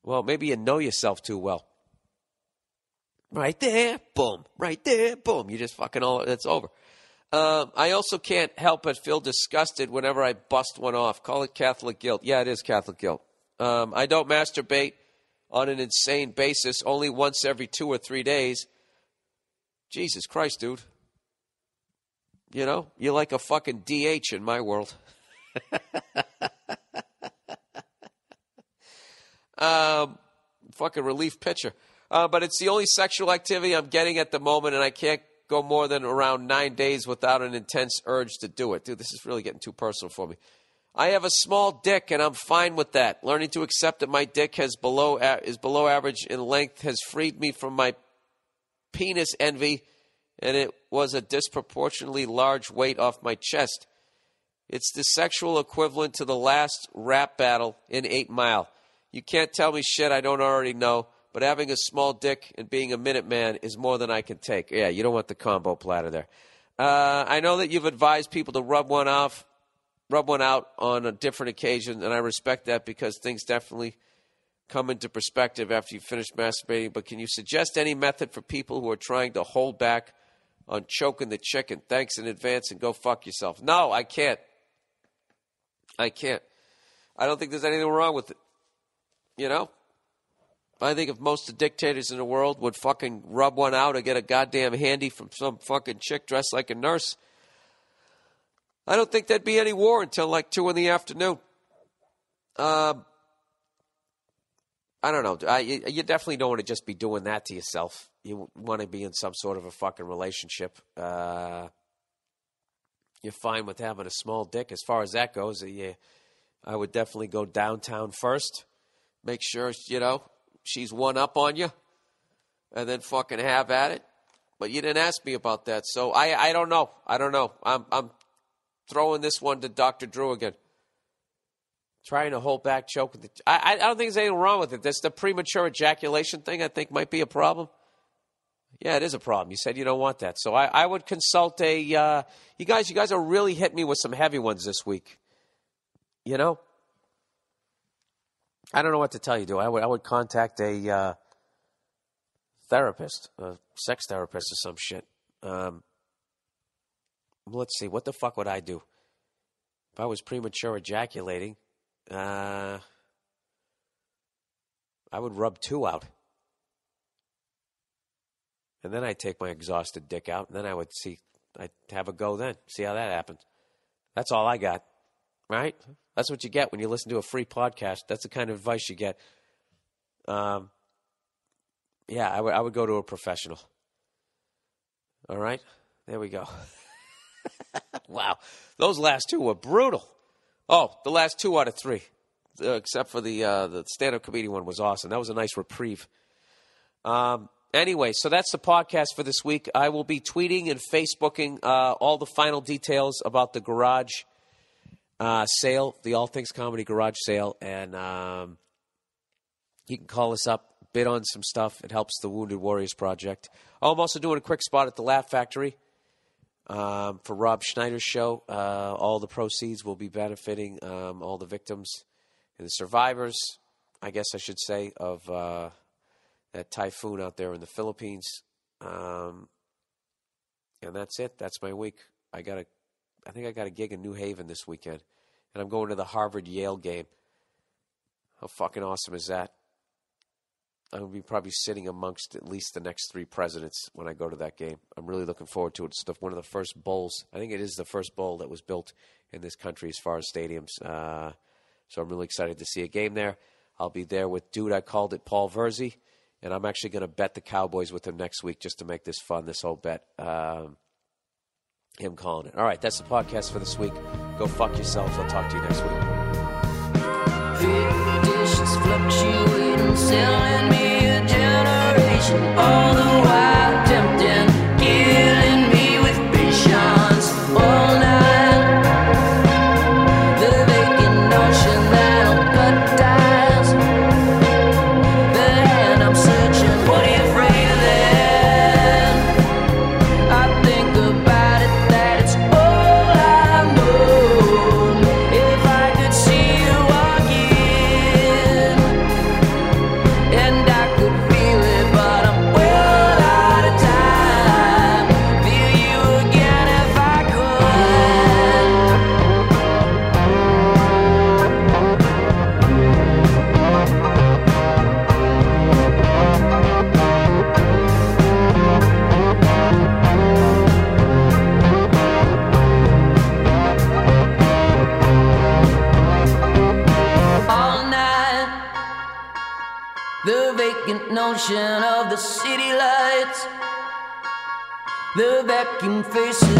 Well, maybe you know yourself too well. Right there, boom. Right there, boom. You just fucking all. It's over. Um, I also can't help but feel disgusted whenever I bust one off. Call it Catholic guilt. Yeah, it is Catholic guilt. Um, I don't masturbate on an insane basis, only once every two or three days. Jesus Christ, dude. You know, you're like a fucking DH in my world. um, fucking relief pitcher. Uh, but it's the only sexual activity I'm getting at the moment, and I can't go more than around nine days without an intense urge to do it. Dude, this is really getting too personal for me. I have a small dick, and I'm fine with that. Learning to accept that my dick has below is below average in length has freed me from my penis envy, and it was a disproportionately large weight off my chest. It's the sexual equivalent to the last rap battle in Eight Mile. You can't tell me shit I don't already know but having a small dick and being a Minuteman is more than I can take. Yeah, you don't want the combo platter there. Uh, I know that you've advised people to rub one off, rub one out on a different occasion, and I respect that because things definitely come into perspective after you finish masturbating. But can you suggest any method for people who are trying to hold back on choking the chicken? Thanks in advance and go fuck yourself. No, I can't. I can't. I don't think there's anything wrong with it. You know, I think if most of the dictators in the world would fucking rub one out or get a goddamn handy from some fucking chick dressed like a nurse, I don't think there'd be any war until like two in the afternoon. Um, I don't know. I, you you definitely don't want to just be doing that to yourself. You want to be in some sort of a fucking relationship. Uh, you're fine with having a small dick as far as that goes. Uh, Yeah, I would definitely go downtown first. Make sure you know she's one up on you, and then fucking have at it. But you didn't ask me about that, so I I don't know. I don't know. I'm I'm throwing this one to Doctor Drew again. Trying to hold back, choke with the. I I I don't think there's anything wrong with it. That's the premature ejaculation thing. I think might be a problem. Yeah, it is a problem. You said you don't want that, so I, I would consult a. Uh, you guys, you guys are really hitting me with some heavy ones this week. You know, I don't know what to tell you. Do I would I would contact a uh, therapist, a sex therapist, or some shit. Um, let's see, what the fuck would I do if I was premature ejaculating? Uh, I would rub two out. And then I'd take my exhausted dick out, and then I would see, I'd have a go then, see how that happens. That's all I got, right? That's what you get when you listen to a free podcast. That's the kind of advice you get. Um, yeah, I would, I would go to a professional. All right, there we go. wow, those last two were brutal. Oh, the last two out of three, uh, except for the uh, the stand up comedian one was awesome. That was a nice reprieve. Um, anyway, so that's the podcast for this week. I will be tweeting and Facebooking uh, all the final details about the garage uh, sale, the All Things Comedy Garage sale, and um, you can call us up, bid on some stuff. It helps the Wounded Warriors Project. Oh, I'm also doing a quick spot at the Laugh Factory um, for Rob Schneider's show. Uh, all the proceeds will be benefiting um, all the victims and the survivors, I guess I should say, of uh, that typhoon out there in the Philippines. Um, and that's it. That's my week. I got a, I think I got a gig in New Haven this weekend, and I'm going to the Harvard Yale game. How fucking awesome is that? I'm gonna be probably sitting amongst at least the next three presidents when I go to that game. I'm really looking forward to it. It's the, one of the first bowls. I think it is the first bowl that was built in this country as far as stadiums. Uh, so I'm really excited to see a game there. I'll be there with dude I called it Paul Verzi, and I'm actually going to bet the Cowboys with him next week just to make this fun. This whole bet, um, him calling it. All right, that's the podcast for this week. Go fuck yourselves. I'll talk to you next week. Selling me a generation. All the while the